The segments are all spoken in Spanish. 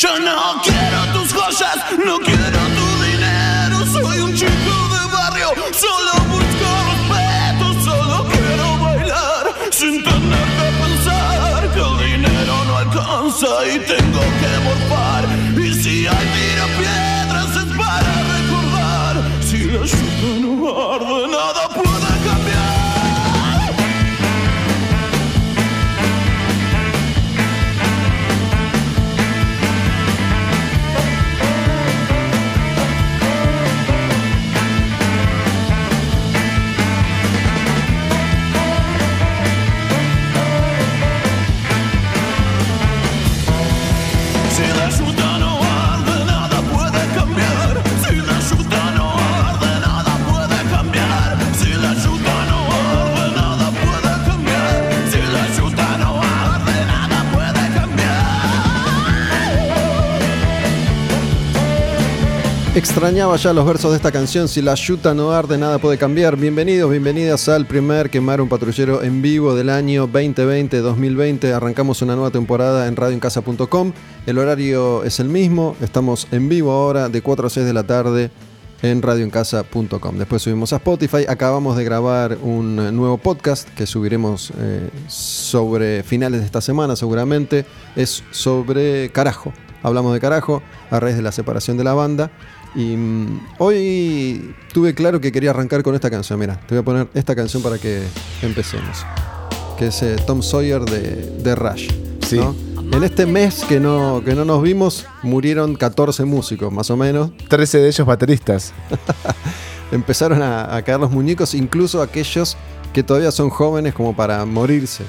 Yo no quiero tus joyas, no quiero tu dinero. Soy un chico de barrio, solo busco respeto, solo quiero bailar sin tener que pensar que el dinero no alcanza y tengo Extrañaba ya los versos de esta canción. Si la yuta no arde, nada puede cambiar. Bienvenidos, bienvenidas al primer Quemar un Patrullero en vivo del año 2020-2020. Arrancamos una nueva temporada en radioencasa.com. El horario es el mismo. Estamos en vivo ahora de 4 a 6 de la tarde en radioencasa.com. Después subimos a Spotify. Acabamos de grabar un nuevo podcast que subiremos eh, sobre finales de esta semana seguramente. Es sobre carajo. Hablamos de carajo a raíz de la separación de la banda. Y mm, hoy tuve claro que quería arrancar con esta canción. Mira, te voy a poner esta canción para que empecemos. Que es eh, Tom Sawyer de, de Rush. Sí. ¿no? En este mes que no, que no nos vimos, murieron 14 músicos, más o menos. 13 de ellos bateristas. Empezaron a, a caer los muñecos, incluso aquellos que todavía son jóvenes como para morirse.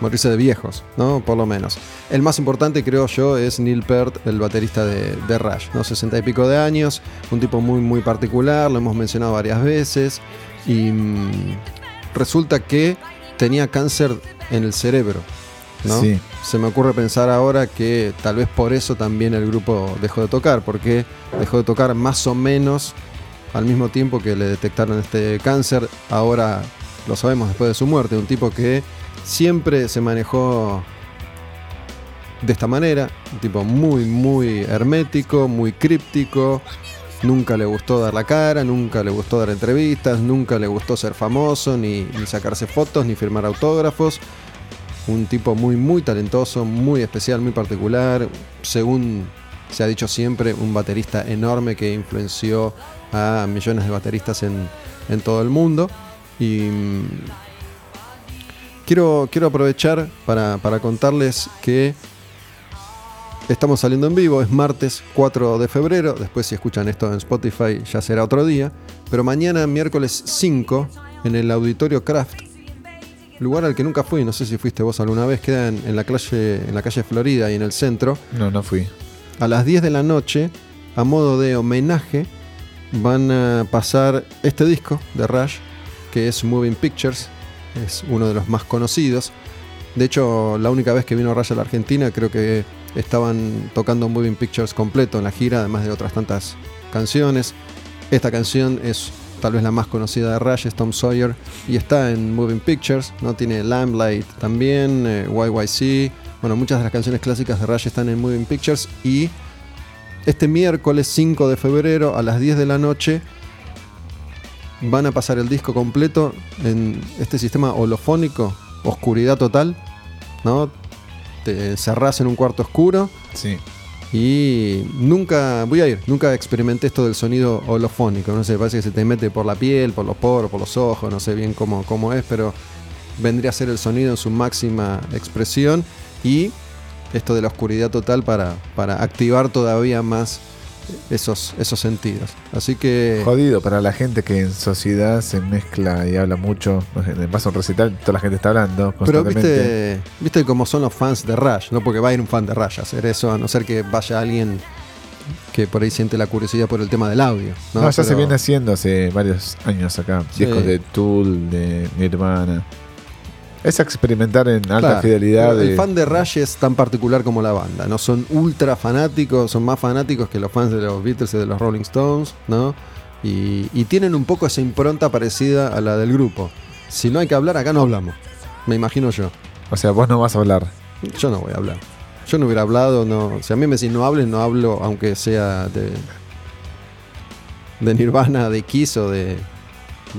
Morirse de viejos, ¿no? Por lo menos. El más importante, creo yo, es Neil Peart, el baterista de, de Rush, ¿no? 60 y pico de años, un tipo muy, muy particular, lo hemos mencionado varias veces. Y mm, resulta que tenía cáncer en el cerebro, ¿no? Sí. Se me ocurre pensar ahora que tal vez por eso también el grupo dejó de tocar, porque dejó de tocar más o menos al mismo tiempo que le detectaron este cáncer. Ahora lo sabemos después de su muerte, un tipo que siempre se manejó de esta manera, un tipo muy, muy hermético, muy críptico. Nunca le gustó dar la cara, nunca le gustó dar entrevistas, nunca le gustó ser famoso, ni, ni sacarse fotos, ni firmar autógrafos. Un tipo muy, muy talentoso, muy especial, muy particular. Según se ha dicho siempre, un baterista enorme que influenció a millones de bateristas en, en todo el mundo. Y mm, quiero, quiero aprovechar para, para contarles que estamos saliendo en vivo. Es martes 4 de febrero. Después, si escuchan esto en Spotify, ya será otro día. Pero mañana, miércoles 5, en el Auditorio Craft, lugar al que nunca fui, no sé si fuiste vos alguna vez, queda en, en la, calle, en la calle Florida y en el centro. No, no fui. A las 10 de la noche, a modo de homenaje, van a pasar este disco de Rush, que es Moving Pictures, es uno de los más conocidos. De hecho, la única vez que vino Rush a la Argentina, creo que estaban tocando Moving Pictures completo en la gira, además de otras tantas canciones. Esta canción es tal vez la más conocida de Rush, es Tom Sawyer, y está en Moving Pictures, ¿no? Tiene Lamplight también, eh, YYC, bueno, muchas de las canciones clásicas de Rush están en Moving Pictures, y este miércoles 5 de febrero a las 10 de la noche van a pasar el disco completo en este sistema holofónico, oscuridad total, ¿no? Te encerrás en un cuarto oscuro Sí. y nunca voy a ir, nunca experimenté esto del sonido holofónico, no sé, parece que se te mete por la piel, por los poros, por los ojos, no sé bien cómo, cómo es, pero vendría a ser el sonido en su máxima expresión y esto de la oscuridad total para, para activar todavía más esos, esos sentidos. Así que... Jodido para la gente que en sociedad se mezcla y habla mucho. Base a un recital, toda la gente está hablando Pero viste, viste cómo son los fans de Rush, no porque va a ir un fan de Rush a hacer eso, a no ser que vaya alguien que por ahí siente la curiosidad por el tema del audio. No, No, ya se viene haciendo hace varios años acá. Sí. Discos de Tool, de Nirvana. Es experimentar en alta Claro, fidelidad. de- El fan de Rush es tan particular como la banda, ¿no? Son ultra fanáticos, son más fanáticos que los fans de los Beatles y de los Rolling Stones, ¿no? Y, y tienen un poco esa impronta parecida a la del grupo. Si no hay que hablar, acá no hablamos. Me imagino yo. O sea, vos no vas a hablar. Yo no voy a hablar. Yo no hubiera hablado, no. Si a mí me decís no hables, no hablo, aunque sea de. de Nirvana, de Kiss o de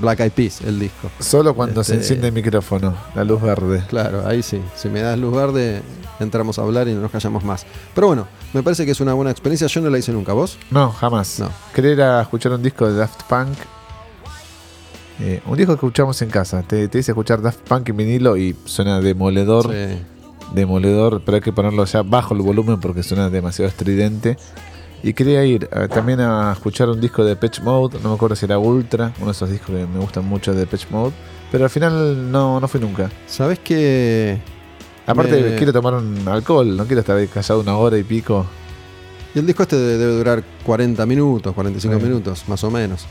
Black Eyed Peas, el disco. Solo cuando se Este- enciende el micrófono, la luz verde. Claro, ahí sí. Si me das luz verde, entramos a hablar y no nos callamos más. Pero bueno, me parece que es una buena experiencia. Yo no la hice nunca. ¿Vos? No, jamás. No. Quería ir a escuchar un disco de Daft Punk. Eh, un disco que escuchamos en casa. Te, te dice escuchar Daft Punk en vinilo y suena demoledor. Sí. Demoledor, pero hay que ponerlo ya bajo el volumen porque suena demasiado estridente. Y quería ir eh, también a escuchar un disco de Pitch Mode. No me acuerdo si era Ultra, uno de esos discos que me gustan mucho de Pitch Mode. Pero al final no, no fui nunca. ¿Sabés que Aparte, Me- quiero tomar un alcohol, no quiero estar callado una hora y pico. Y el disco este de- debe durar 40 minutos, 45 Sí. minutos, más o menos.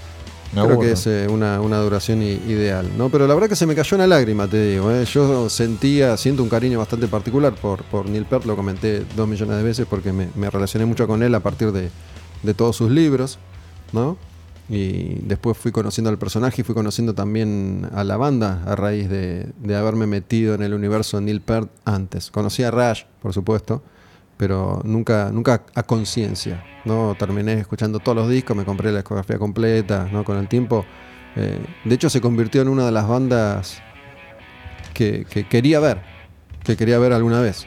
Me Creo que es eh, una, una duración i- ideal, ¿no? Pero la verdad que se me cayó una lágrima, te digo. ¿eh? Yo sentía, siento un cariño bastante particular por, por Neil Peart, lo comenté dos millones de veces porque me, me relacioné mucho con él a partir de, de todos sus libros, ¿no? Y después fui conociendo al personaje y fui conociendo también a la banda a raíz de, de haberme metido en el universo Neil Peart antes. Conocí a Rush, por supuesto, pero nunca, nunca a conciencia. ¿no? Terminé escuchando todos los discos, me compré la discografía completa ¿no? con el tiempo. Eh, de hecho, se convirtió en una de las bandas que, que quería ver, que quería ver alguna vez.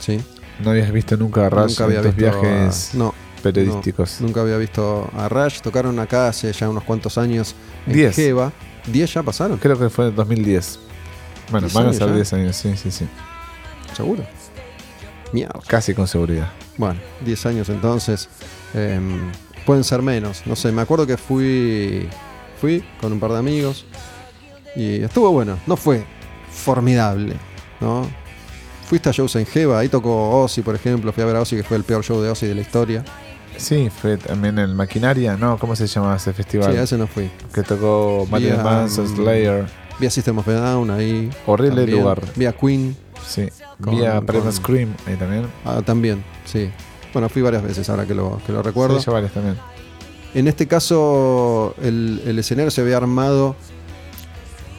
¿sí? No habías visto nunca a Rush nunca había en tus visto a- viajes no, periodísticos. nunca había visto a Rush. Tocaron acá hace ya unos cuantos años en Diez. Jeva. ¿10 ya pasaron? Creo que fue en 2010. Bueno, ¿Diez van a ser ya? 10 años, sí, sí, sí. ¿Seguro? Mierda. Casi con seguridad. Bueno, 10 años entonces. em, pueden ser menos. No sé, me acuerdo que fui. Fui con un par de amigos. Y estuvo bueno. No fue formidable, ¿no? Fuiste a shows en Jeva, ahí tocó Ozzy, por ejemplo. Fui a ver a Ozzy, que fue el peor show de Ozzy de la historia. Sí, fue también en Maquinaria, ¿no? ¿Cómo se llama ese festival? Sí, a ese no fui. Que tocó Marilyn Manson, mm, Slayer. Vi a System of a Down ahí. Horrible también. lugar. Vi a Queen Sí. Con- Vía Primal Scream, ahí también. ah, también, sí. Bueno, fui varias veces ahora que lo, que lo recuerdo. Sí, yo varias también. En este caso, el, el escenario se había armado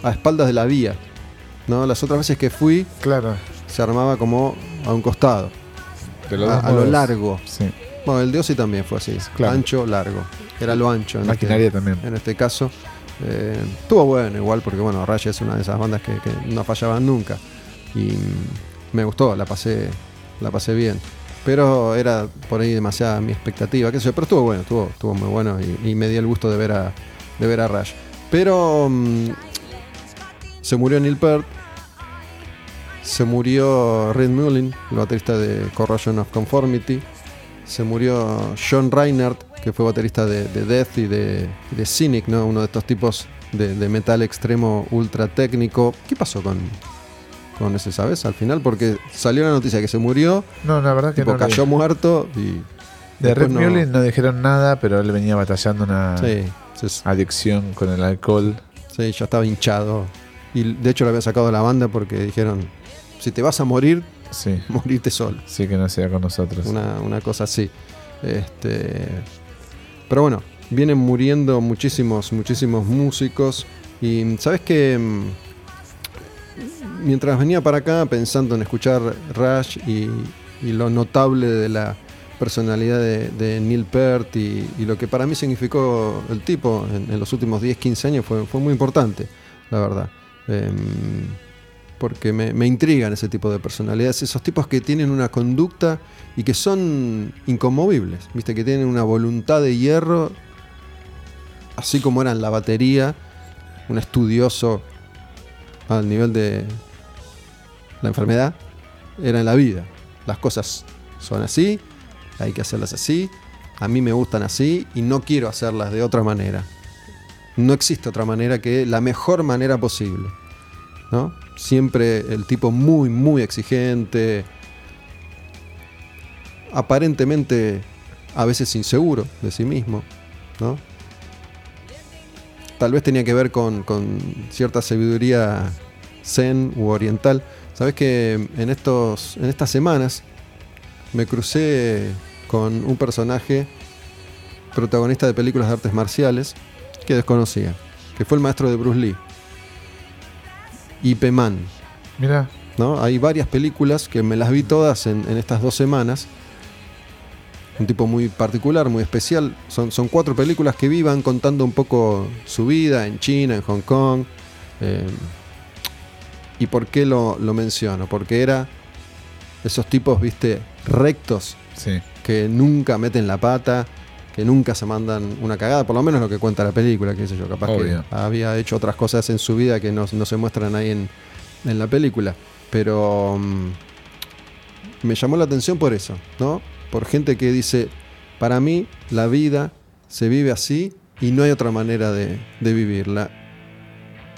a espaldas de la vía. ¿no? Las otras veces que fui, Claro. se armaba como a un costado, a, lo largo. Sí. Bueno, el de Ozzy también fue así, Claro. ancho, largo. Era lo ancho. En Maquinaria este, también. en este caso, eh, estuvo bueno igual, porque bueno, Rush es una de esas bandas que, que no fallaban nunca. Y me gustó, la pasé, la pasé bien. Pero era por ahí demasiada mi expectativa, qué sé pero estuvo bueno, estuvo, estuvo muy bueno y, me dio el gusto de ver a, de ver a Rush. Pero mm, se murió Neil Peart, se murió Red Mullin, el baterista de Corrosion of Conformity, se murió John Reinhardt, que fue baterista de, de Death y de, de Cynic, ¿no? uno de estos tipos de, de metal extremo ultra técnico. ¿Qué pasó con, con ese, sabes? Al final, porque salió la noticia que se murió, No, la verdad que no. cayó muerto y. De Red no- Mullen no dijeron nada, pero él venía batallando una Sí, sí, adicción con el alcohol. sí, ya estaba hinchado. Y de hecho lo había sacado de la banda porque dijeron: si te vas a morir, Sí, morirte solo. sí que no sea con nosotros. una, una cosa así. Este, pero bueno, vienen muriendo muchísimos, muchísimos músicos. Y sabes que mientras venía para acá pensando en escuchar Rush y, lo notable de la personalidad de, Neil Peart y, lo que para mí significó el tipo en, los últimos 10, 15 años fue, fue muy importante, la verdad. Em, porque me, me intrigan ese tipo de personalidades, esos tipos que tienen una conducta y que son inconmovibles, ¿viste? que tienen una voluntad de hierro, así como eran la batería, un estudioso al nivel de la enfermedad, era en la vida. Las cosas son así, hay que hacerlas así, a mí me gustan así y no quiero hacerlas de otra manera. No existe otra manera que la mejor manera posible. ¿no? Siempre el tipo muy, muy exigente, aparentemente a veces inseguro de sí mismo, ¿no? Tal vez tenía que ver con, con cierta sabiduría zen u oriental. Sabes que en, estos, en estas semanas me crucé con un personaje protagonista de películas de artes marciales que desconocía, que fue el maestro de Bruce Lee. Ip Man. Mira, ¿no? Hay varias películas que me las vi todas en, en estas dos semanas. Un tipo muy particular, muy especial. Son, son cuatro películas que vivan contando un poco su vida en China, en Hong Kong. eh, ¿Y por qué lo, lo menciono? Porque era esos tipos, viste, rectos, Sí. que nunca meten la pata, que nunca se mandan una cagada, por lo menos lo que cuenta la película, qué sé yo, capaz Obvio. que había hecho otras cosas en su vida que no, no se muestran ahí en, en la película. Pero mm, me llamó la atención por eso, ¿no? Por gente que dice, para mí la vida se vive así y no hay otra manera de, de vivirla.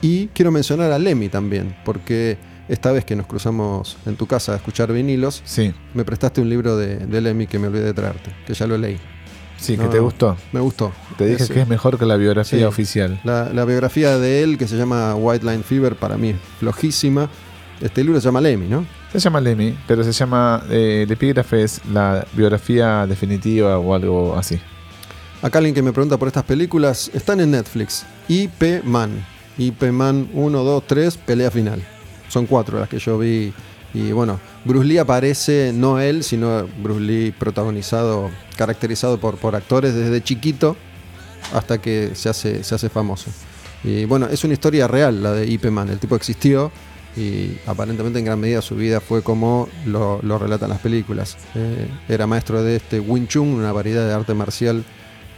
Y quiero mencionar a Lemmy también, porque esta vez que nos cruzamos en tu casa a escuchar vinilos, Sí, me prestaste un libro de, de Lemmy que me olvidé de traerte, que ya lo leí. sí, que te gustó. Me gustó. Te dije Es- que es mejor que la biografía Sí. oficial. La, la biografía de él, que se llama White Line Fever, para mí es flojísima. Este libro se llama Lemmy, ¿no? Se llama Lemmy, pero se llama. eh, el epígrafe es la biografía definitiva o algo así. Acá alguien que me pregunta por estas películas, están en Netflix. IP Man. IP Man 1, 2, 3, pelea final. Son cuatro las que yo vi. Y bueno, Bruce Lee aparece, no él, sino Bruce Lee protagonizado, caracterizado por, por actores desde chiquito hasta que se hace, se hace famoso. Y bueno, es una historia real la de Ip Man. El tipo existió y aparentemente en gran medida su vida fue como lo, lo relatan las películas. Eh, era maestro de este Wing Chun, una variedad de arte marcial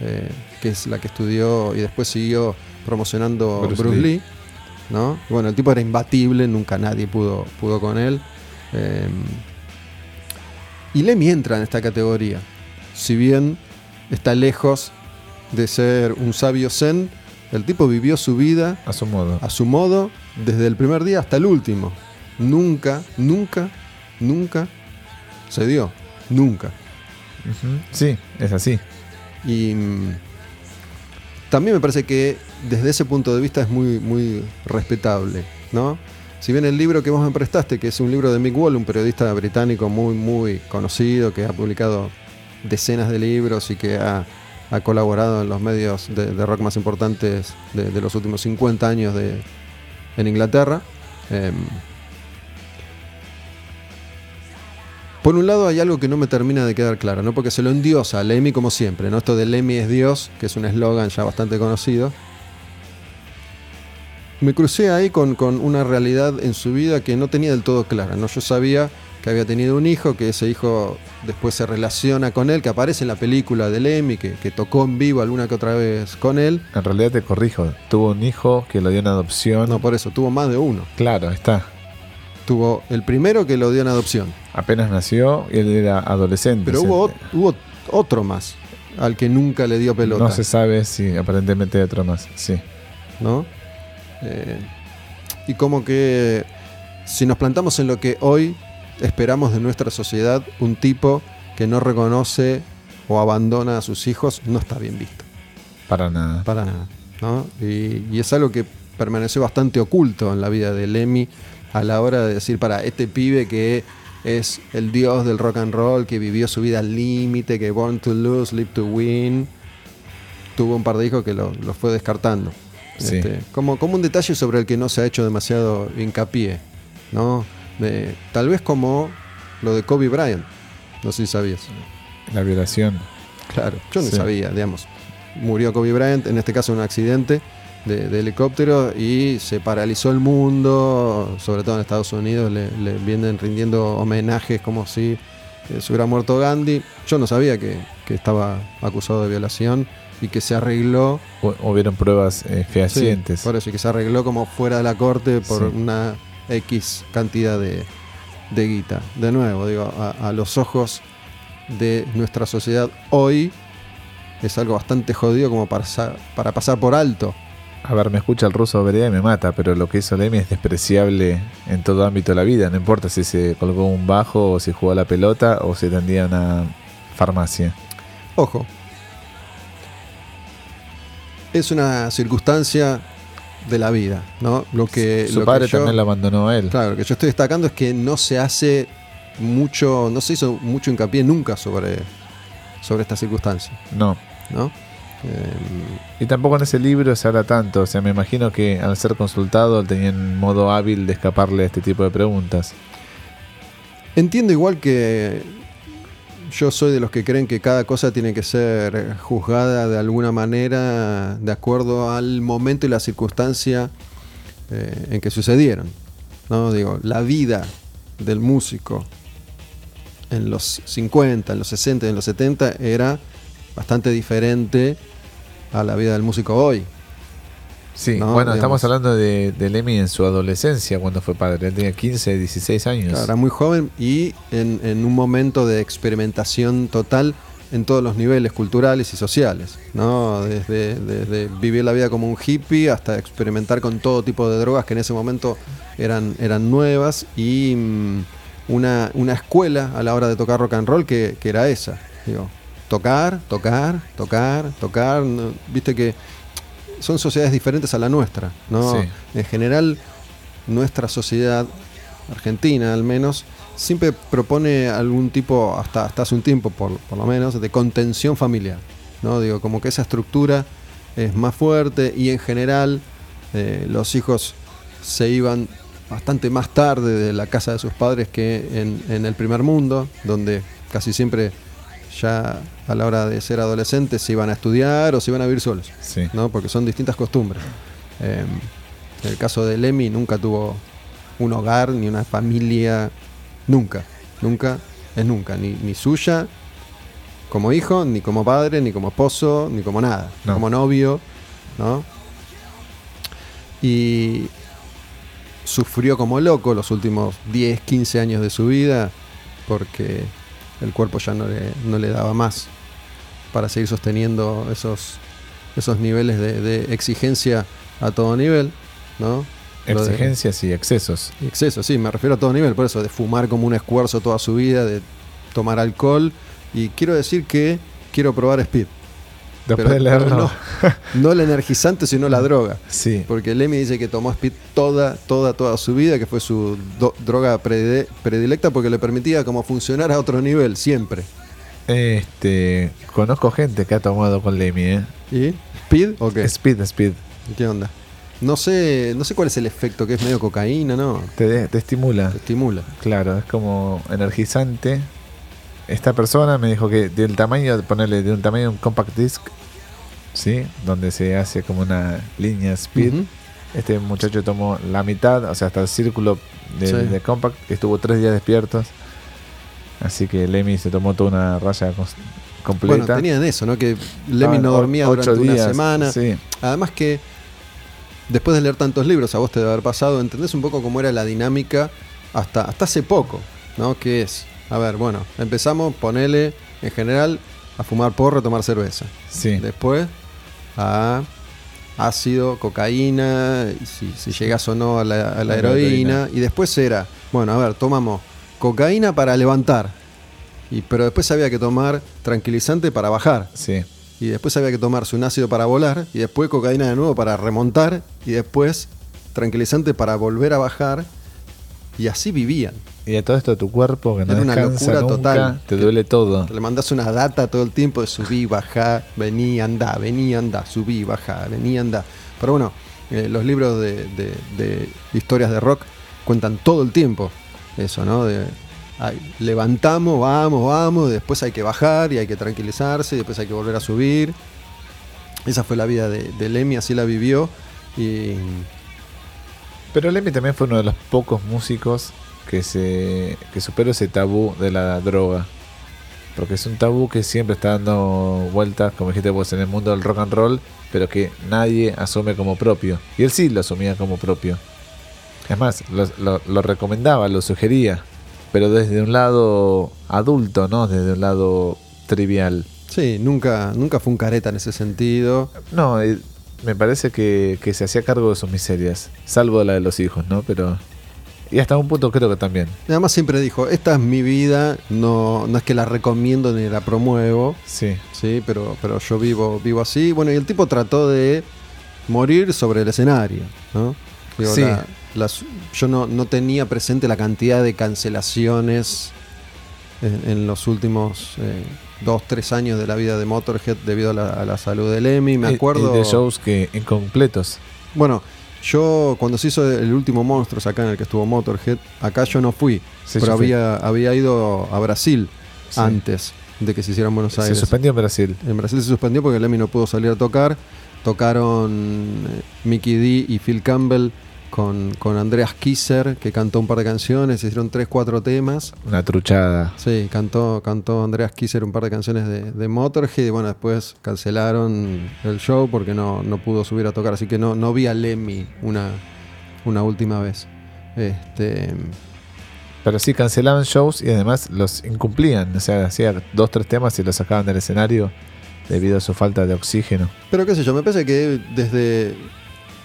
eh, que es la que estudió y después siguió promocionando Bruce Bruce, Lee. Lee. ¿no? Y Bueno, el tipo era imbatible, nunca nadie pudo, pudo con él. Eh, y Lemmy entra en esta categoría. Si bien está lejos de ser un sabio zen, el tipo vivió su vida A su modo. a su modo desde el primer día hasta el último. Nunca, nunca, nunca se dio. Nunca. Sí, es así. Y mm, también me parece que desde ese punto de vista es muy, muy respetable, ¿no? Si bien el libro que vos me prestaste, que es un libro de Mick Wall, un periodista británico muy, muy conocido, que ha publicado decenas de libros y que ha, ha colaborado en los medios de, de rock más importantes de, de los últimos 50 años de, en Inglaterra. em, por un lado hay algo que no me termina de quedar claro, ¿no? Porque se lo endiosa a Lemmy como siempre, ¿no? Esto de Lemmy es Dios, que es un eslogan ya bastante conocido. Me crucé ahí con, con una realidad en su vida que no tenía del todo clara, ¿no? Yo sabía que había tenido un hijo, que ese hijo después se relaciona con él, que aparece en la película de Lemmy, que, que tocó en vivo alguna que otra vez con él. En realidad te corrijo. Tuvo un hijo que lo dio en adopción. No, por eso, tuvo más de uno. Claro, está. Tuvo el primero que lo dio en adopción, Apenas nació y él era adolescente. pero hubo, hubo otro más al que nunca le dio pelota. No se sabe si aparentemente hay otro más. Sí. ¿no? Eh, y como que si nos plantamos en lo que hoy esperamos de nuestra sociedad, un tipo que no reconoce o abandona a sus hijos no está bien visto, Para nada. para nada. ¿no? Y, y es algo que permaneció bastante oculto en la vida de Lemmy a la hora de decir, para este pibe que es el dios del rock and roll, que vivió su vida al límite, que born to lose, live to win, tuvo un par de hijos que lo, lo fue descartando. Sí. Este, como, como un detalle sobre el que no se ha hecho demasiado hincapié, ¿no? De- tal vez como lo de Kobe Bryant, no sé si sabías. La violación. Claro, yo no Sí. sabía, digamos. Murió Kobe Bryant, en este caso en un accidente de, de helicóptero y se paralizó el mundo, sobre todo en Estados Unidos, le, le vienen rindiendo homenajes como si eh, se hubiera muerto Gandhi. Yo no sabía que, que estaba acusado de violación y que se arregló Hu- Hubieron pruebas eh, Sí, fehacientes. por eso, y que se arregló como fuera de la corte por Sí. una X cantidad de, de guita. De nuevo, digo, a, a los ojos de nuestra sociedad hoy es algo bastante jodido como para, para pasar por alto. A ver, me escucha el ruso Berea y me mata, pero lo que hizo Lemmy es despreciable en todo ámbito de la vida. No importa si se colgó un bajo, o si jugó a la pelota, o si atendía una farmacia. Ojo. Es una circunstancia de la vida, ¿no? Lo que, Su lo que padre yo- también lo abandonó a él. Claro, lo que yo estoy destacando es que no se hace mucho, no se hizo mucho hincapié nunca sobre, sobre esta circunstancia, No, ¿no? Eh, Y tampoco en ese libro se habla tanto. O sea, me imagino que al ser consultado tenían modo hábil de escaparle a este tipo de preguntas. entiendo igual que yo soy de los que creen que cada cosa tiene que ser juzgada de alguna manera de acuerdo al momento y la circunstancia eh, en que sucedieron. ¿no? Digo, la vida del músico en los 50, en los 60, en los 70 era bastante diferente a la vida del músico hoy. Sí, No, bueno, digamos. estamos hablando de, de Lemmy en su adolescencia, cuando fue padre. Él tenía 15, 16 años. Claro, Era muy joven y en, en un momento de experimentación total en todos los niveles culturales y sociales, ¿no? Desde, desde vivir la vida como un hippie hasta experimentar con todo tipo de drogas que en ese momento eran, eran nuevas y mm, una, una escuela a la hora de tocar rock and roll que, que era esa. Digo, tocar, tocar, tocar, tocar. no- Viste que son sociedades diferentes a la nuestra, ¿no? Sí. En general, nuestra sociedad, argentina al menos, siempre propone algún tipo, hasta, hasta hace un tiempo por, por lo menos, de contención familiar. ¿no? Digo, como que esa estructura es más fuerte y en general eh, los hijos se iban bastante más tarde de la casa de sus padres que en, en el primer mundo, donde casi siempre ya a la hora de ser adolescentes se iban a estudiar o se iban a vivir solos. Sí. ¿no? Porque son distintas costumbres. Eh, en el caso de Lemmy nunca tuvo un hogar ni una familia, nunca, nunca, es nunca, ni, ni suya como hijo, ni como padre, ni como esposo, ni como nada, No. como novio, ¿no? Y sufrió como loco los últimos 10, 15 años de su vida porque el cuerpo ya no le, no le daba más para seguir sosteniendo esos, esos niveles de, de exigencia a todo nivel, ¿no? De- Exigencias y excesos. y exceso, sí, me refiero a todo nivel, por eso, de fumar como un esfuerzo toda su vida, de tomar alcohol. Y quiero decir que quiero probar speed. Después Pero- de leerlo. no, no el energizante, sino la droga. Sí. Porque Lemmy dice que tomó speed toda, toda, toda su vida, que fue su do- droga prede- predilecta porque le permitía como funcionar a otro nivel, siempre. Este, conozco gente que ha tomado con Lemmy, ¿eh? ¿Y? ¿Speed o qué? Speed, speed. ¿Qué onda? No sé, no sé cuál es el efecto, que es medio cocaína, ¿no? Te, de- te estimula. Te estimula. Claro, es como energizante. Esta persona me dijo que del tamaño, ponerle de un tamaño de un compact disc, ¿sí? Donde se hace como una línea speed. Este muchacho tomó la mitad, o sea, hasta el círculo de, Sí. de compact, estuvo tres días despiertos. Así que Lemmy se tomó toda una raya completa. Bueno, tenían eso, ¿no? Que Lemmy Estaban no dormía ocho durante una días, semana. Sí, Además que después de leer tantos libros, a vos te debe haber pasado, entendés un poco cómo era la dinámica hasta, hasta hace poco, ¿no? Que es, a ver, bueno, empezamos, ponele, en general, a fumar porro, tomar cerveza. sí. Después, a ácido, cocaína, si, si llegas o no a la, a la heroína. Y después era, bueno, a ver, tomamos cocaína para levantar. Y, pero después había que tomar tranquilizante para bajar. sí. Y después había que tomarse un ácido para volar. Y después cocaína de nuevo para remontar. Y después tranquilizante para volver a bajar. Y así vivían. Y de todo esto tu cuerpo que no Era una locura nunca, total. te duele todo. Le mandás una data todo el tiempo de subí, bajá, vení, andá, vení, andá, subí, bajá, vení, andá. Pero bueno, eh, los libros de, de- de historias de rock cuentan todo el tiempo eso, ¿no? De, ay, levantamos, vamos, vamos, después hay que bajar y hay que tranquilizarse, y después hay que volver a subir. Esa fue la vida de, de Lemmy, así la vivió. Y Pero Lemmy también fue uno de los pocos músicos que se que superó ese tabú de la droga. Porque es un tabú que siempre está dando vueltas, como dijiste vos, en el mundo del rock and roll, pero que nadie asume como propio. Y él sí lo asumía como propio. Es más, lo, lo- lo recomendaba, lo sugería, pero desde un lado adulto, ¿no? Desde un lado trivial. sí, nunca, nunca fue un careta en ese sentido. No, eh, me parece que, que se hacía cargo de sus miserias, salvo la de los hijos, ¿no? Pero... Y hasta un punto creo que también. Además siempre dijo, esta es mi vida, no, no es que la recomiendo ni la promuevo, Sí, sí, pero, pero yo vivo, vivo así. Bueno, y el tipo trató de morir sobre el escenario, ¿no? Digo, Sí. la- las- yo no, no tenía presente la cantidad de cancelaciones en, en los últimos eh, dos, tres años de la vida de Motorhead debido a la, a la salud de Lemmy. Me acuerdo. Y de shows que incompletos. Bueno, yo cuando se hizo el último Monstruos acá en el que estuvo Motorhead, acá yo no fui, Sí, pero fui. había, había ido a Brasil Sí. antes de que se hiciera en Buenos Se Aires. suspendió en Brasil. En Brasil se suspendió porque Lemmy no pudo salir a tocar. Tocaron eh, Mickey D y Phil Campbell con, con Andreas Kisser, que cantó un par de canciones, hicieron tres, cuatro temas. Una truchada. Sí, cantó, cantó Andreas Kisser un par de canciones de, de Motorhead y bueno, después cancelaron el show porque no, no pudo subir a tocar, así que no, no vi a Lemmy una, una última vez. Este, Pero sí cancelaban shows y además los incumplían. O sea, hacía dos, tres temas y los sacaban del escenario debido a su falta de oxígeno. pero qué sé yo, me parece que desde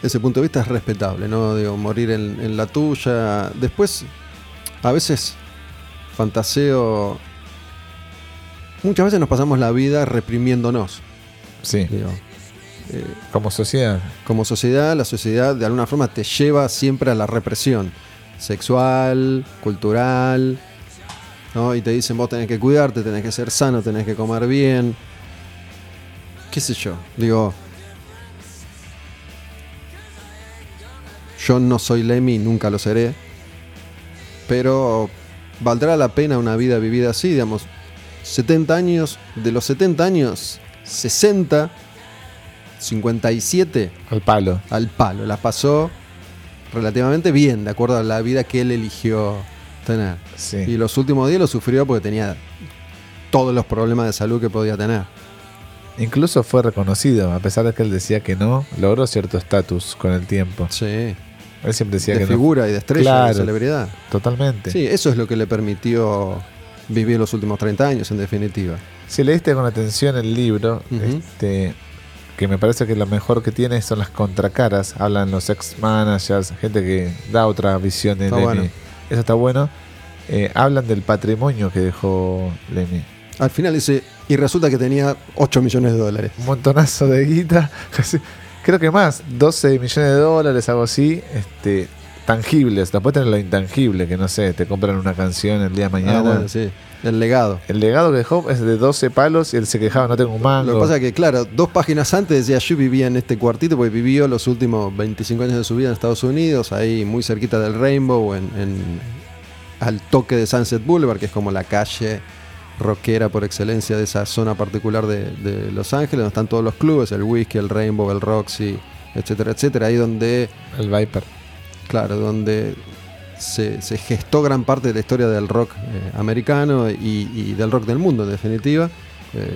ese punto de vista es respetable, ¿no? Digo, morir en, en la tuya. Después, a veces fantaseo. Muchas veces nos pasamos la vida reprimiéndonos. Sí, Digo, Eh, como sociedad. como sociedad, la sociedad de alguna forma te lleva siempre a la represión sexual, cultural, ¿no? Y te dicen vos tenés que cuidarte, tenés que ser sano, tenés que comer bien. ¿Qué sé yo? Digo, yo no soy Lemmy, nunca lo seré, pero valdrá la pena una vida vivida así, digamos, 70 años, de los 70 años, 60, 57 Al palo. al palo. La pasó relativamente bien, de acuerdo a la vida que él eligió tener. Sí. Y los últimos días lo sufrió porque tenía todos los problemas de salud que podía tener. Incluso fue reconocido, a pesar de que él decía que no, logró cierto estatus con el tiempo. Sí. Él siempre decía De que figura y de estrella, Claro. de celebridad. Totalmente. Sí, eso es lo que le permitió vivir los últimos 30 años, en definitiva. Si leíste con atención el libro, este, que me parece que lo mejor que tiene son las contracaras. Hablan los ex-managers, gente que da otra visión de Está Lemmy. bueno. Eso está bueno. Eh, hablan del patrimonio que dejó Lemmy. Al final dice, y resulta que tenía 8 millones de dólares. Un montonazo de guita. Creo que más, 12 millones de dólares, algo así. Este, tangibles. Después tenés lo intangible, que no sé, te compran una canción el día de mañana. Ah, bueno, sí. El legado. El legado que dejó es de 12 palos y él se quejaba, no tengo un mango. Lo que pasa es que, claro, dos páginas antes decía yo vivía en este cuartito porque vivió los últimos 25 años de su vida en Estados Unidos, ahí muy cerquita del Rainbow, en, en- al toque de Sunset Boulevard, que es como la calle rockera por excelencia de esa zona particular de, de Los Ángeles, donde están todos los clubes, el Whisky, el Rainbow, el Roxy, etcétera, etcétera, ahí donde, El Viper. claro, donde se, se gestó gran parte de la historia del rock eh, americano y, y del rock del mundo, en definitiva. Eh,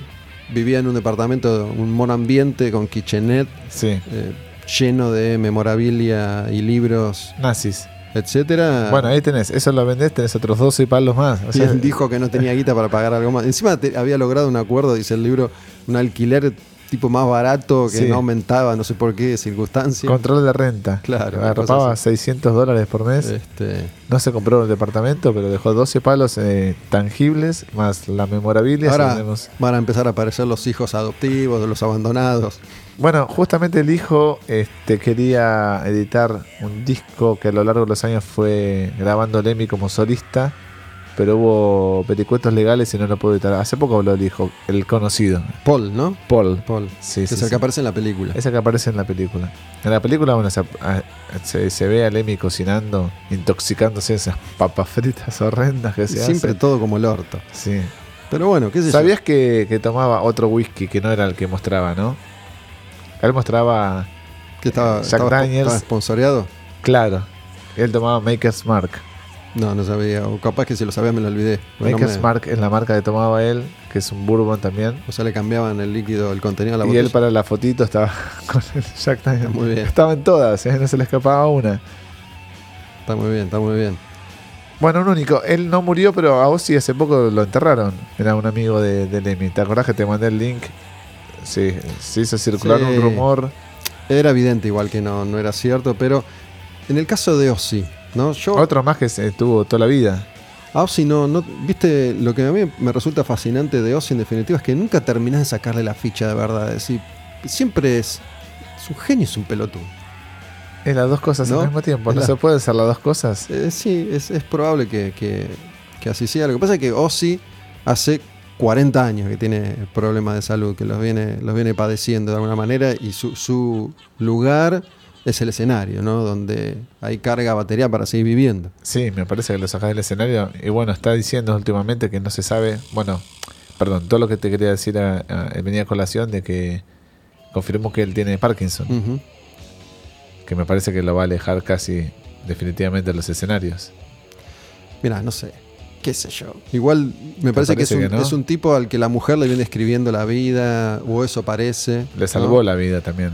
vivía en un departamento, un monambiente con kitchenette, Sí. eh, lleno de memorabilia y libros, Nazis. Etcétera. Bueno, ahí tenés, eso lo vendés, tenés otros 12 palos más. O sea, dijo que no tenía guita para pagar algo más. Encima te- había logrado un acuerdo, dice el libro, un alquiler tipo más barato que Sí. no aumentaba, no sé por qué circunstancia. control de renta. Claro, así. 600 dólares por mes. Este, No se compró el departamento, pero dejó 12 palos eh, tangibles, más la memorabilia. ahora tenemos- van a empezar a aparecer los hijos adoptivos de los abandonados. Bueno, justamente el hijo este, quería editar un disco que a lo largo de los años fue grabando Lemmy como solista, pero hubo peticuetos legales y no lo pudo editar. Hace poco habló el hijo, el conocido, Paul, ¿no? Paul. Paul. Sí, que sí, es el sí. que aparece en la película. Ese que aparece en la película. En la película, bueno, se, a- se, se ve a Lemmy cocinando, intoxicándose esas papas fritas horrendas que se Siempre hacen. todo como el orto. Sí. Pero bueno, qué sé yo. ¿Sabías que, que tomaba otro whisky que no era el que mostraba, no? Él mostraba, que estaba, Jack estaba, Daniels. estaba sponsoreado? claro, él tomaba Maker's Mark. No, no sabía. O capaz que si lo sabía me lo olvidé. Porque no Maker's me- Mark es la marca que tomaba él, que es un bourbon también. O sea, le cambiaban el líquido, el contenido a la y botella. él para la fotito estaba con el Jack Daniels. Muy bien. Estaba en todas, ¿eh? no se le escapaba una. Está muy bien, está muy bien. Bueno, un único. Él no murió, pero a Ozzy hace poco lo enterraron. Era un amigo de, de Lemmy. ¿Te acordás que te mandé el link? Sí, se hizo circular Sí. un rumor. Era evidente igual que no, no era cierto, pero en el caso de Ozzy, ¿no? Yo Otro más que se tuvo toda la vida. a Ozzy no, no, viste, lo que a mí me resulta fascinante de Ozzy en definitiva es que nunca terminás de sacarle la ficha de verdad. Es decir, siempre es, es un genio, es un pelotudo. Es las dos cosas ¿No? al mismo tiempo. ¿No la- se puede hacer las dos cosas? Eh, sí, es, es probable que, que- que así sea. Lo que pasa es que Ozzy hace 40 años que tiene problemas de salud, que los viene, los viene padeciendo de alguna manera y su, su lugar es el escenario, ¿no? Donde hay carga batería para seguir viviendo. Sí, me parece que lo sacás del escenario. Y bueno, está diciendo últimamente que no se sabe. Bueno, perdón, todo lo que te quería decir a, a- venía a colación de que confirmó que él tiene Parkinson. Que me parece que lo va a alejar casi definitivamente de los escenarios. Mira, no sé, qué sé yo. Igual me parece, que, es, un, que no? es un tipo al que la mujer le viene escribiendo la vida, o eso parece. Le salvó ¿no? la vida también.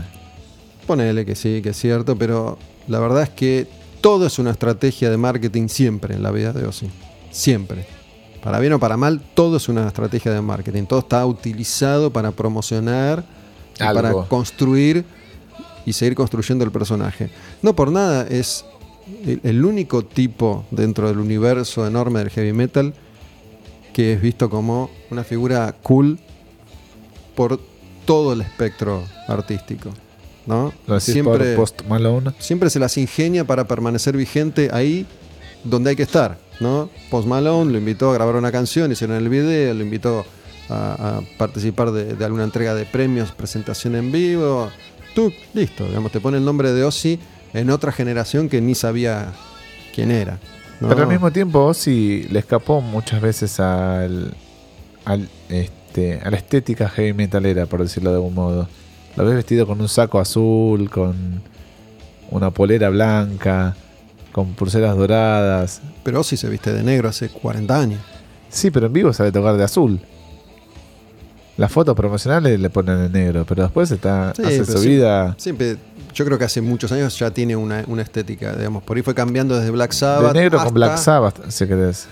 Ponele que sí, que es cierto, pero la verdad es que todo es una estrategia de marketing siempre en la vida de Ozzy. Siempre. Para bien o para mal, todo es una estrategia de marketing. Todo está utilizado para promocionar, y para construir y seguir construyendo el personaje. No por nada es el único tipo dentro del universo enorme del heavy metal que es visto como una figura cool por todo el espectro artístico. ¿No? Lo Siempre, Post Malone. siempre se las ingenia para permanecer vigente ahí donde hay que estar. ¿no? Post Malone lo invitó a grabar una canción, hicieron el video, lo invitó a, a participar de, de alguna entrega de premios, presentación en vivo. Tú, listo, digamos, te pone el nombre de Ozzy en otra generación que ni sabía quién era. ¿no? Pero al mismo tiempo Ozzy le escapó muchas veces al, al este, a la estética heavy metalera, por decirlo de algún modo. Lo ves vestido con un saco azul, con una polera blanca, con pulseras doradas. Pero Ozzy se viste de negro hace 40 años. Sí, pero en vivo sabe tocar de azul. Las fotos promocionales le ponen en negro, pero después está Sí, hace su vida. Siempre, yo creo que hace muchos años ya tiene una, una estética, digamos, por ahí fue cambiando desde Black De Sabbath. negro con hasta- Black Sabbath, si querés.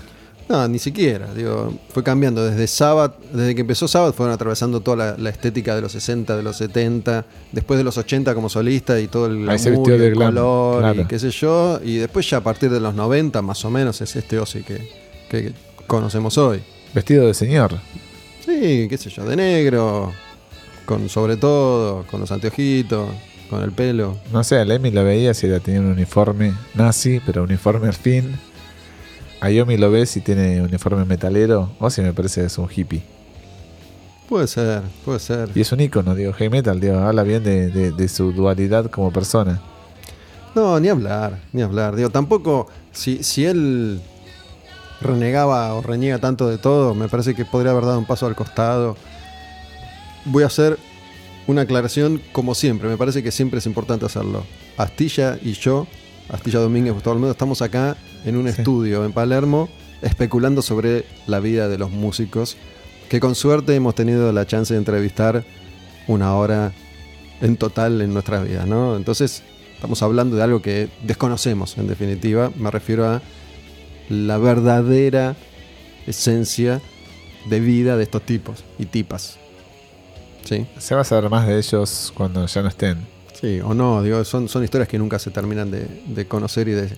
No, ni siquiera, digo, fue cambiando desde Sabbath, desde que empezó Sabbath fueron atravesando toda la, la estética de los 60, de los 70, después de los 80 como solista y todo el se glamour, vistió el glam, color y qué sé yo, y después ya a partir de los 90 más o menos es este Ozzy que, que conocemos hoy. Vestido de señor. Sí, qué sé yo, de negro, con sobre todo, con los anteojitos, con el pelo. No sé, a Lemmy lo veía si era tenía un uniforme nazi, pero uniforme al fin. A Yomi lo ves si tiene uniforme metalero, o si me parece que es un hippie. Puede ser, puede ser. Y es un icono, digo, heavy metal, digo, habla bien de, de- de su dualidad como persona. No, ni hablar, ni hablar. Digo, tampoco, si, si él renegaba o reniega tanto de todo, me parece que podría haber dado un paso al costado. Voy a hacer una aclaración como siempre, me parece que siempre es importante hacerlo. Astilla y yo, Astilla Domínguez, todo el mundo, estamos acá en un Sí. estudio en Palermo especulando sobre la vida de los músicos, que con suerte hemos tenido la chance de entrevistar una hora en total en nuestras vidas, ¿no? Entonces, estamos hablando de algo que desconocemos, en definitiva. Me refiero a la verdadera esencia de vida de estos tipos y tipas. ¿Sí? Se va a saber más de ellos cuando ya no estén. Sí, o no, digo, son, son historias que nunca se terminan de, de conocer y de,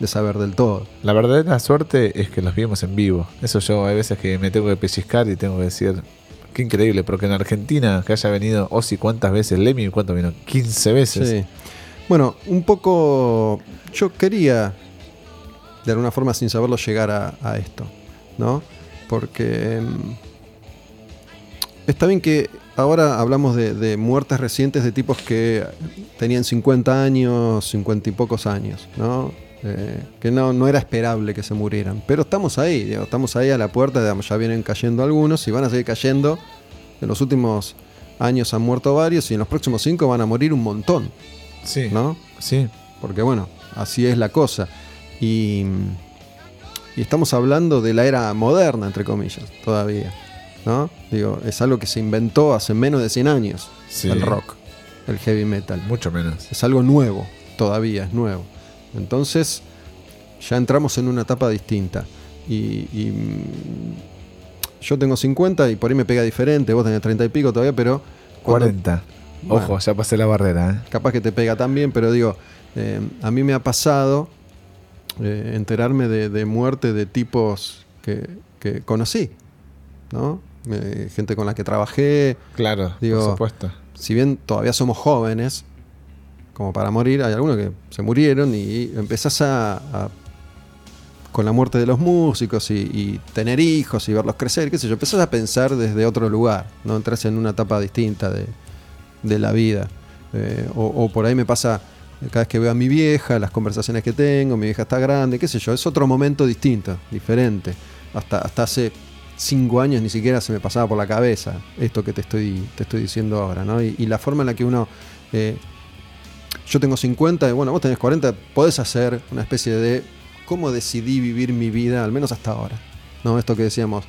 de saber del todo. La verdadera suerte es que los vimos en vivo. Eso yo hay veces que me tengo que pellizcar y tengo que decir, qué increíble, porque en Argentina que haya venido Ozzy cuántas veces, Lemmy cuánto vino, 15 veces. Sí. Bueno, un poco. Yo quería, de alguna forma, sin saberlo, llegar a, a esto, ¿no? Porque. mm, Está bien que ahora hablamos de, de muertes recientes de tipos que tenían 50 años, 50 y pocos años, ¿no? Eh, que no, no era esperable que se murieran. Pero estamos ahí, digo, estamos ahí a la puerta, digamos, ya vienen cayendo algunos y van a seguir cayendo. En los últimos años han muerto varios y en los próximos cinco van a morir un montón. Sí, ¿no? sí. Porque bueno, así es la cosa. Y, y estamos hablando de la era moderna, entre comillas, todavía. ¿No? Digo, es algo que se inventó hace menos de 100 años, Sí. el rock, el heavy metal. mucho menos. Es algo nuevo, todavía es nuevo. Entonces, ya entramos en una etapa distinta. Y, y, mm, yo tengo 50 y por ahí me pega diferente, vos tenés 30 y pico todavía, pero... cuando- 40. Bueno. Ojo, ya pasé la barrera, ¿eh? capaz que te pega también, pero digo, eh, a mí me ha pasado eh, enterarme de, de muerte de tipos que, que conocí, ¿no? Gente con la que trabajé, Claro, Digo- por supuesto. si bien todavía somos jóvenes, como para morir, hay algunos que se murieron y empezás a, con la muerte de los músicos y, tener hijos y verlos crecer, qué sé yo, empezás a pensar desde otro lugar, ¿no? Entras en una etapa distinta de, de la vida. Eh, o, por ahí me pasa cada vez que veo a mi vieja, las conversaciones que tengo, mi vieja está grande, qué sé yo, es otro momento distinto, diferente. Hasta, hasta hace cinco años ni siquiera se me pasaba por la cabeza esto que te estoy, te estoy diciendo ahora, ¿no? Y, y la forma en la que uno... eh, yo tengo 50 y bueno, vos tenés 40, podés hacer una especie de cómo decidí vivir mi vida, al menos hasta ahora. ¿No? Esto que decíamos,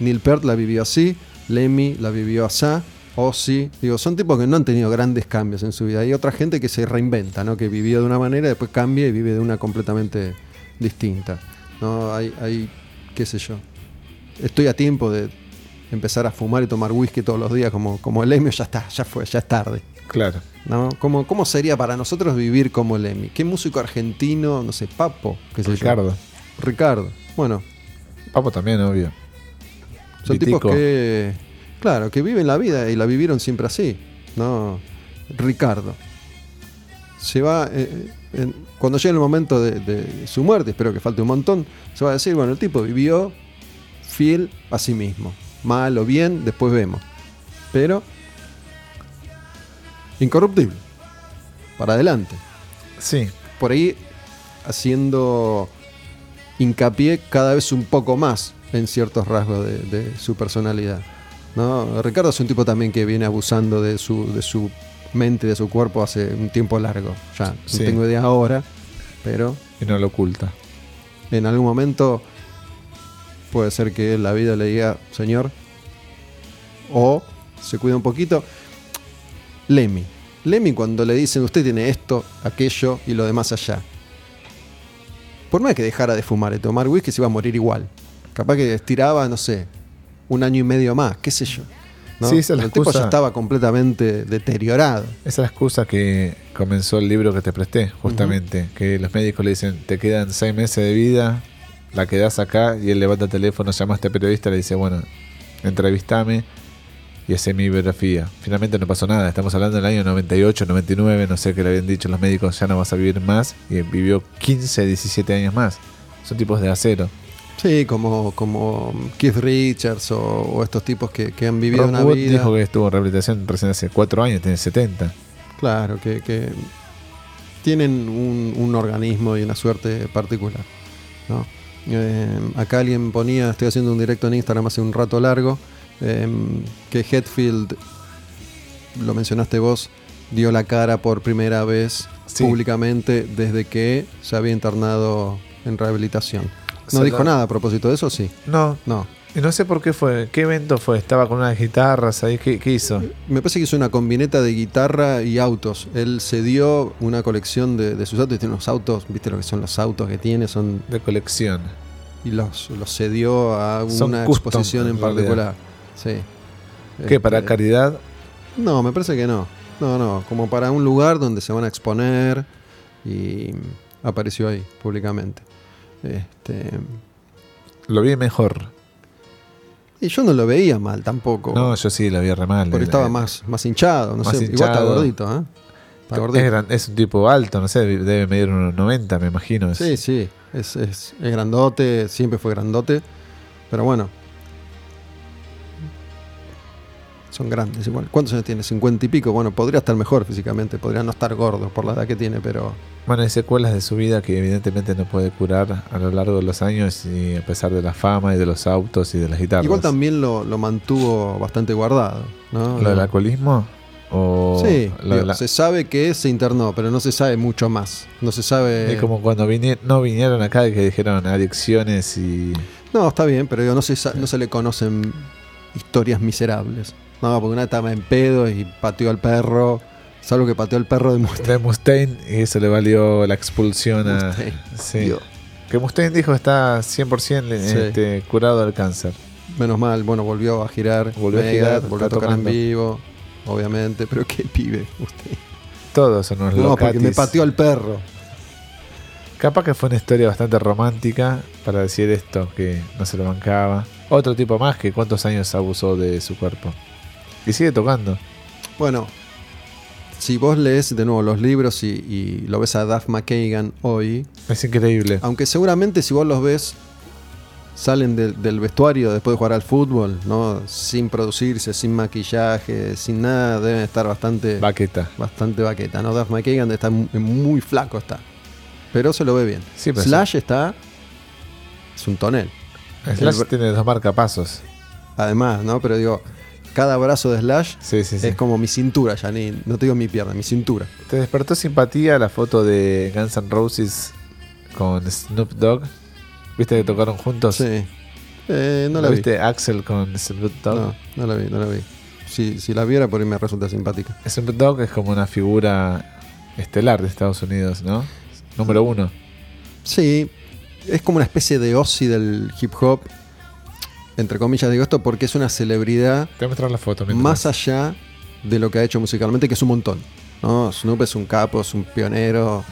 Neil Peart la vivió así, Lemmy la vivió así, Ozzy, digo, son tipos que no han tenido grandes cambios en su vida. Hay otra gente que se reinventa, ¿no? Que vivió de una manera, después cambia y vive de una completamente distinta. ¿No? Hay, hay, qué sé yo. Estoy a tiempo de empezar a fumar y tomar whisky todos los días como, como el Lemmy, ya está, ya fue, ya es tarde. Claro. ¿No? ¿Cómo, ¿Cómo sería para nosotros vivir como Lemmy? ¿Qué músico argentino, no sé, Papo? ¿Qué sé yo? Ricardo. Ricardo. Bueno, Papo también, obvio. son Vitico. tipos que, claro, que viven la vida y la vivieron siempre así, ¿no? Ricardo. Se va, eh, en- cuando llegue el momento de, de su muerte, espero que falte un montón, se va a decir, bueno, el tipo vivió fiel a sí mismo. Mal o bien, después vemos. Pero, incorruptible. Para adelante. Sí. por ahí haciendo hincapié cada vez un poco más en ciertos rasgos de, de su personalidad. ¿no? Ricardo es un tipo también que viene abusando de su, de su mente, de su cuerpo hace un tiempo largo. Ya Sí. no tengo idea ahora, pero Y no lo oculta. en algún momento puede ser que la vida le diga, señor, o se cuida un poquito. Lemmy. Lemmy cuando le dicen usted tiene esto, aquello y lo demás allá. Por más que dejara de fumar y tomar whisky se iba a morir igual. Capaz que estiraba, no sé, un año y medio más, qué sé yo. ¿no? Sí, esa es la el tipo excusa. ya estaba completamente deteriorado. Esa es la excusa que comenzó el libro que te presté, justamente. Que los médicos le dicen, te quedan seis meses de vida, la quedás acá, y él levanta el teléfono, llama a este periodista, le dice, bueno, entrevistame y hace mi biografía. Finalmente no pasó nada, estamos hablando del año 98, 99, no sé qué le habían dicho los médicos, ya no vas a vivir más, y vivió 15, 17 años más. Son tipos de acero. Sí, como, como Keith Richards o, o estos tipos que, que han vivido una Wood vida. dijo que estuvo en rehabilitación recién hace 4 años, tiene 70. Claro, que, que tienen un, un organismo y una suerte particular. ¿no? Eh, acá alguien ponía, estoy haciendo un directo en Instagram hace un rato largo, eh, que Hetfield, lo mencionaste vos, dio la cara por primera vez Sí. públicamente desde que se había internado en rehabilitación. No Se dijo nada a propósito de eso, sí. No, No. y no sé por qué fue, qué evento fue, estaba con unas guitarras ahí, ¿qué, qué hizo? Me parece que hizo una combineta de guitarra y autos. Él cedió una colección de, de sus autos. Tiene unos autos, viste lo que son los autos que tiene, son De colección. y los, los cedió a una custom, exposición en particular. Sí. ¿Qué, para Este, caridad? No, me parece que no. No, no, como para un lugar donde se van a exponer y apareció ahí públicamente. Este, Lo vi mejor. y yo no lo veía mal tampoco. No, yo sí lo vi re mal. porque Eh, estaba más, más hinchado, no más sé, igual está gordito, ¿eh? Está Es, gran- es un tipo alto, no sé, debe medir unos 90, me imagino. Sí, sí, es, es, es grandote, siempre fue grandote, pero bueno. Son grandes igual. ¿Cuántos años tiene? ¿50 y pico? Bueno, podría estar mejor físicamente, podría no estar gordo por la edad que tiene, pero Bueno, hay secuelas de su vida que evidentemente no puede curar a lo largo de los años y a pesar de la fama y de los autos y de las guitarras. igual también lo, lo mantuvo bastante guardado. ¿no? ¿Lo del alcoholismo? O Sí, digo, la- se sabe que se internó, pero no se sabe mucho más. No se sabe... Es como cuando vine- no vinieron acá y que dijeron adicciones y... No, está bien, pero digo, no, se, no se le conocen historias miserables. No, porque una estaba en pedo y pateó al perro. Salvo que pateó al perro de Mustang. de Mustaine y eso le valió la expulsión a... Mustaine. Sí. Que Mustaine dijo está 100% le- Sí. este, curado del cáncer. Menos mal, bueno, volvió a girar. Volvió a girar, volvió a tocar en vivo, obviamente. Pero qué pibe usted. Todos son unos No, porque me locatis. pateó al perro. Capaz que fue una historia bastante romántica para decir esto, que no se lo bancaba. Otro tipo más que cuántos años abusó de su cuerpo. Y sigue tocando. Bueno, si vos lees de nuevo los libros y, y lo ves a Duff McKagan hoy, Es increíble. aunque seguramente si vos los ves salen del- del vestuario después de jugar al fútbol, ¿no? Sin producirse, sin maquillaje, sin nada, deben estar bastante Baqueta. bastante baqueta, ¿no? Duff McKagan está muy, muy flaco está. Pero se lo ve bien. Sí, Slash está es un tonel. Slash El- tiene dos marcapasos. Además, ¿no? Pero digo, cada brazo de Slash Sí, sí, sí. es como mi cintura, ya ni, no te digo mi pierna, mi cintura. ¿Te despertó simpatía la foto de Guns N' Roses con Snoop Dogg? ¿Viste que tocaron juntos? Sí. Eh, no la vi. ¿Viste Axel con Snoop Dogg? No, no la vi, no la vi. Si, si la viera, por ahí me resulta simpática. Snoop Dogg es como una figura estelar de Estados Unidos, ¿no? Número uno. Sí, es como una especie de Ozzy del hip hop. Entre comillas digo esto porque es una celebridad Te voy a mostrar la foto. mientras. más allá de lo que ha hecho musicalmente, que es un montón. ¿no? Snoop es un capo, es un pionero,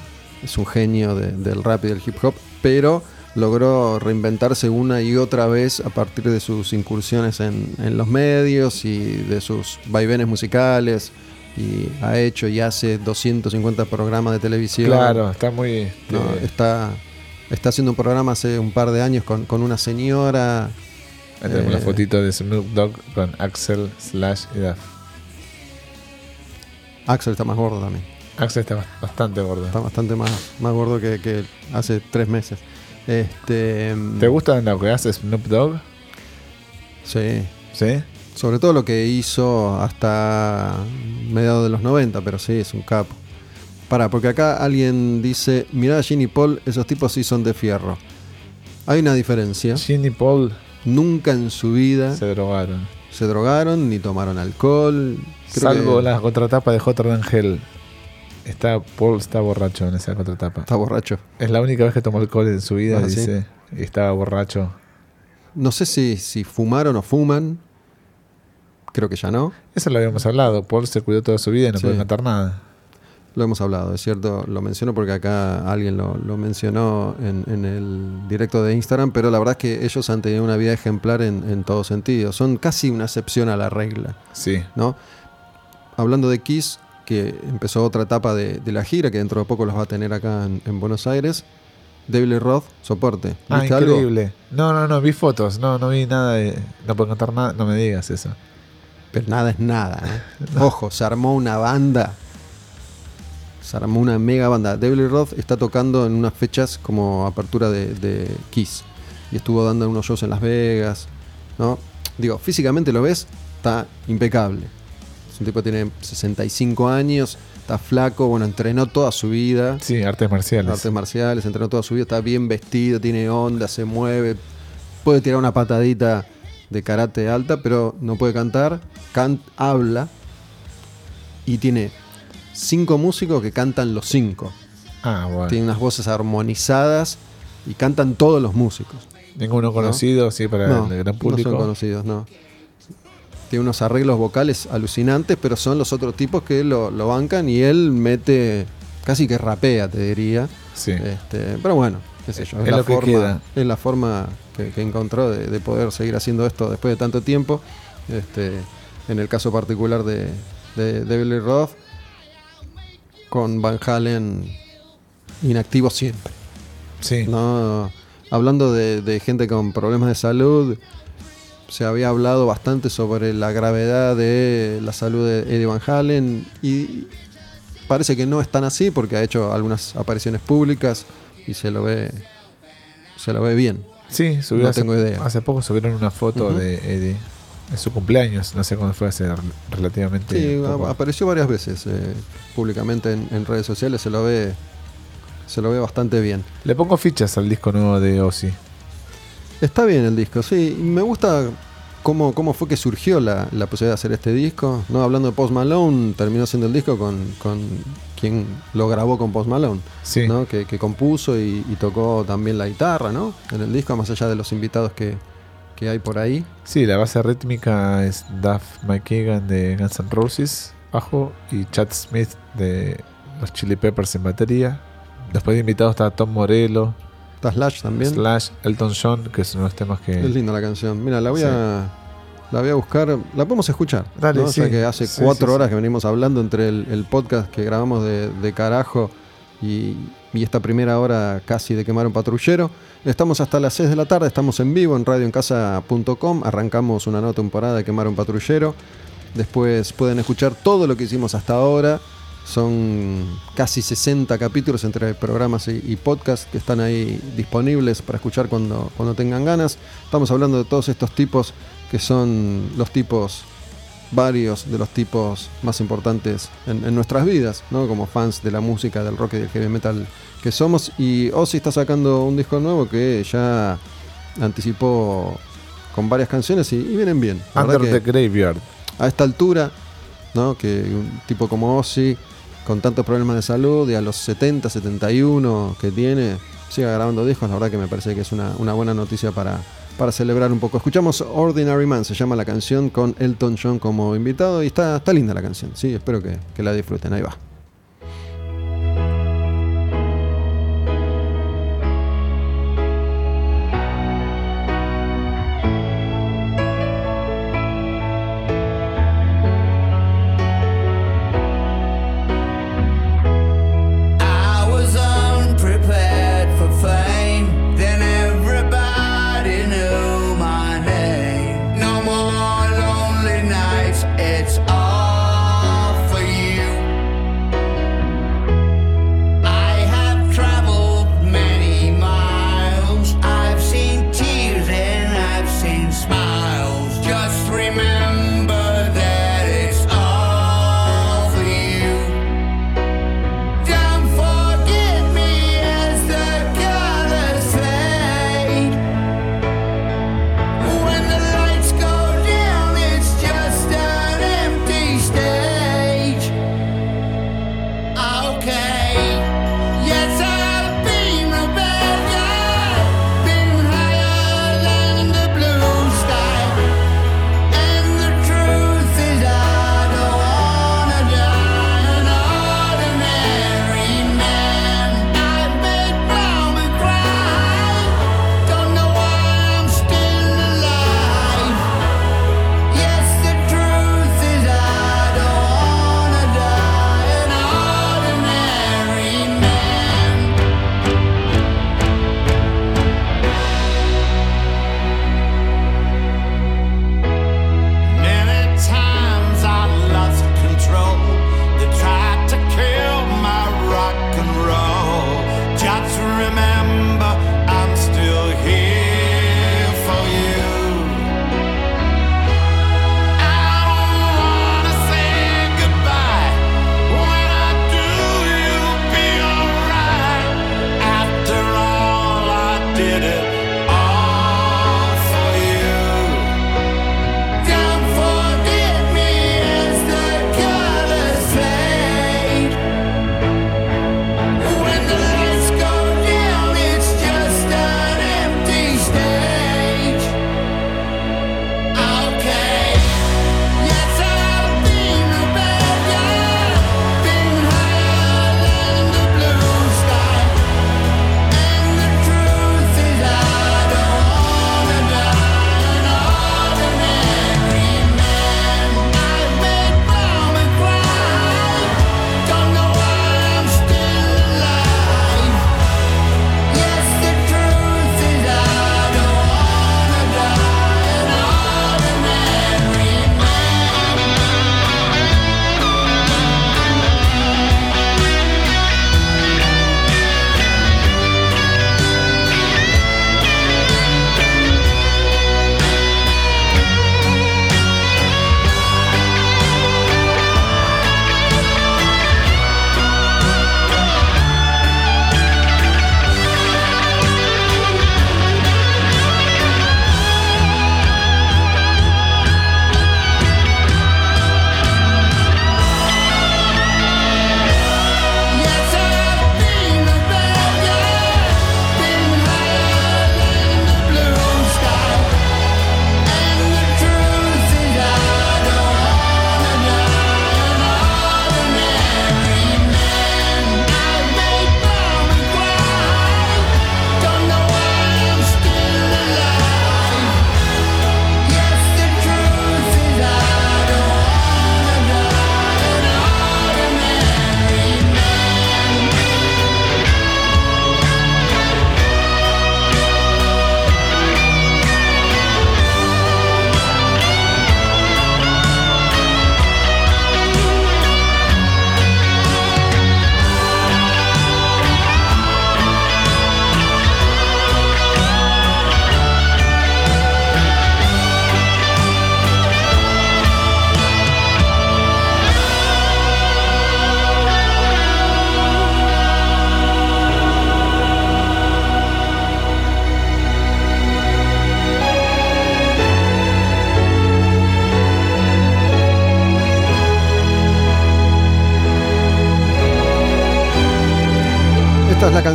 es un genio de- del rap y del hip hop, pero logró reinventarse una y otra vez a partir de sus incursiones en, en los medios y de sus vaivenes musicales. Y ha hecho y hace 250 programas de televisión. Claro, está muy. ¿no? este, Está, está haciendo un programa hace un par de años con, con una señora. Ahí tenemos la eh, fotito de Snoop Dogg con Axel, Slash y Duff. Axel está más gordo también. Axel está bast- bastante gordo. Está bastante más, más gordo que, que hace tres meses. Este, ¿Te gusta lo que hace Snoop Dogg? Sí. ¿Sí? Sobre todo lo que hizo hasta mediados de los 90, pero sí, es un capo. Para, porque acá alguien dice, mirá a Ginny Paul, esos tipos sí son de fierro. Hay una diferencia. Gene y Paul Nunca en su vida se drogaron. se drogaron ni tomaron alcohol. Creo Salvo que la contratapa de J. Rangel. Está, Paul está borracho en esa contratapa. Está borracho. Es la única vez que tomó alcohol en su vida, Ah, ¿sí? dice. Y estaba borracho. No sé si, si fumaron o fuman. Creo que ya no. Eso lo habíamos hablado. Paul se cuidó toda su vida y no Sí. puede cantar nada. Lo hemos hablado, es cierto, lo menciono porque acá alguien lo, lo mencionó en, en el directo de Instagram, pero la verdad es que ellos han tenido una vida ejemplar en, en todo sentido. Son casi una excepción a la regla, Sí. ¿no? Hablando de Kiss, que empezó otra etapa de, de la gira, que dentro de poco los va a tener acá en, en Buenos Aires. David Lee Roth, soporte. Ah, ¿Viste algo? increíble. No, no, no, vi fotos. No, no vi nada de. No puedo cantar nada. No me digas eso. Pero nada es nada. ¿eh? Ojo, se armó una banda. Se armó una mega banda. David Lee Roth está tocando en unas fechas como apertura de, de Kiss. Y estuvo dando unos shows en Las Vegas. ¿no? Digo, físicamente lo ves, está impecable. Es un tipo que tiene 65 años, está flaco, bueno, entrenó toda su vida. Sí, artes marciales. Artes marciales, entrenó toda su vida, está bien vestido, tiene onda, se mueve, puede tirar una patadita de karate alta, pero no puede cantar, can- habla y tiene cinco músicos que cantan los cinco. Ah, bueno. Tiene unas voces armonizadas y cantan todos los músicos. Ninguno conocido, sí, para No, el gran no público. son conocidos, no. Tiene unos arreglos vocales alucinantes, pero son los otros tipos que lo, lo bancan y él mete, casi que rapea, te diría. sí. Este, pero bueno, qué sé yo. Es la que forma, queda. Es la forma que, que encontró de, de poder seguir haciendo esto después de tanto tiempo. Este, en el caso particular de, de Lee Roth, con Van Halen inactivo siempre. sí. ¿no? Hablando de, de gente con problemas de salud, se había hablado bastante sobre la gravedad de la salud de Eddie Van Halen y parece que no es tan así porque ha hecho algunas apariciones públicas y se lo ve se lo ve bien. Sí, subió No hace, tengo idea. hace poco subieron una foto de Eddie. En su cumpleaños, no sé cuándo fue hace relativamente. Sí, poco. apareció varias veces eh, públicamente en, en redes sociales, se lo ve se lo ve bastante bien. Le pongo fichas al disco nuevo de Ozzy. Está bien el disco, sí. Me gusta cómo, cómo fue que surgió la, la posibilidad de hacer este disco. No, hablando de Post Malone, terminó siendo el disco con, con quien lo grabó con Post Malone, Sí. ¿no? que, que compuso y, y tocó también la guitarra ¿no? en el disco, más allá de los invitados que, que hay por ahí. Sí, la base rítmica es Duff McKagan de Guns N' Roses, bajo, y Chad Smith de los Chili Peppers en batería. Después de invitados está Tom Morello, Está Slash también. Slash, Elton John, que es uno de los temas que... Es linda la canción. Mira, la voy Sí. a La voy a buscar. La podemos escuchar. Dale, ¿no? O sea sí. que hace Sí, cuatro horas que venimos hablando entre el, el podcast que grabamos de, de carajo y, y esta primera hora casi de quemar un patrullero. Estamos hasta las 6 de la tarde, estamos en vivo en radioencasa.com. Arrancamos una nueva temporada de quemar un patrullero. Después pueden escuchar todo lo que hicimos hasta ahora. Son casi 60 capítulos entre programas y, y podcasts que están ahí disponibles para escuchar cuando, cuando tengan ganas. Estamos hablando de todos estos tipos que son los tipos varios de los tipos más importantes en, en nuestras vidas, ¿no? Como fans de la música, del rock y del heavy metal que somos. Y Ozzy está sacando un disco nuevo que ya anticipó con varias canciones y, y vienen bien. La Under the Graveyard. a esta altura, ¿no? Que un tipo como Ozzy, con tantos problemas de salud, y a los 70, 71 que tiene, siga grabando discos, la verdad que me parece que es una, una buena noticia para, para celebrar un poco. Escuchamos Ordinary Man, se llama la canción, con Elton John como invitado, y está, está linda la canción, sí, espero que, que la disfruten, ahí va.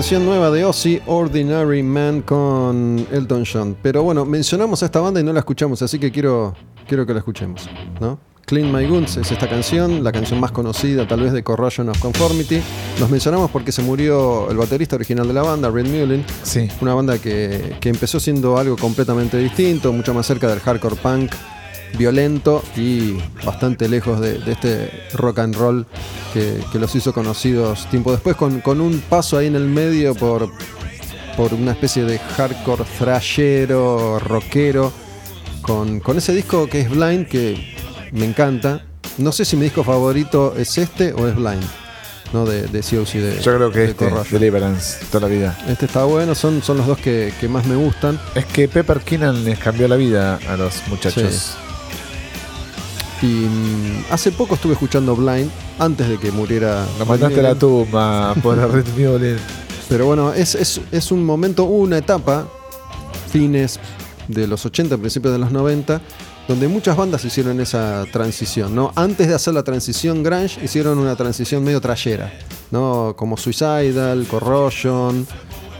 Canción nueva de Ozzy, Ordinary Man con Elton John. Pero bueno, mencionamos a esta banda y no la escuchamos, así que quiero, quiero que la escuchemos. ¿no? Clean My Guns es esta canción, la canción más conocida tal vez de Corrosion of Conformity. Los mencionamos porque se murió el baterista original de la banda, Red Mullen. Sí. Una banda que, que empezó siendo algo completamente distinto, mucho más cerca del hardcore punk violento y bastante lejos de, de este rock and roll que, que los hizo conocidos tiempo después, con, con un paso ahí en el medio por, por una especie de hardcore thrashero, rockero, con, con ese disco que es Blind, que me encanta. No sé si mi disco favorito es este o es Blind, ¿no? De, de COC de Yo creo que de este. Deliverance, toda la vida. Este está bueno, son, son los dos que, que más me gustan. Es que Pepper Keenan les cambió la vida a los muchachos. Y mm, hace poco estuve escuchando Blind, antes de que muriera. Van mandaste a la tumba por Red. Pero bueno, es, es, es un momento, una etapa, fines de los 80, principios de los 90, donde muchas bandas hicieron esa transición, ¿no? Antes de hacer la transición grunge, hicieron una transición medio trayera, ¿no? Como Suicidal, Corrosion,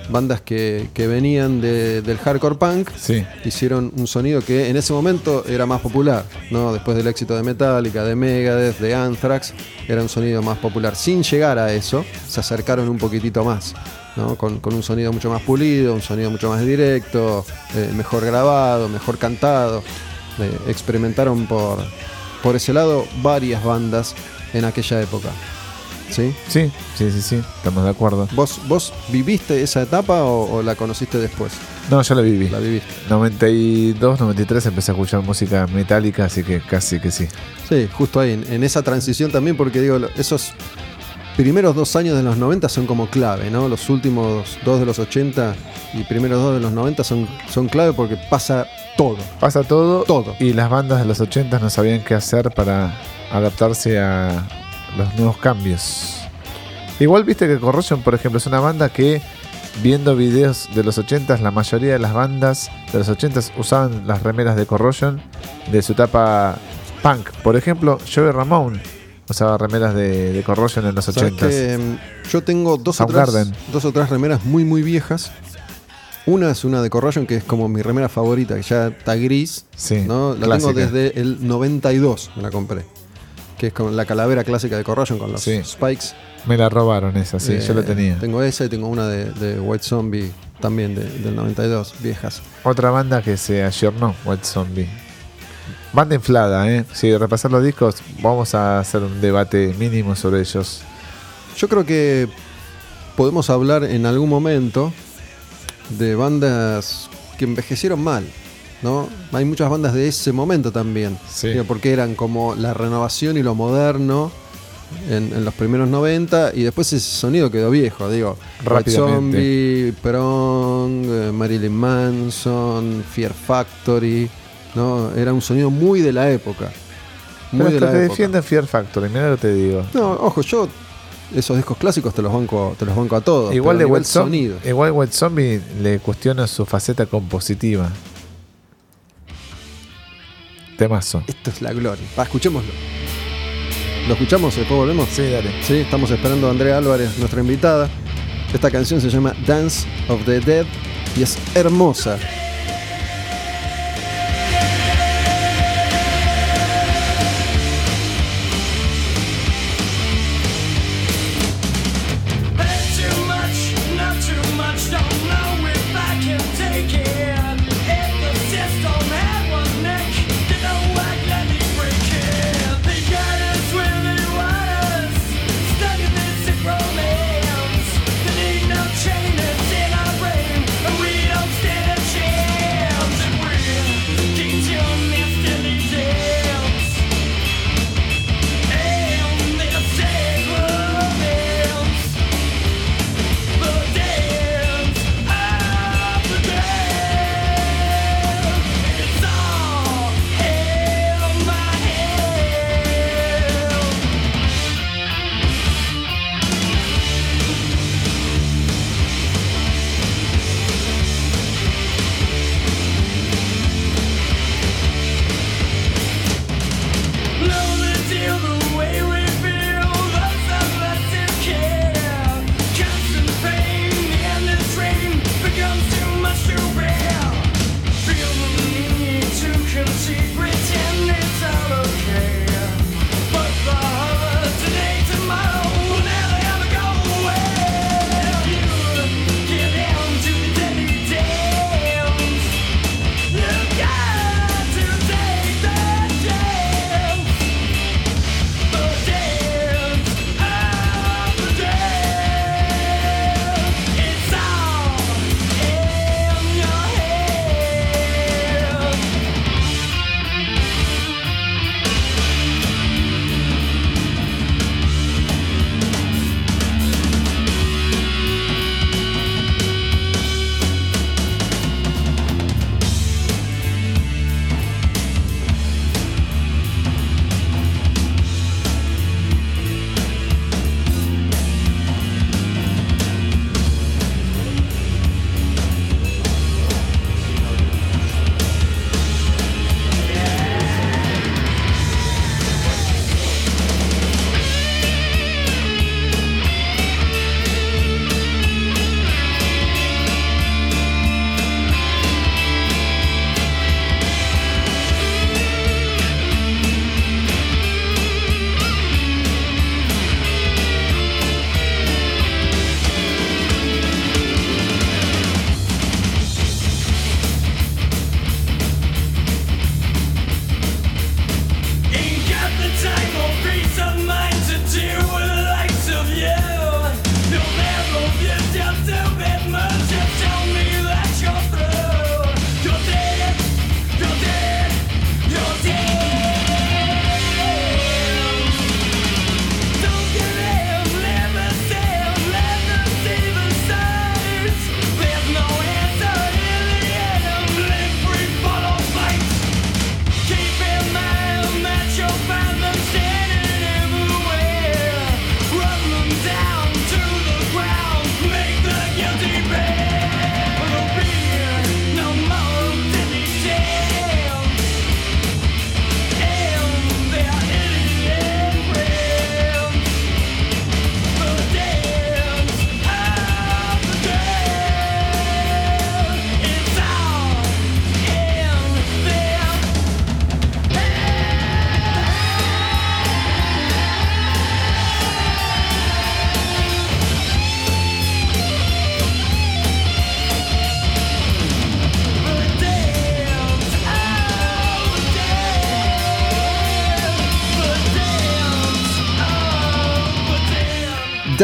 bandas que, que venían de- del hardcore punk, Sí. hicieron un sonido que en ese momento era más popular, ¿no? Después del éxito de Metallica, de Megadeth, de Anthrax, era un sonido más popular. Sin llegar a eso, se acercaron un poquitito más, ¿no? Con, con un sonido mucho más pulido, un sonido mucho más directo, eh, mejor grabado, mejor cantado. Eh, experimentaron por, por ese lado varias bandas en aquella época. ¿Sí? Sí, sí, sí, sí, estamos de acuerdo. ¿Vos, vos viviste esa etapa o, o la conociste después? No, yo la viví. La viviste. 92, 93 empecé a escuchar música metálica, así que casi que sí. Sí, justo ahí, en, en esa transición también, porque digo, esos primeros dos años de los 90 son como clave, ¿no? Los últimos dos de los 80 y primeros dos de los 90 son, son clave porque pasa todo. Pasa todo, Todo. y las bandas de los 80 no sabían qué hacer para adaptarse a los nuevos cambios. Igual viste que Corrosion, por ejemplo, es una banda que viendo videos de los 80 la mayoría de las bandas de los 80 usaban las remeras de Corrosion de su etapa punk. Por ejemplo, Joey Ramone usaba remeras de, de Corrosion en los ¿Sabés 80 que, mm, yo tengo dos o, tres, dos o tres remeras muy, muy viejas. Una es una de Corrosion, que es como mi remera favorita, que ya está gris. Sí, ¿no? La clásica. tengo desde el 92, me la compré. Que es con la calavera clásica de Corrosion, con los Sí. spikes. Me la robaron esa, sí, Eh, yo la tenía. Tengo esa y tengo una de, de White Zombie también de- del 92, viejas. Otra banda que se ayornó, White Zombie. Banda inflada, ¿eh? Si repasar los discos, vamos a hacer un debate mínimo sobre ellos. Yo creo que podemos hablar en algún momento de bandas que envejecieron mal, ¿no? Hay muchas bandas de ese momento también, Sí. Porque eran como la renovación y lo moderno en, en los primeros 90 y después ese sonido quedó viejo, digo. White. Zombie, Prong, eh, Marilyn Manson, Fear Factory, ¿no? Era un sonido muy de la época. Muy Pero de la te época. defienden Fear Factory, mira lo que te digo. No, ojo, yo esos discos clásicos te los banco, te los banco a todos. Igual de Zombie, igual White Zombie le cuestiona su faceta compositiva. Temazo. Esto es la gloria. Va, escuchémoslo. ¿Lo escuchamos después volvemos? Sí, dale. Sí, estamos esperando a Andrea Álvarez, nuestra invitada. Esta canción se llama Dance of the Dead y es hermosa.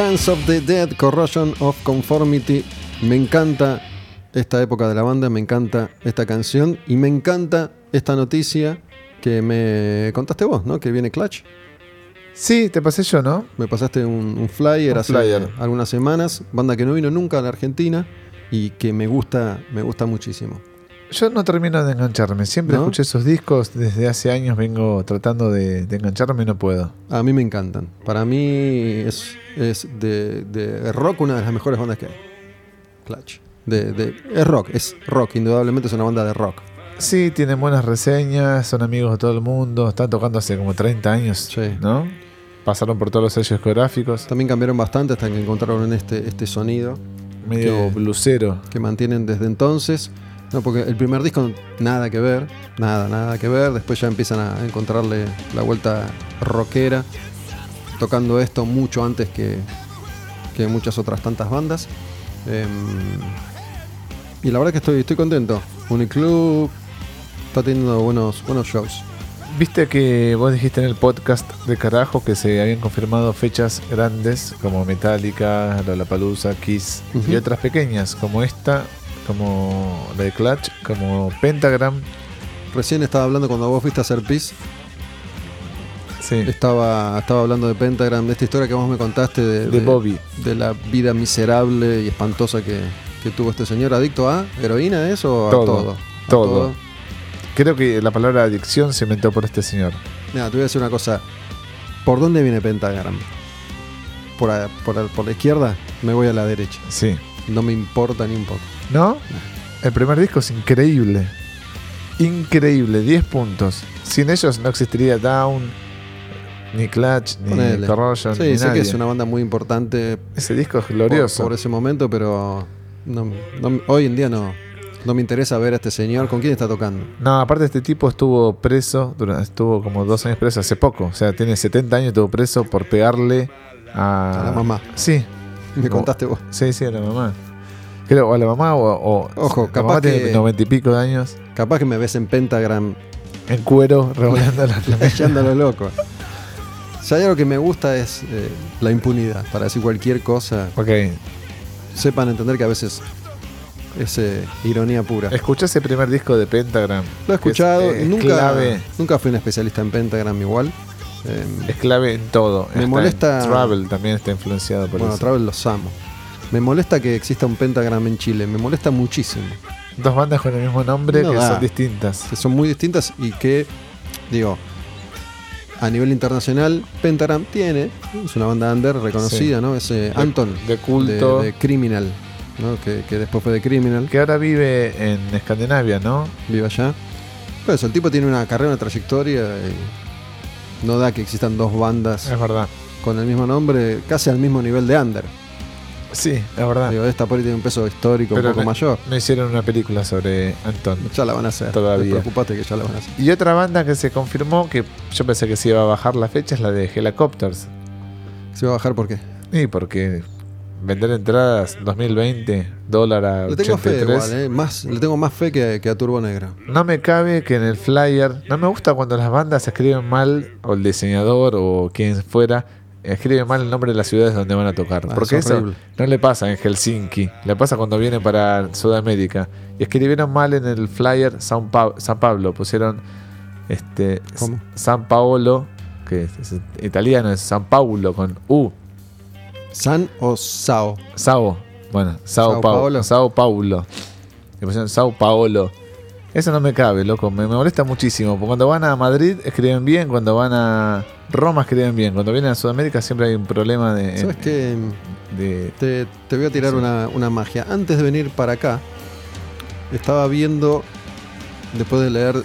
Dance of the Dead, Corrosion of Conformity. Me encanta esta época de la banda, me encanta esta canción y me encanta esta noticia que me contaste vos, ¿no? Que viene Clutch. Sí, te pasé yo, ¿no? Me pasaste un, un flyer Un hace flyer. algunas semanas, banda que no vino nunca a la Argentina y que me gusta, me gusta muchísimo. Yo no termino de engancharme. Siempre ¿No? escuché esos discos. Desde hace años vengo tratando de, de engancharme y no puedo. A mí me encantan. Para mí es, es de, de rock una de las mejores bandas que hay. Clutch. De, de- es rock, es rock, indudablemente es una banda de rock. Sí, tienen buenas reseñas, son amigos de todo el mundo, están tocando hace como 30 años, Sí. ¿no? Pasaron por todos los sellos discográficos, También cambiaron bastante hasta que encontraron este, este sonido medio que- blusero. que mantienen desde entonces. No, porque el primer disco nada que ver, nada, nada que ver. Después ya empiezan a encontrarle la vuelta rockera, tocando esto mucho antes que, que muchas otras tantas bandas. Em, y la verdad que estoy, estoy contento. Uniclub está teniendo buenos, buenos shows. Viste que vos dijiste en el podcast de carajo que se habían confirmado fechas grandes como Metallica, Lollapalooza, Kiss y Ujú. otras pequeñas como esta, como la de Clutch, como Pentagram. Recién estaba hablando cuando vos fuiste a hacer pis, Sí, estaba, estaba hablando de Pentagram, de esta historia que vos me contaste de, de Bobby. de la vida miserable y espantosa que, que tuvo este señor, adicto a heroína, eso o a Todo, todo. A todo. Creo que la palabra adicción se inventó por este señor. Mira, te voy a decir una cosa. ¿Por dónde viene Pentagram? Por, a- por, a- por la izquierda, me voy a la derecha. Sí. No me importa ni un poco. ¿No? El primer disco es increíble. Increíble, 10 puntos. Sin ellos no existiría Down, ni Clutch, ni. Corrosion, Sí, ni sé nadie. que es una banda muy importante Ese disco es por, glorioso. por ese momento, pero no- no- hoy en día no, no me interesa ver a este señor. ¿Con quién está tocando? No, aparte este tipo estuvo preso, durante, estuvo como dos años preso hace poco. O sea, tiene 70 años, estuvo preso por pegarle a... A la mamá. Sí, Me contaste vos. sí, sí, a la mamá. Creo, o a la mamá o... o Ojo, la capaz mamá tiene que- 90 y pico de años, Capaz que me ves en Pentagram en cuero, revolando la lo loco. Si hay algo que me gusta es eh, la impunidad. Para decir cualquier cosa, Ok, sepan entender que a veces es eh, ironía pura. escuché ese primer disco de Pentagram. Lo he es, escuchado, eh, es nunca, clave. nunca fui un especialista en Pentagram igual. Eh, Es clave en todo. Me molesta- Travel también está influenciado por bueno, eso. Travel los amo. Me molesta que exista un Pentagram en Chile, me molesta muchísimo. Dos bandas con el mismo nombre No que da. son distintas. Que son muy distintas y que, digo, a nivel internacional, Pentagram tiene, es una banda under reconocida, ¿no? Es eh, Anton. De culto. de, de Criminal, ¿no? que, que después fue de Criminal, Que ahora vive en Escandinavia, ¿no? vive allá. Pues el tipo tiene una carrera, una trayectoria y no da que existan dos bandas Es verdad. con el mismo nombre, casi al mismo nivel de Under. Sí, es verdad. Digo, esta por ahí tiene un peso histórico Pero un poco no- mayor. No hicieron una película sobre Anton. Ya la van a hacer. Todavía. Preocupate que ya la van a hacer. Y otra banda que se confirmó, que yo pensé que se iba a bajar la fecha, es la de Helicopters. Se va a bajar porque Y porque vender entradas 2020, dólar a le tengo fe 83. igual, ¿eh? más, le tengo más fe que, que a Turbo Negro. No me cabe que en el flyer, no me gusta cuando las bandas escriben mal, o el diseñador, o quien fuera, escribe mal el nombre de las ciudades donde van a tocar. Ah, Porque es eso no le pasa en Helsinki, le pasa cuando viene para Sudamérica. Y escribieron mal en el flyer San, Pa- San Pablo, pusieron este ¿Cómo? San Paolo, que es, es italiano, es San Paulo con U. ¿San o Sao? Sao, bueno, Sao, Sao Pau- Paulo. Sao Paulo. Le pusieron Sao Paolo. Eso no me cabe, loco. Me, me molesta muchísimo. Porque cuando van a Madrid escriben bien, cuando van a Roma escriben bien. Cuando vienen a Sudamérica siempre hay un problema de. ¿Sabes qué? de- Te, te voy a tirar Sí. una, una magia. Antes de venir para acá, estaba viendo, después de leer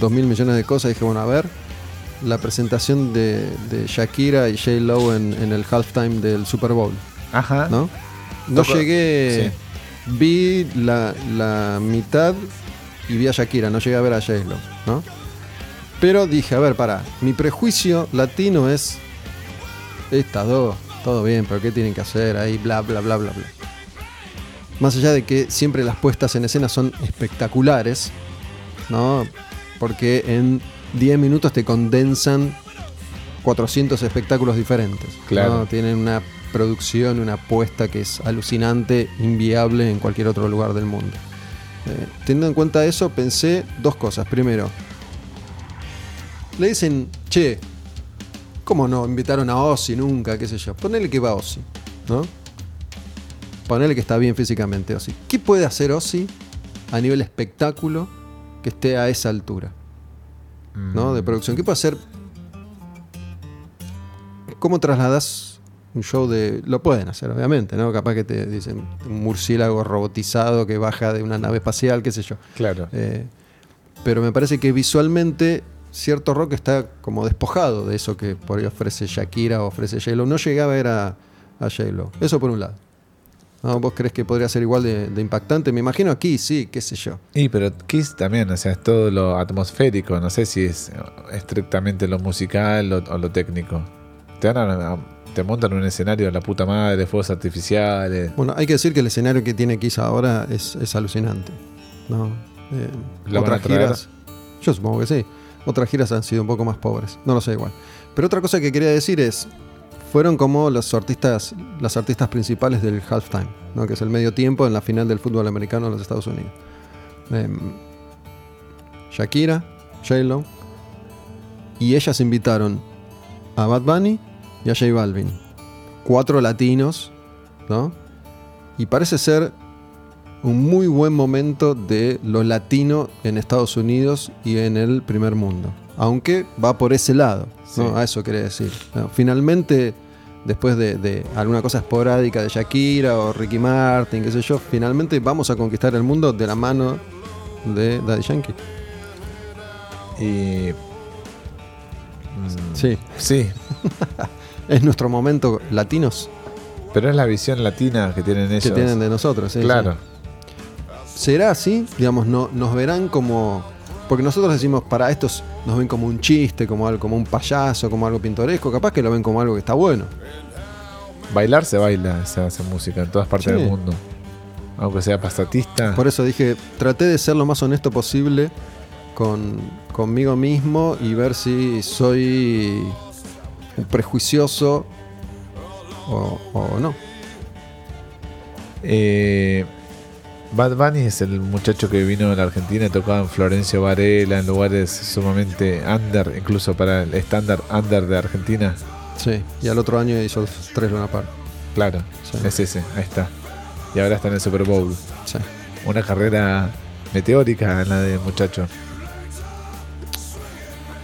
dos mil millones de cosas, dije, bueno, a ver, la presentación de, de Shakira y J. Lo en, en el halftime del Super Bowl, Ajá. ¿no? Llegué, vi la, la mitad y vi a Shakira, no llegué a ver a J. Lo, ¿no? Pero dije, a ver, para, mi prejuicio latino es estas dos, todo bien, pero ¿qué tienen que hacer ahí? Bla, bla, bla, bla, bla. Más allá de que siempre las puestas en escena son espectaculares, ¿no? Porque en 10 minutos te condensan 400 espectáculos diferentes. Claro. ¿no? Tienen una producción, una apuesta que es alucinante, inviable en cualquier otro lugar del mundo. Eh, teniendo en cuenta eso, pensé dos cosas. Primero, le dicen, che, ¿cómo no invitaron a Ozzy nunca? ¿Qué sé yo? Ponele que va Ozzy, ¿no? Ponele que está bien físicamente Ozzy. ¿Qué puede hacer Ozzy a nivel espectáculo que esté a esa altura? ¿No? De producción. ¿Qué puede hacer? ¿Cómo trasladas un show de. Lo pueden hacer, obviamente, ¿no? Capaz que te dicen un murciélago robotizado que baja de una nave espacial, qué sé yo. Claro. Eh, pero me parece que visualmente cierto rock está como despojado de eso que por ahí ofrece Shakira o ofrece J-Lo. No llegaba a ver a, a J-Lo. Eso por un lado. ¿No? ¿Vos crees que podría ser igual de, de impactante? Me imagino aquí, sí, qué sé yo. Y pero Kiss también, o sea, es todo lo atmosférico, no sé si es estrictamente lo musical o, o lo técnico. Te, van a- te montan un escenario de la puta madre, fuegos artificiales. Bueno, hay que decir que el escenario que tiene Kiss ahora es, es alucinante. ¿no? Eh, ¿Lo van a otras giras. Yo supongo que sí. Otras giras han sido un poco más pobres. No lo sé igual. Pero otra cosa que quería decir es. Fueron como los artistas, las artistas principales del halftime, ¿no? que es el medio tiempo en la final del fútbol americano en los Estados Unidos. Em, Shakira, J-Lo, y ellas invitaron a Bad Bunny y a J Balvin. Cuatro latinos, ¿no? Y parece ser un muy buen momento de lo latino en Estados Unidos y en el primer mundo. Aunque va por ese lado, ¿no? A eso quería decir. ¿no? Finalmente, después de, de alguna cosa esporádica de Shakira o Ricky Martin, qué sé yo, finalmente vamos a conquistar el mundo de la mano de Daddy Yankee. Y. mm, Sí, Sí, es nuestro momento latinos pero es la visión latina que tienen ellos. que tienen de nosotros. sí, claro. sí. ¿Será así? Digamos, no, nos verán como... Porque nosotros decimos, para estos nos ven como un chiste, como algo, como un payaso, como algo pintoresco. Capaz que lo ven como algo que está bueno. Bailar se baila, se hace música en todas partes Sí. del mundo. Aunque sea pastatista. Por eso dije, traté de ser lo más honesto posible con, conmigo mismo y ver si soy un prejuicioso o, o no. Eh, Bad Bunny es el muchacho que vino a la Argentina y tocaba en Florencio Varela, en lugares sumamente under, incluso para el estándar under de Argentina. Sí, y al otro año hizo tres Luna Park. Claro, Sí. es ese, ahí está. Y ahora está en el Super Bowl. Sí. Una carrera meteórica en la de muchacho.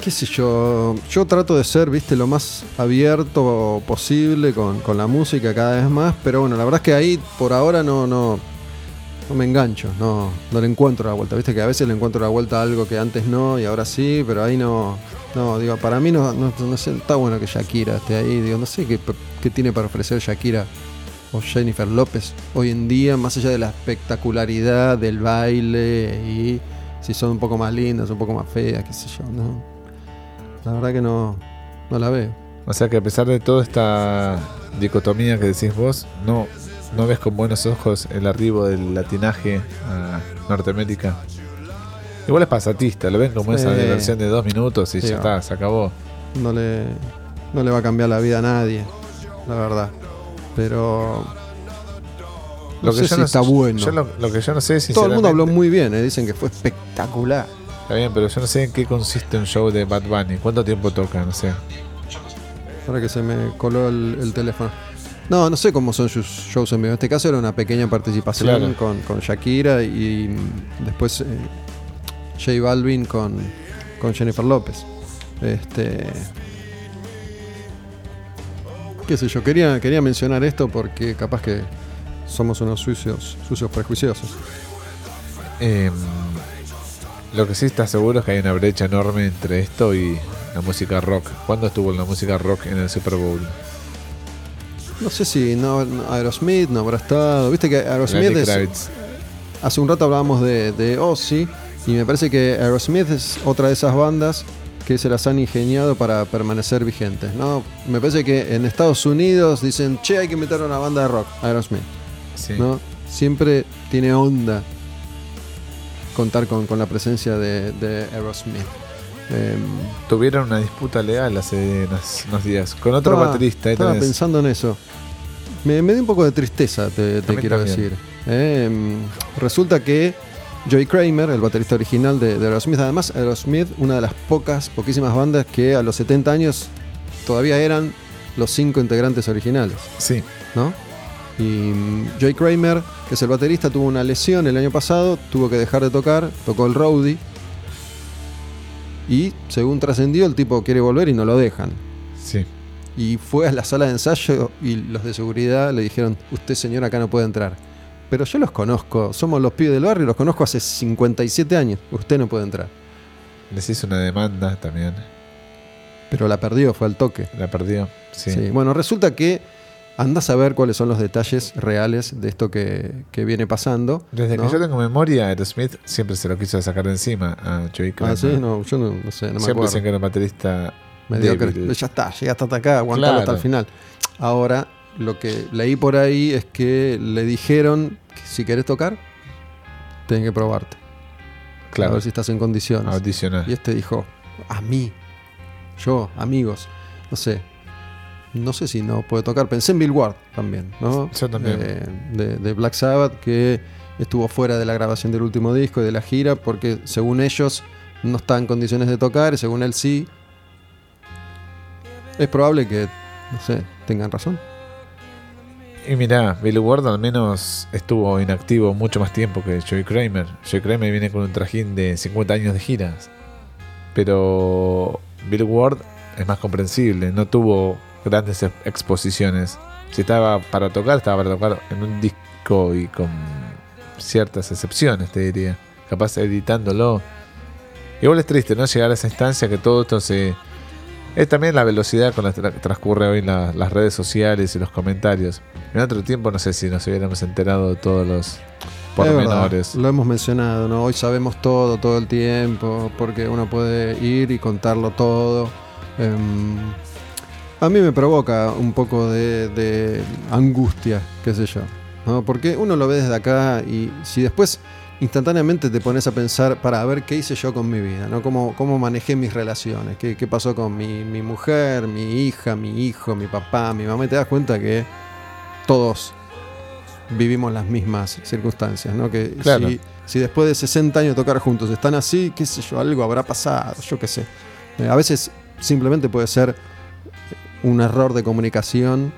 qué sé yo, yo trato de ser, viste, lo más abierto posible con, con la música cada vez más, pero bueno, la verdad es que ahí por ahora no, no, no me engancho, no, no le encuentro la vuelta, viste que a veces le encuentro la vuelta a algo que antes no y ahora sí, pero ahí no, no, digo, para mí no, no, no sé, está bueno que Shakira esté ahí, digo, no sé qué, qué tiene para ofrecer Shakira o Jennifer López hoy en día, más allá de la espectacularidad del baile y si son un poco más lindas, un poco más feas, qué sé yo, no. La verdad que no, no la veo. O sea que a pesar de toda esta dicotomía que decís vos, no, no ves con buenos ojos el arribo del latinaje a Norteamérica. Igual es pasatista, lo ven como esa diversión de dos minutos y Sí, ya va. está, se acabó. No le, no le va a cambiar la vida a nadie, la verdad. Pero no sé si está bueno. yo lo, lo que yo no sé es todo el mundo habló muy bien, eh, dicen que fue espectacular. Está bien, pero yo no sé en qué consiste un show de Bad Bunny. ¿Cuánto tiempo toca? No sé. Ahora que se me coló el, el teléfono. No, no sé cómo son sus shows en vivo. En este caso era una pequeña participación Claro. con, con Shakira y después eh, J Balvin con, con Jennifer López. Este. Qué sé yo, quería, quería mencionar esto porque capaz que somos unos sucios, sucios prejuiciosos. Em, lo que sí está seguro es que hay una brecha enorme entre esto y la música rock. ¿Cuándo estuvo la música rock en el Super Bowl? No sé si no, no- Aerosmith no habrá estado. Viste que Aerosmith es. Hace un rato hablábamos de, de Ozzy y me parece que Aerosmith es otra de esas bandas que se las han ingeniado para permanecer vigentes. ¿no? Me parece que en Estados Unidos dicen, che, hay que invitar a una banda de rock, Aerosmith. Sí. ¿no? Siempre tiene onda contar con, con la presencia de, de Aerosmith. Em, Tuvieron una disputa legal hace unos, unos días con otro estaba- baterista. Estaba tenés. pensando en eso. Me, me dio un poco de tristeza, te, quiero también. decir. Em, resulta que Joey Kramer, el baterista original de, de Aerosmith, además Aerosmith, una de las pocas, poquísimas bandas que a los 70 años todavía eran los cinco integrantes originales. Sí, ¿no? Y mm, Joey Kramer, que es el baterista, tuvo una lesión el año pasado, tuvo que dejar de tocar, tocó el roadie. Y según trascendió, el tipo quiere volver y no lo dejan. sí. Y fue a la sala de ensayo y los de seguridad le dijeron, usted señor acá no puede entrar. Pero yo los conozco, somos los pibes del barrio, los conozco hace 57 años, usted no puede entrar. Les hizo una demanda también. Pero la perdió, fue al toque. La perdió. Sí. Sí, Bueno, resulta que andás a ver cuáles son los detalles reales de esto que, que viene pasando. Desde ¿no? que yo tengo memoria, Aerosmith siempre se lo quiso sacar de encima a Joey Kramer. Ah, sí, no, yo no, no sé, no me siempre acuerdo. dicen que era un baterista Mediocre. Ya está, llegaste hasta acá, aguantalo hasta el final. Ahora, lo que leí por ahí es que le dijeron que si querés tocar, tenés que probarte. A Claro, ver si estás en condiciones. audicionar. Y este dijo, a mí, yo, amigos, no sé. No sé si no puede tocar. Pensé en Bill Ward también, ¿no? Yo también. Eh, de, de Black Sabbath, que estuvo fuera de la grabación del último disco y de la gira, porque según ellos no está en condiciones de tocar, y según él sí. Es probable que, no sé, tengan razón. Y mirá, Billy Ward al menos estuvo inactivo mucho más tiempo que Joey Kramer. Joey Kramer viene con un trajín de 50 años de giras. Pero Billy Ward es más comprensible, no tuvo grandes ex- exposiciones. Si estaba para tocar, estaba para tocar en un disco y con ciertas excepciones, te diría. Capaz editándolo. Igual es triste, ¿no? Llegar a esa instancia que todo esto se... Es también la velocidad con la que tra- transcurre hoy la- las redes sociales y los comentarios. En otro tiempo no sé si nos hubiéramos enterado de todos los pormenores. lo hemos mencionado, ¿no? Hoy sabemos todo, todo el tiempo, porque uno puede ir y contarlo todo. Em, a mí me provoca un poco de, de angustia, qué sé yo. ¿no? Porque uno lo ve desde acá y si después instantáneamente te pones a pensar para ver qué hice yo con mi vida, ¿no? Cómo, cómo manejé mis relaciones, qué, qué pasó con mi, mi mujer, mi hija, mi hijo, mi papá, mi mamá, y te das cuenta que todos vivimos las mismas circunstancias, ¿no? Que Claro. si, si después de 60 años de tocar juntos están así, qué sé yo, algo habrá pasado, yo qué sé. Eh, a veces simplemente puede ser un error de comunicación,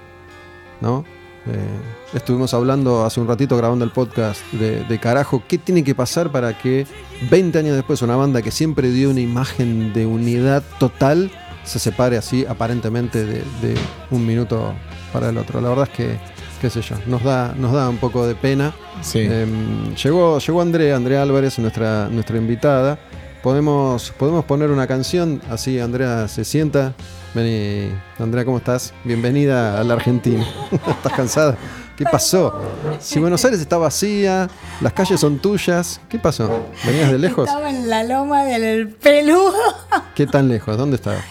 ¿no? Eh, estuvimos hablando hace un ratito grabando el podcast de, de carajo, ¿qué tiene que pasar para que 20 años después una banda que siempre dio una imagen de unidad total se separe así aparentemente de, de un minuto para el otro? La verdad es que, qué sé yo, nos da, nos da un poco de pena. Sí. Em, llegó, llegó Andrea, Andrea Álvarez, nuestra, nuestra invitada. Podemos, podemos poner una canción, así Andrea se sienta. Vení, Andrea, ¿cómo estás? Bienvenida a la Argentina. ¿Estás cansada? ¿Qué pasó? Si Buenos Aires está vacía, las calles son tuyas, ¿qué pasó? ¿Venías de lejos? Estaba en la loma del peludo ¿Qué tan lejos? ¿Dónde estás?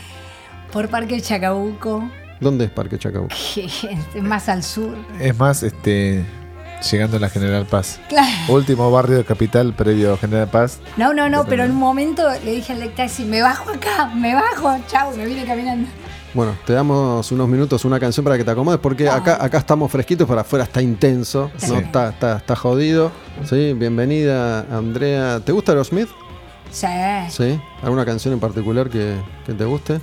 por Parque Chacabuco, ¿Dónde es Parque Chacabuco? es más al sur. Es más, este llegando a la General Paz. Claro. Último barrio de capital previo a General Paz. No, no, no, pero en un momento le dije al taxi, me bajo acá, me bajo, chau, me vine caminando. Bueno, te damos unos minutos una canción para que te acomodes, porque acá, acá estamos fresquitos, para afuera está intenso, ¿no? Sí. Está, está, está jodido. Sí, bienvenida, Andrea. ¿Te gusta Aerosmith? Sí. Sí. ¿Alguna canción en particular que, que te guste?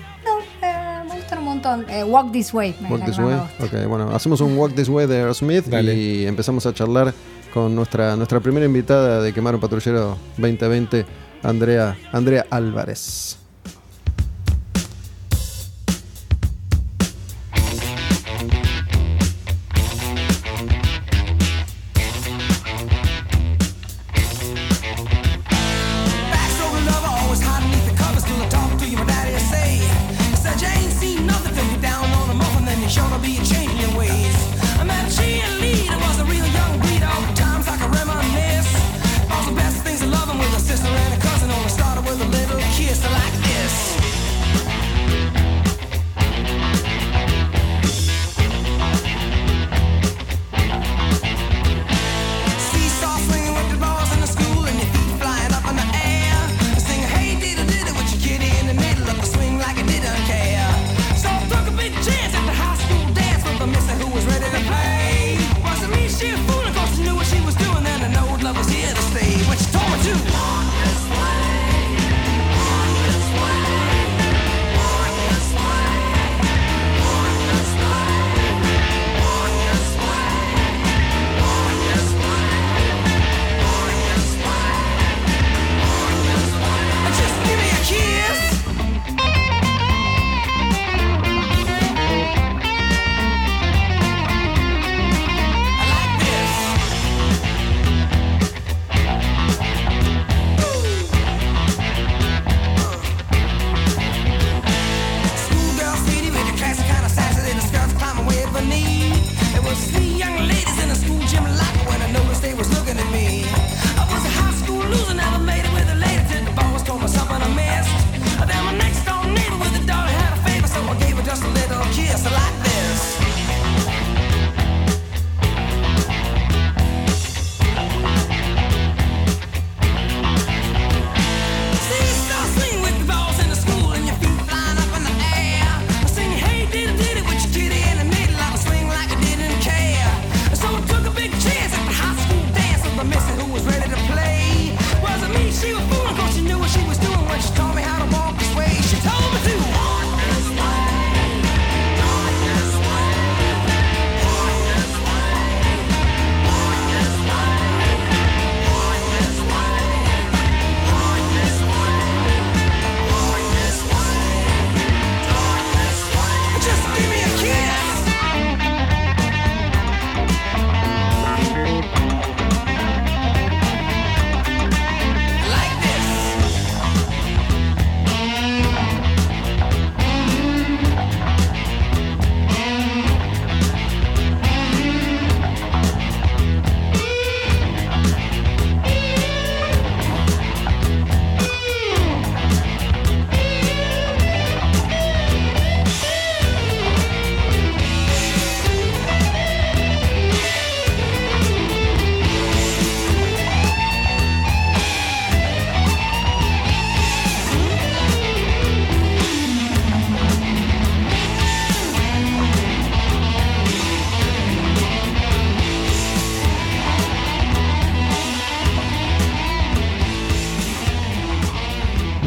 Montón. Eh, Walk This Way. me- Walk This Way. Ok, bueno, hacemos un Walk This Way de Aerosmith Dale. y empezamos a charlar con nuestra, nuestra primera invitada de Quemar un Patrullero 2020, Andrea, Andrea Álvarez.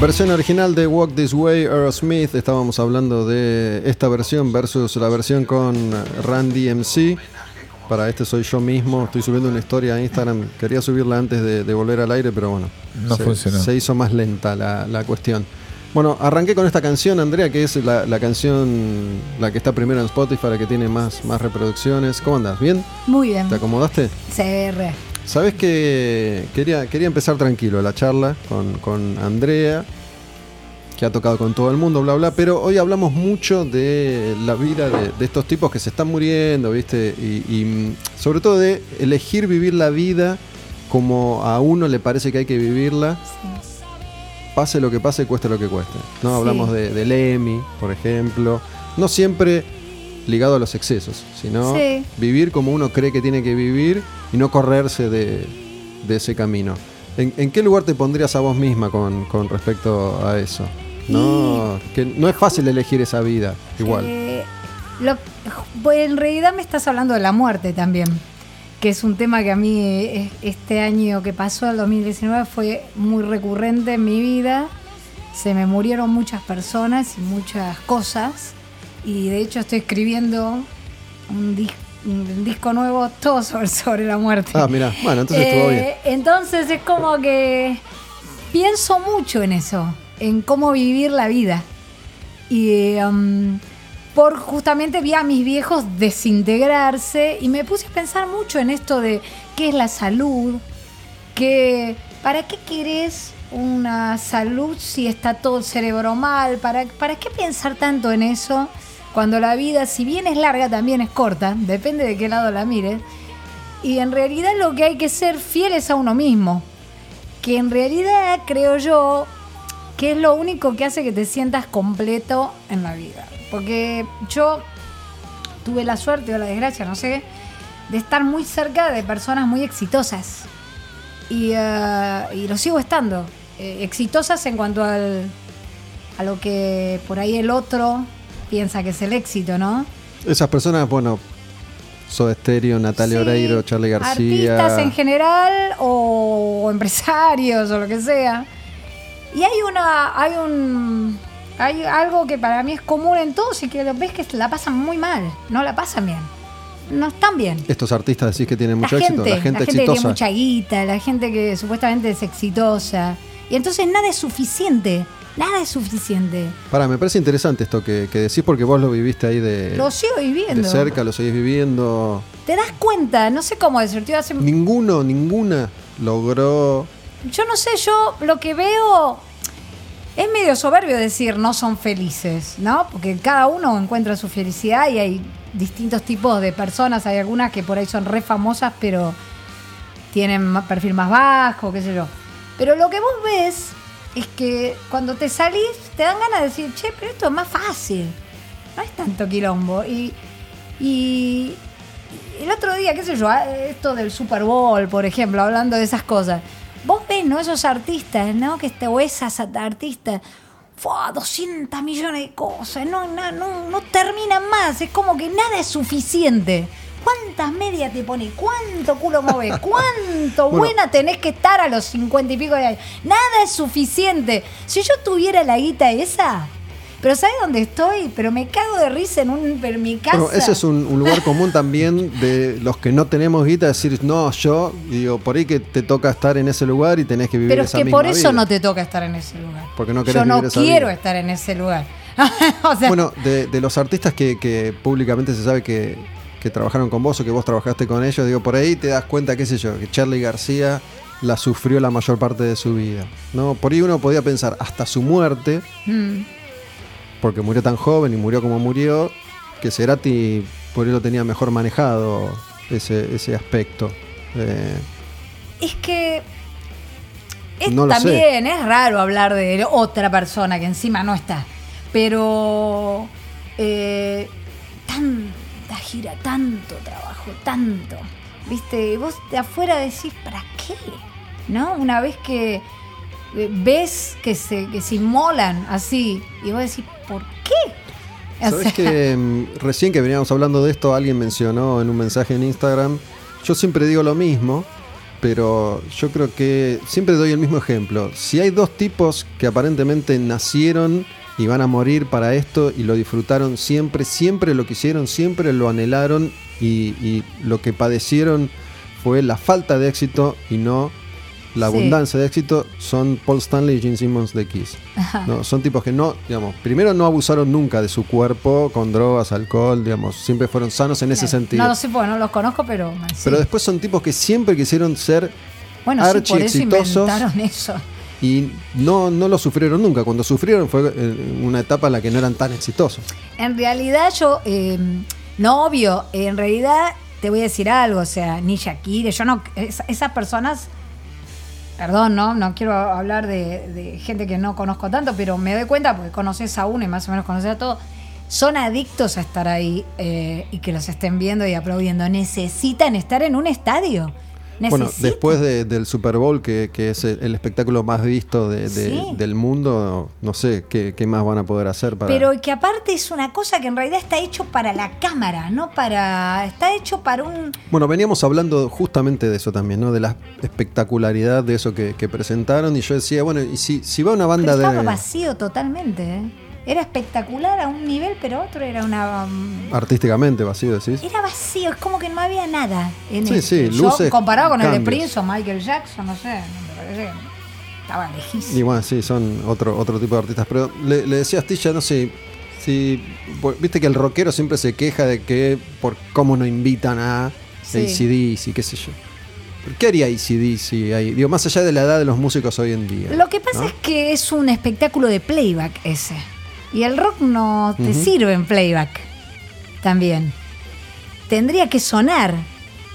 Versión original de Walk This Way, Aerosmith. Estábamos hablando de esta versión versus la versión con Randy MC. Para este soy yo mismo. Estoy subiendo una historia a Instagram. Quería subirla antes de, de volver al aire, pero bueno. No se, funcionó. Se hizo más lenta la, la cuestión. Bueno, arranqué con esta canción, Andrea, que es la, la canción, la que está primero en Spotify, la que tiene más, más reproducciones. ¿Cómo andas? ¿Bien? Muy bien. ¿Te acomodaste? CR. Sabes que quería, quería empezar tranquilo la charla con, con Andrea, que ha tocado con todo el mundo, bla, bla, pero hoy hablamos mucho de la vida de, de estos tipos que se están muriendo, ¿viste? Y, y, mm, sobre todo de elegir vivir la vida como a uno le parece que hay que vivirla, pase lo que pase, cueste lo que cueste. ¿no? Sí. Hablamos de, del EMI, por ejemplo. No siempre ligado a los excesos, sino Sí. vivir como uno cree que tiene que vivir y no correrse de, de ese camino. ¿En, en qué lugar te pondrías a vos misma con, con respecto a eso? No, que no es fácil elegir esa vida, igual. Eh, lo- pues en realidad me estás hablando de la muerte también, que es un tema que a mí eh, este año que pasó, el 2019, fue muy recurrente en mi vida. Se me murieron muchas personas y muchas cosas. Y de hecho estoy escribiendo un, dis- un disco nuevo todo sobre, sobre la muerte. Ah, mira, bueno, entonces estuvo bien. Eh, Entonces es como que pienso mucho en eso, en cómo vivir la vida. Y um, por justamente vi a mis viejos desintegrarse y me puse a pensar mucho en esto de qué es la salud, que para qué querés una salud si está todo el cerebro mal, para, para qué pensar tanto en eso cuando la vida, si bien es larga, también es corta, depende de qué lado la mires. Y en realidad lo que hay que ser fieles a uno mismo. Que en realidad creo yo que es lo único que hace que te sientas completo en la vida. Porque yo tuve la suerte o la desgracia, no sé, de estar muy cerca de personas muy exitosas. Y, eh, y lo sigo estando. Eh, exitosas en cuanto al, a lo que por ahí el otro piensa que es el éxito, ¿no? Esas personas, bueno, Soda Stereo, Natalia Sí, Oreiro, Charlie García. Artistas en general o empresarios o lo que sea. Y hay una, hay un, hay algo que para mí es común en todos y que lo ves que la pasan muy mal, no la pasan bien, no están bien. Estos artistas decís que tienen La mucho gente, éxito, la gente que tiene mucha guita, la gente que supuestamente es exitosa. Y entonces nada es suficiente, nada es suficiente. Pará, me parece interesante esto que, que decís porque vos lo viviste ahí de, Lo sigo de viviendo. cerca, lo seguís viviendo. Te das cuenta, no sé cómo decirte, hace Ninguno, ninguna logró. Yo no sé, yo lo que veo es medio soberbio decir no son felices, ¿no? Porque cada uno encuentra su felicidad y hay distintos tipos de personas. Hay algunas que por ahí son re famosas, pero tienen perfil más bajo, qué sé yo. Pero lo que vos ves es que cuando te salís te dan ganas de decir, che, pero esto es más fácil. No es tanto quilombo. Y, y el otro día, qué sé yo, esto del Super Bowl, por ejemplo, hablando de esas cosas. Vos ves, ¿no? Esos artistas, ¿no? Que este, o esas artistas, ¡fua! 200 millones de cosas, no, no, no, no terminan más, es como que nada es suficiente. ¿Cuántas medias te pone? ¿Cuánto culo mueve? ¿Cuánto Bueno. buena tenés que estar a los 50 y pico de años? Nada es suficiente. Si yo tuviera la guita esa, pero ¿sabes dónde estoy? Pero me cago de risa en, un, en mi casa. Bueno, ese es un, un lugar común también de los que no tenemos guita, decir, no, yo, y digo, por ahí que te toca estar en ese lugar y tenés que vivir Pero es esa que misma por eso vida. no te toca estar en ese lugar. Porque no querés Yo no vivir esa quiero vida. estar en ese lugar. o sea, Bueno, de, de los artistas que, que públicamente se sabe que, que trabajaron con vos o que vos trabajaste con ellos, digo, por ahí te das cuenta, qué sé yo, que Charlie García la sufrió la mayor parte de su vida. ¿no? Por ahí uno podía pensar, hasta su muerte, mm, porque murió tan joven y murió como murió, que Cerati por lo tenía mejor manejado ese, ese aspecto. Eh, es que es No lo sé. también es raro hablar de otra persona que encima no está. Pero eh, tanta gira, tanto trabajo, tanto. ¿Viste? Y vos de afuera decís, ¿para qué? ¿No? Una vez que ves que se, que se inmolan así, y vos decís, ¿por qué? O Sabes sea, que mm, recién que veníamos hablando de esto, alguien mencionó en un mensaje en Instagram. Yo siempre digo lo mismo, pero yo creo que siempre doy el mismo ejemplo. Si hay dos tipos que aparentemente nacieron y van a morir para esto y lo disfrutaron siempre, siempre lo quisieron, siempre lo anhelaron y, y lo que padecieron fue la falta de éxito y no la Sí. abundancia de éxito, son Paul Stanley y Gene Simmons de Kiss. No, son tipos que no, digamos, primero no abusaron nunca de su cuerpo con drogas, alcohol, digamos, siempre fueron sanos en ese sentido. No lo sé porque no los conozco, pero. sí. Pero después son tipos que siempre quisieron ser bueno, sí, archi por eso exitosos. inventaron eso. y no, no lo sufrieron nunca. Cuando sufrieron fue en una etapa en la que no eran tan exitosos. En realidad, yo. eh, no, obvio, en realidad te voy a decir algo, o sea, ni Shakira, yo no. es- esas personas. Perdón, ¿no? No quiero hablar de, gente que no conozco tanto, pero me doy cuenta porque conoces a uno y más o menos conoces a todos. Son adictos a estar ahí eh, y que los estén viendo y aplaudiendo. Necesitan estar en un estadio. Bueno, después de- del Super Bowl, que, que es el, espectáculo más visto de- de- Sí. del mundo, no sé qué, qué más van a poder hacer para. Pero que aparte es una cosa que en realidad está hecho para la cámara, no para. Está hecho para un. Bueno, veníamos hablando justamente de eso también, ¿no? De la espectacularidad de eso que, que presentaron. Y yo decía, bueno, y si, si va una Pero banda estaba de. vacío totalmente. ¿eh? Era espectacular a un nivel, pero otro era una. um, Artísticamente vacío, decís. Era vacío, es como que no había nada. En Sí, el- sí, Yo, luces, comparado con el de. Prince o Michael Jackson, no sé, estaba Y lejísimo. bueno, sí, son otro, otro tipo de artistas. Pero le, le decía a Astilla, no sé, si. Viste que el rockero siempre se queja de que por cómo no invitan a Sí. ACDC, qué sé yo. ¿Pero ¿Qué haría ACDC ahí? Digo, más allá de la edad de los músicos hoy en día. Lo que pasa ¿no? es que es un espectáculo de playback ese. Y el rock no te sirve en playback también. Tendría que sonar.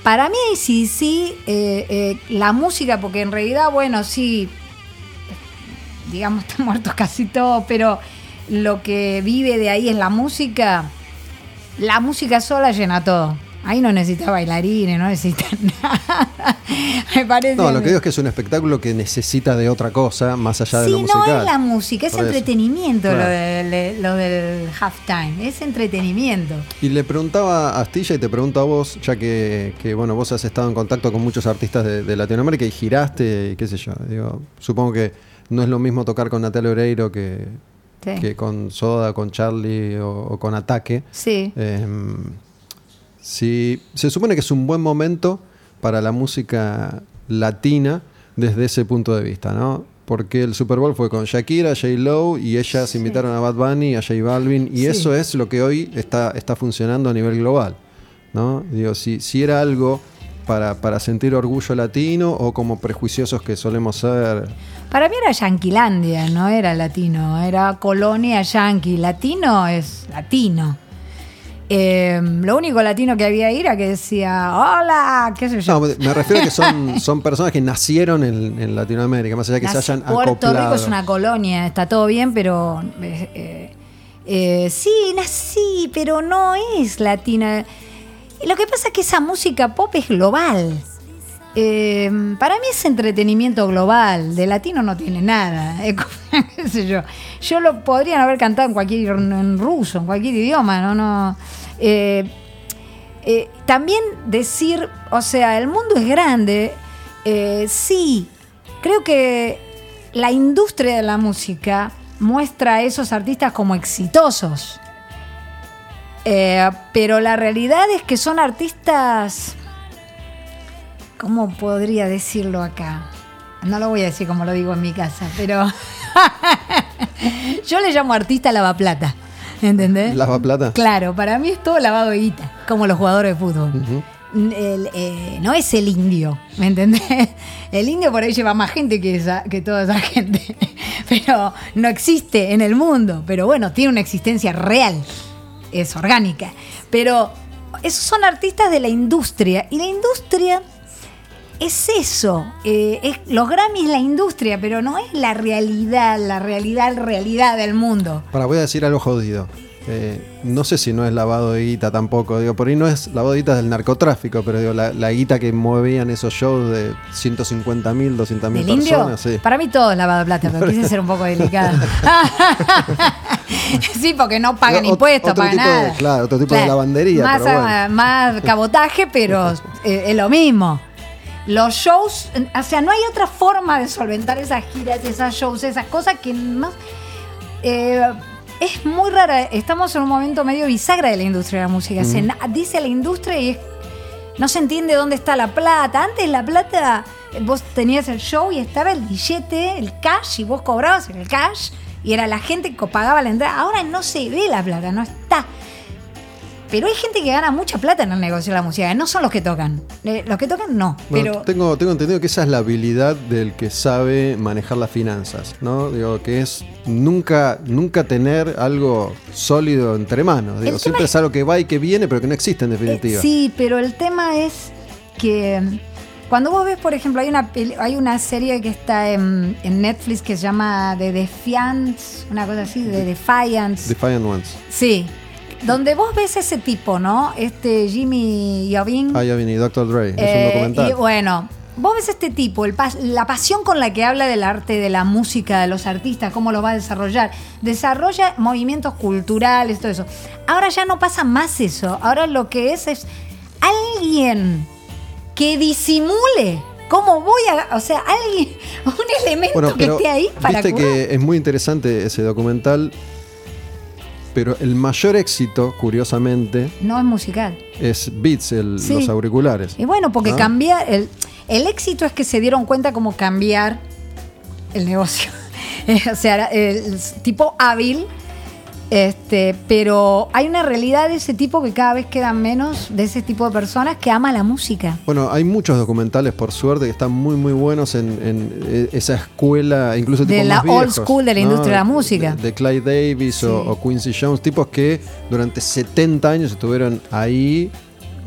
Para mí, sí, sí, eh, eh, la música, porque en realidad, bueno, sí, digamos, están muertos casi todos, pero lo que vive de ahí es la música. La música sola llena todo. Ahí no necesita bailarines, no necesita nada. Me parece. No, lo que digo es que es un espectáculo que necesita de otra cosa, más allá de Sí, lo no musical. es la música, es Por entretenimiento lo, del, lo del halftime, es entretenimiento. Y le preguntaba a Astilla y te pregunto a vos, ya que, que, bueno, vos has estado en contacto con muchos artistas de, de Latinoamérica y giraste y qué sé yo. Digo, supongo que no es lo mismo tocar con Natalia Oreiro que, Sí. que con Soda, con Charlie o, o con Ataque. Sí. Em, sí, se supone que es un buen momento para la música latina desde ese punto de vista, ¿no? Porque el Super Bowl fue con Shakira, J. Lo y ellas Sí. invitaron a Bad Bunny, a J Balvin y Sí. eso es lo que hoy está, está funcionando a nivel global, ¿no? Digo, si, si era algo para, para sentir orgullo latino o como prejuiciosos que solemos ser, Para mí era Yanquilandia, no era latino, era colonia yanqui. Latino es latino. Eh, lo único latino que había ahí era que decía, hola, qué sé yo. No, me refiero a que son, son personas que nacieron en, en Latinoamérica, más allá que se hayan Puerto acoplado. Rico es una colonia, está todo bien, pero eh, eh, eh, sí, nací, pero no es latina. Y Lo que pasa es que esa música pop es global. Eh, para mí es entretenimiento global, de latino no tiene nada. Qué sé yo. Yo lo podrían haber cantado en cualquier en ruso, en cualquier idioma, no, no. Eh, eh, también decir, o sea, el mundo es grande. eh, sí, creo que la industria de la música muestra a esos artistas como exitosos. Pero la realidad es que son artistas. ¿Cómo podría decirlo acá? No lo voy a decir como lo digo en mi casa, pero. Yo le llamo artista lavaplata. ¿Entendés? Lava plata. Claro, para mí es todo lavado de guita, como los jugadores de fútbol. El, eh, no es el indio, ¿me entendés? El indio por ahí lleva más gente que, esa, que toda esa gente, pero no existe en el mundo, pero bueno, tiene una existencia real, es orgánica. Pero esos son artistas de la industria y la industria es eso, eh, es, los Grammy es la industria, pero no es la realidad, la realidad, realidad del mundo. Para, voy a decir algo jodido. Eh, no sé si no es lavado de guita tampoco. Digo, por ahí no es lavado de guita del narcotráfico, pero digo, la, la guita que movían esos shows de 150 mil, 200 mil personas. Sí. Para mí todo es lavado de plata, pero quise ser un poco delicada. sí, porque no pagan impuestos, pagan de- nada. claro, otro tipo de lavandería, Más, pero bueno. más cabotaje, pero eh, es lo mismo. Los shows, o sea, no hay otra forma de solventar esas giras, esas shows, esas cosas que no. eh, es muy rara. Estamos en un momento medio bisagra de la industria de la música. Se dice la industria y es- no se entiende dónde está la plata. Antes la plata, vos tenías el show y estaba el billete, el cash, y vos cobrabas el cash y era la gente que pagaba la entrada. Ahora no se ve la plata, no está. Pero hay gente que gana mucha plata en el negocio de la música. No son los que tocan. Eh, Los que tocan no. Bueno, pero tengo, tengo entendido que esa es la habilidad del que sabe manejar las finanzas, ¿no? Digo, que es nunca, nunca tener algo sólido entre manos. Digo, siempre es- es algo que va y que viene, pero que no existe en Eh, definitiva. sí, pero el tema es que mm, cuando vos ves, por ejemplo, hay una hay una serie que está en, en Netflix que se llama The Defiance, una cosa así, The Defiance. Defiant Ones. sí. Donde vos ves ese tipo, ¿no? Este Jimmy Iovine. Ah, ya viene, Dr. Dre. Es un Eh, documental. Y bueno, vos ves este tipo, el pas- la pasión con la que habla del arte, de la música, de los artistas, cómo lo va a desarrollar. Desarrolla movimientos culturales, todo eso. Ahora ya no pasa más eso. Ahora lo que es es alguien que disimule. ¿Cómo voy a.? O sea, alguien. Un elemento Bueno, que esté ahí para. viste curar. que es muy interesante ese documental, pero el mayor éxito, curiosamente, No es musical. es Beats, el- Sí. los auriculares. Y bueno, porque ¿Ah? cambiar. El, el éxito es que se dieron cuenta cómo cambiar el negocio. O sea, el tipo hábil. Este, pero hay una realidad de ese tipo que cada vez quedan menos de ese tipo de personas que ama la música. Bueno, hay muchos documentales, por suerte, que están muy, muy buenos en, en, eh, esa escuela, incluso De tipos la más old viejos, school de la industria de la música. De, de Clyde Davis o Quincy Jones, tipos que durante 70 años estuvieron ahí,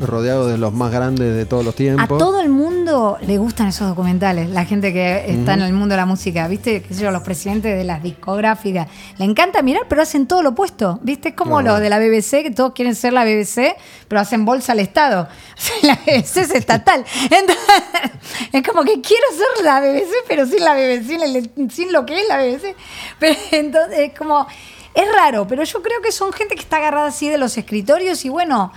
rodeados de los más grandes de todos los A tiempos. todo el mundo le gustan esos documentales, la gente que está en el mundo de la música, ¿viste? ¿Qué sé yo, los presidentes de las discográficas. Le encanta mirar, pero hacen todo lo opuesto, ¿viste? Es como los de la BBC, que todos quieren ser la BBC, pero hacen bolsa al Estado. O sea, la BBC es estatal. Entonces, es como que quiero ser la BBC, pero sin la BBC, sin lo que es la BBC. Pero entonces, es como. Es raro, pero yo creo que son gente que está agarrada así de los escritorios y bueno.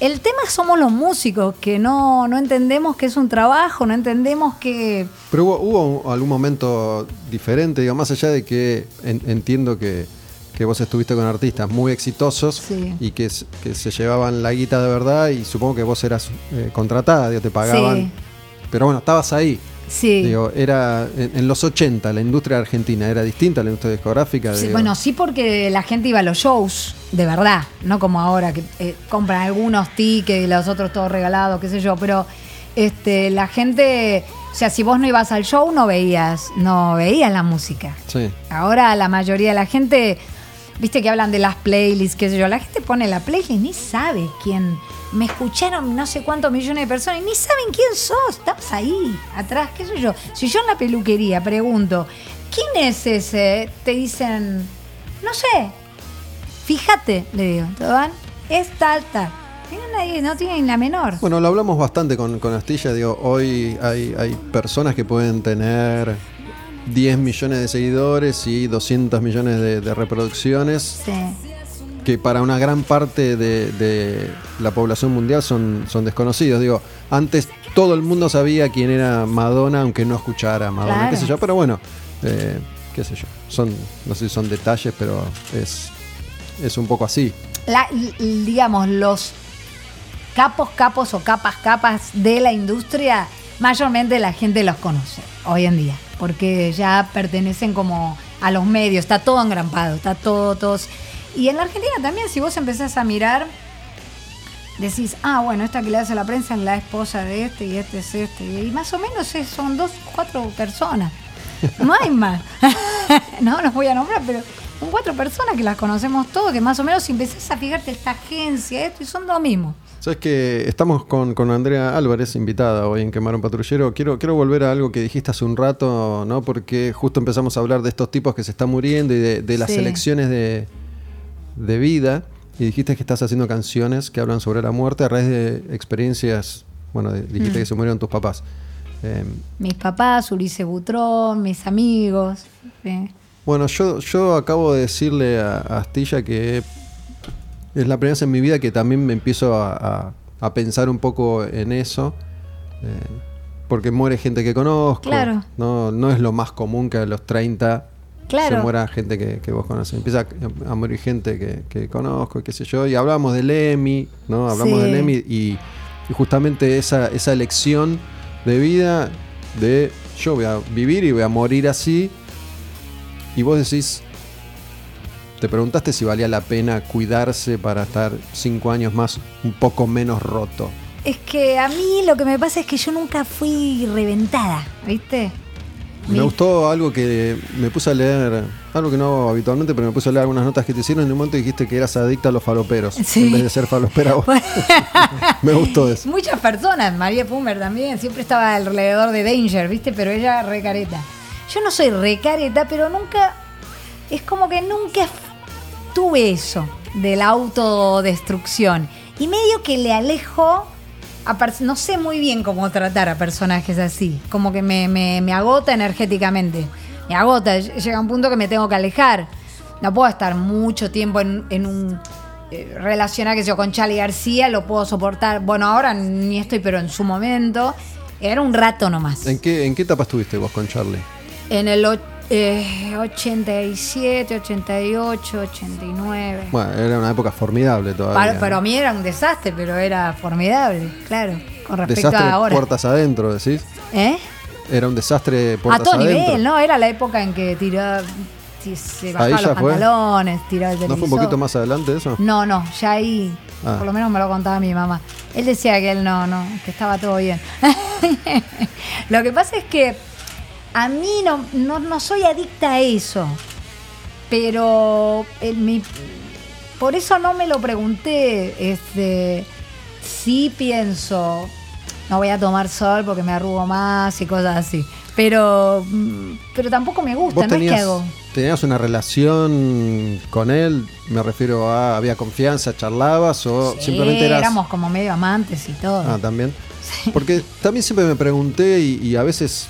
El tema somos los músicos, que no, no entendemos que es un trabajo, no entendemos que... Pero hubo, hubo algún momento diferente, digo, más allá de que en- entiendo que, que vos estuviste con artistas muy exitosos Sí. y que, que se llevaban la guita de verdad y supongo que vos eras eh, contratada, digo, te pagaban. Sí. Pero bueno, estabas ahí. Sí. Digo, era en, en los 80 la industria argentina era distinta a la industria discográfica. Sí, bueno, sí porque la gente iba a los shows, de verdad, no como ahora que eh, compran algunos tickets y los otros todos regalados, qué sé yo, pero este, la gente, o sea, si vos no ibas al show no veías, no veías la música. Sí. Ahora la mayoría de la gente, viste que hablan de las playlists, qué sé yo, la gente pone la playlist ni sabe quién. Me escucharon no sé cuántos millones de personas y ni saben quién sos. Estás ahí, atrás, qué sé yo. Si yo en la peluquería pregunto, ¿quién es ese? Te dicen, no sé. Fíjate, le digo, ¿todo van? Es tal, tal. No tienen la menor. Bueno, lo hablamos bastante con, con Astilla. Digo, hoy hay, hay personas que pueden tener 10 millones de seguidores y 200 millones de, de reproducciones, Sí. que para una gran parte de, de la población mundial son, son desconocidos. Digo, antes todo el mundo sabía quién era Madonna, aunque no escuchara Madonna, Claro. qué sé yo. Pero bueno, eh, qué sé yo. Son, no sé si son detalles, pero es, es un poco así. la- digamos, los capos, capos o capas, capas de la industria, mayormente la gente los conoce hoy en día, porque ya pertenecen como a los medios, está todo engrampado, está todo, todos. Y en la Argentina también, si vos empezás a mirar, decís, ah, bueno, esta que le hace la prensa es la esposa de este y este es este, y más o menos son dos, cuatro personas. No hay más. no los voy a nombrar, pero son cuatro personas que las conocemos todos, que más o menos si empezás a fijarte esta agencia, esto, y son lo mismo. Sabes que estamos con, con Andrea Álvarez, invitada hoy en Quemar un Patrullero. Quiero, quiero volver a algo que dijiste hace un rato, ¿no? Porque justo empezamos a hablar de estos tipos que se están muriendo y de, de las Sí. elecciones de, de vida. Y dijiste que estás haciendo canciones que hablan sobre la muerte a raíz de experiencias. Bueno, de- dijiste Mm. que se murieron tus papás. Eh, Mis papás, Ulises Butrón, mis amigos. sí. Bueno, yo, yo acabo de decirle a, a Astilla que es la primera vez en mi vida que también me empiezo a, a- a pensar un poco en eso. Eh, porque muere gente que conozco. Claro. No, no es lo más común que a los 30 Claro. se muera gente que, que vos conoces. Empieza a, a morir gente que, que conozco y qué sé yo. Y hablamos del Emi, ¿no? Hablamos Sí. del Emi y, y justamente esa, esa elección de vida de yo voy a vivir y voy a morir así. Y vos decís, te preguntaste si valía la pena cuidarse para estar cinco años más un poco menos roto. Es que a mí lo que me pasa es que yo nunca fui reventada, ¿viste? Me gustó algo que me puse a leer, algo que no hago habitualmente, pero me puse a leer algunas notas que te hicieron en un momento dijiste que eras adicta a los faloperos. Sí. En vez de ser falopera vos. me gustó eso. Muchas personas, María Pumer también, siempre estaba alrededor de Danger, ¿viste? Pero ella re careta. Yo no soy re careta, pero nunca. Es como que nunca tuve eso de la autodestrucción. Y medio que le alejo. a no sé muy bien cómo tratar a personajes así. Como que me, me- me agota energéticamente. Me agota. Llega un punto que me tengo que alejar. No puedo estar mucho tiempo en, en un eh, relacionar que yo con Charlie García, lo puedo soportar. Bueno, ahora ni estoy, pero en su momento era un rato nomás. ¿En qué, ¿En qué etapa estuviste vos con Charlie? En el eh, 87, 88, 89. Bueno, era una época formidable todavía. Para, para mí era un desastre, pero era formidable, claro, con respecto Desastre a ahora. puertas adentro, decís. ¿Eh? Era un desastre A puertas todo adentro. nivel, ¿no? Era la época en que tiraba, se bajaba los fue. pantalones, tiraba el ¿No fue un televisor. poquito más adelante eso? No, no, ya ahí, Ah. por lo menos me lo contaba mi mamá. Él decía que él no, no, que estaba todo bien. lo que pasa es que a mí no, no, no soy adicta a eso, pero en mi, por eso no me lo pregunté. Este, sí pienso, no voy a tomar sol porque me arrugo más y cosas así. Pero, mm, pero tampoco me gusta, ¿Vos no es que hago. tenías una relación con él? Me refiero a, ¿había confianza, charlabas o Sí, simplemente eras... éramos como medio amantes y todo. Ah, también. Porque también siempre me pregunté y, y a veces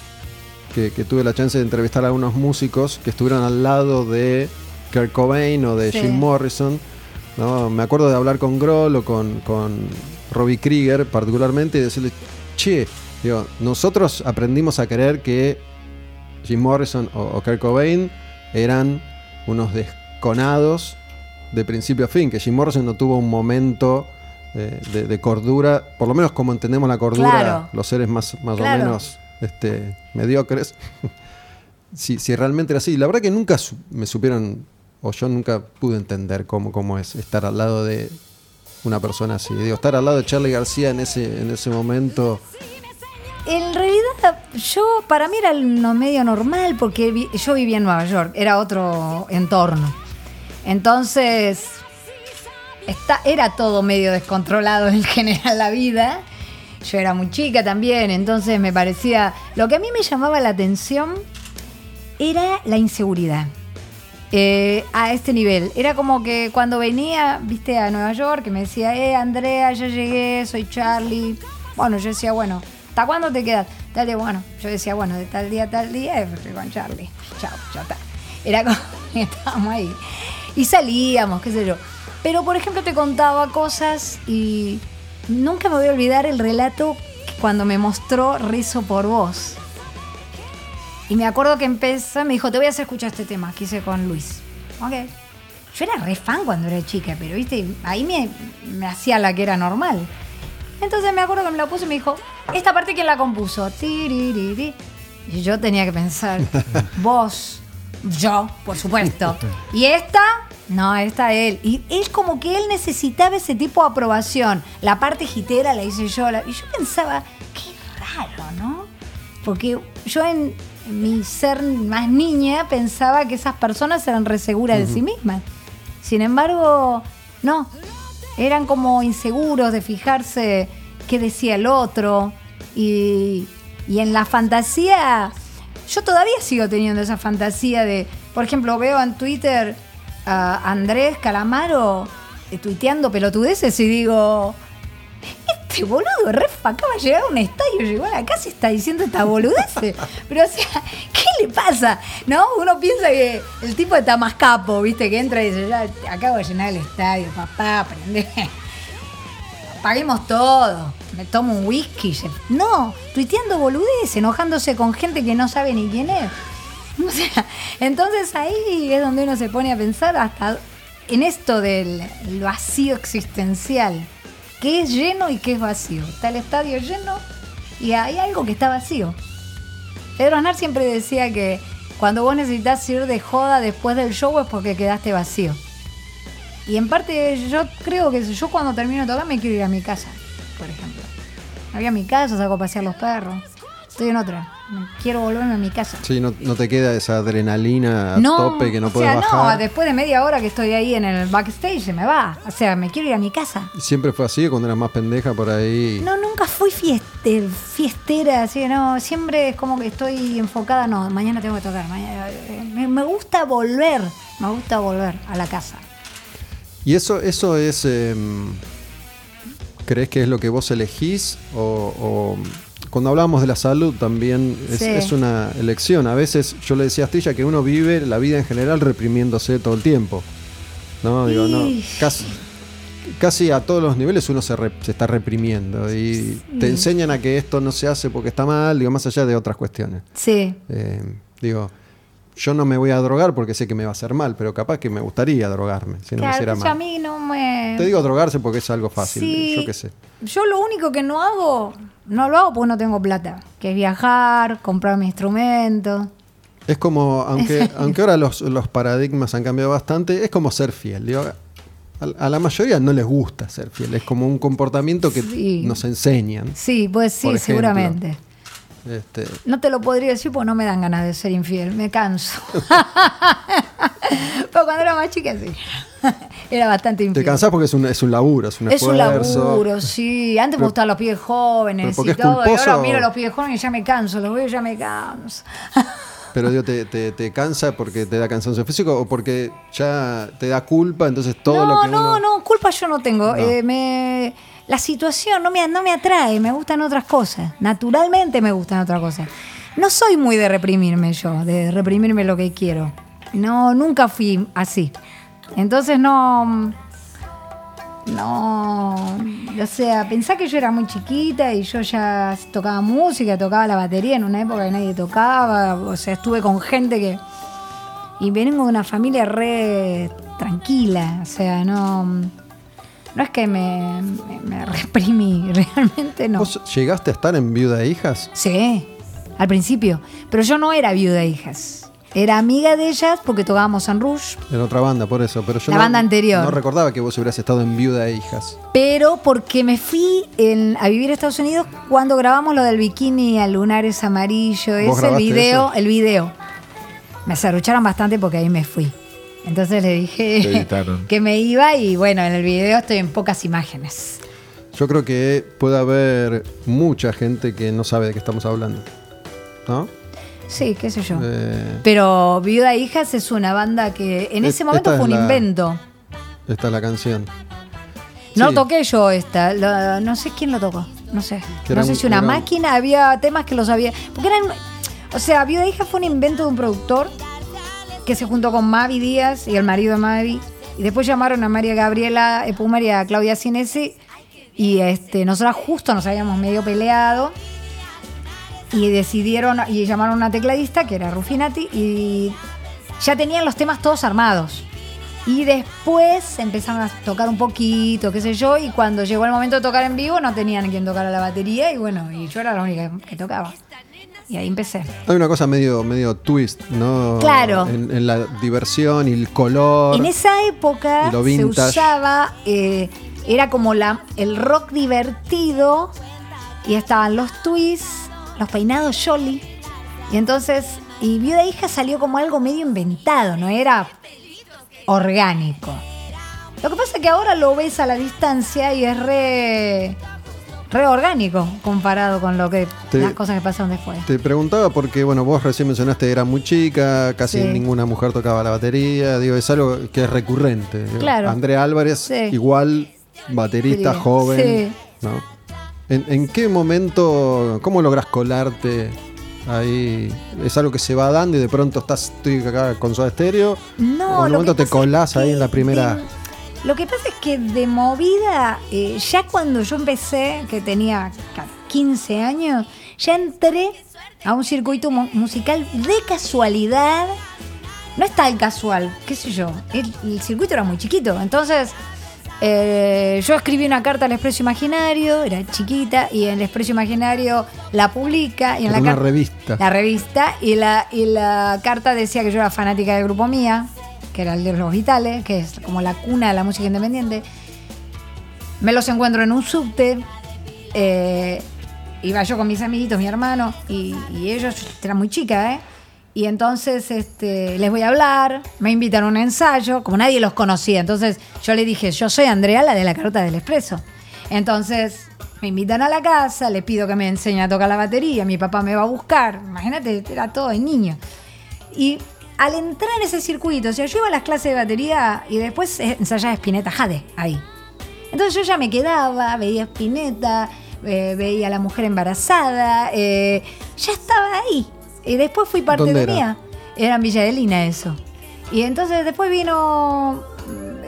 que, que tuve la chance de entrevistar a algunos músicos que estuvieron al lado de Kurt Cobain o de Sí. Jim Morrison. ¿no? Me acuerdo de hablar con Grohl o con, con Robbie Krieger particularmente y decirle, che, digo, nosotros aprendimos a creer que Jim Morrison o, o Kurt Cobain eran unos desconados de principio a fin, que Jim Morrison no tuvo un momento eh, de, de cordura, por lo menos como entendemos la cordura, Claro. los seres más, más Claro. o menos este, mediocres, si, si realmente era así. La verdad que nunca me supieron, o yo nunca pude entender cómo, cómo es estar al lado de una persona así. Digo, estar al lado de Charlie García en ese, en ese momento. En realidad, yo, para mí era lo medio normal porque yo vivía en Nueva York, era otro entorno. Entonces, está, era todo medio descontrolado en general la vida. Yo era muy chica también, entonces me parecía... Lo que a mí me llamaba la atención era la inseguridad. Eh, a este nivel. Era como que cuando venía, viste, a Nueva York, que me decía, eh, Andrea, ya llegué, soy Charlie. Bueno, yo decía, bueno, ¿hasta cuándo te quedas? Tal bueno, yo decía, bueno, de tal día a tal día, estoy con Charlie. Chao, ya está. Era como estábamos ahí. Y salíamos, qué sé yo. Pero, por ejemplo, te contaba cosas y nunca me voy a olvidar el relato cuando me mostró Rezo por vos. Y me acuerdo que empezó, me dijo, te voy a hacer escuchar este tema que hice con Luis. Ok. Yo era re fan cuando era chica, pero viste, ahí me, me hacía la que era normal. Entonces me acuerdo que me la puso y me dijo, esta parte quién la compuso. Tiririri. Y yo tenía que pensar, vos, yo, por supuesto. Y esta, no, esta él. Y él como que él necesitaba ese tipo de aprobación. La parte gitera la hice yo. la- y yo pensaba, qué raro, ¿no? Porque yo en, mi ser más niña pensaba que esas personas eran re seguras de sí mismas. Sin embargo, no. Eran como inseguros de fijarse qué decía el otro. Y, y en la fantasía, yo todavía sigo teniendo esa fantasía de, por ejemplo, veo en Twitter a Andrés Calamaro eh, tuiteando pelotudeces y digo, este boludo Refa acaba de llegar a un estadio, llegó a la casa y está diciendo esta boludez. Pero o sea, ¿qué le pasa? ¿No? Uno piensa que el tipo está más capo, ¿viste? Que entra y dice, ya acabo de llenar el estadio, papá, aprende. paguemos todo. Me tomo un whisky. No, tuiteando boludez, enojándose con gente que no sabe ni quién es. Entonces ahí es donde uno se pone a pensar hasta en esto del vacío existencial. ¿Qué es lleno y qué es vacío? Está el estadio lleno y hay algo que está vacío. Pedro Aznar siempre decía que cuando vos necesitas ir de joda después del show es porque quedaste vacío. Y en parte yo creo que yo cuando termino de tocar me quiero ir a mi casa, por ejemplo. Me voy a mi casa, saco a pasear los perros. Estoy en otra. Quiero volverme a mi casa. Sí, no, no te queda esa adrenalina a tope que no o puedes sea, bajar. no, después de media hora que estoy ahí en el backstage se me va. O sea, me quiero ir a mi casa. Siempre fue así cuando eras más pendeja por ahí. No, nunca fui fieste- fiestera, así, no, siempre es como que estoy enfocada, no, mañana tengo que tocar, mañana, eh, me, me gusta volver, me gusta volver a la casa. ¿Y eso, eso es. em, ¿Crees que es lo que vos elegís? O, o- cuando hablamos de la salud también es, Sí. es una elección. A veces yo le decía a Astilla que uno vive la vida en general reprimiéndose todo el tiempo. No, digo, no. Casi, casi a todos los niveles uno se, re- se está reprimiendo. Y te enseñan a que esto no se hace porque está mal, digo, más allá de otras cuestiones. Sí, Eh, digo, yo no me voy a drogar porque sé que me va a hacer mal, pero capaz que me gustaría drogarme si no me claro, hiciera pues a mal. mí no me... Te digo drogarse porque es algo fácil, Sí. yo qué sé. Yo lo único que no hago, no lo hago porque no tengo plata, que es viajar, comprar mi instrumento. Es como, aunque, aunque ahora los, los paradigmas han cambiado bastante, es como ser fiel. Digo, a, a la mayoría no les gusta ser fiel, es como un comportamiento que Sí. nos enseñan. Sí, pues sí, seguramente. Este, No te lo podría decir porque no me dan ganas de ser infiel, me canso. Pero cuando era más chica sí. Era bastante infiel. te cansás porque es un, es un laburo, es un Es un esfuerzo. laburo, sí. Antes me Pero- gustaban los pibes jóvenes y es todo. Y ahora miro los pibes jóvenes y ya me canso, los veo y ya me canso. Pero digo, te, te, te cansa porque te da cansancio físico o porque ya te da culpa, entonces todo no, lo que no, uno... no, culpa yo no tengo. No. Eh, me, la situación no me, no me atrae, me gustan otras cosas. Naturalmente me gustan otras cosas. No soy muy de reprimirme yo, de reprimirme lo que quiero. No, nunca fui así. Entonces no. No. O sea, pensá que yo era muy chiquita y yo ya tocaba música, tocaba la batería en una época que nadie tocaba. O sea, estuve con gente que. Y vengo de una familia re tranquila, o sea, no. No es que me, me, me reprimí, realmente no. ¿Vos llegaste a estar en Viuda e Hijas? Sí, al principio. Pero yo no era viuda de hijas. Era amiga de ellas porque tocábamos en Rush, En otra banda, por eso. Pero yo La no, banda anterior. No recordaba que vos hubieras estado en Viuda e Hijas. pero porque me fui en- a vivir a Estados Unidos cuando grabamos lo del bikini a lunares amarillo. ¿Vos Ese el video, eso? el video. Me cerrucharon bastante porque ahí me fui. Entonces le dije que me iba y bueno, en el video estoy en pocas imágenes. Yo creo que puede haber mucha gente que no sabe de qué estamos hablando. ¿No? Sí, qué sé yo. Eh, Pero Viuda e Hijas es una banda que en Es- ese momento fue un la- invento. esta es la canción. No Sí. toqué yo esta, lo- no sé quién lo tocó, no sé. No sé un- si una un- máquina, había temas que los había... Porque eran... O sea, Viuda e Hija fue un invento de un productor que se juntó con Mavi Díaz y el marido de Mavi. Y después llamaron a María Gabriela Epumar y a Claudia Cinesi. Y este, nosotras justo nos habíamos medio peleado. Y decidieron, y llamaron a una tecladista que era Rufinati. Y ya tenían los temas todos armados. Y después empezaron a tocar un poquito, qué sé yo, y cuando llegó el momento de tocar en vivo no tenían quien tocara la batería y bueno, y yo era la única que tocaba. Y ahí empecé. Hay una cosa medio, medio twist, ¿no? Claro. En, en la diversión y el color. En esa época se usaba, eh, era como la, el rock divertido y estaban los twists, los peinados jolly. Y entonces, y Viuda e Hija salió como algo medio inventado, no era orgánico. Lo que pasa es que ahora lo ves a la distancia y es re, re orgánico comparado con lo que Te- las cosas que pasaron después. Te preguntaba porque, bueno, vos recién mencionaste que era muy chica, casi Sí. ninguna mujer tocaba la batería. Digo, es algo que es recurrente. Claro. Andrea Álvarez, Sí. igual, baterista joven. Sí. ¿no? ¿En, en qué momento, cómo logras colarte ahí? ¿Es algo que se va dando y de pronto estás estoy acá con Soda Estéreo? No, ¿O en un momento te colás ahí en la primera? en- Lo que pasa es que de movida, eh, ya cuando yo empecé, que tenía ca- 15 años, ya entré a un circuito mu- musical de casualidad. No es tal casual, qué sé yo. El, el circuito era muy chiquito. Entonces, eh, yo escribí una carta al Expreso Imaginario, era chiquita, y el Expreso Imaginario la publica. Y en la una revista. La revista, y la, y la carta decía que yo era fanática del grupo Mía, que era el de los Vitales, que es como la cuna de la música independiente. Me los encuentro en un subte. eh, iba yo con mis amiguitos, mi hermano, y, ellos, yo era muy chica, ¿eh? Y entonces este, les voy a hablar, me invitan a un ensayo, como nadie los conocía. Entonces yo le dije, yo soy Andrea, la de la carta del expreso. Entonces me invitan a la casa, le pido que me enseñe a tocar la batería, mi papá me va a buscar. Imagínate, era todo de niño. Y al entrar en ese circuito, o sea, yo iba a las clases de batería y después ensayaba Spinetta Jade ahí. Entonces yo ya me quedaba, veía Spinetta, eh, veía a la mujer embarazada, eh, ya estaba ahí. Y después fui parte ¿Dónde de era? mía. Era en Villa Adelina eso. Y entonces después vino,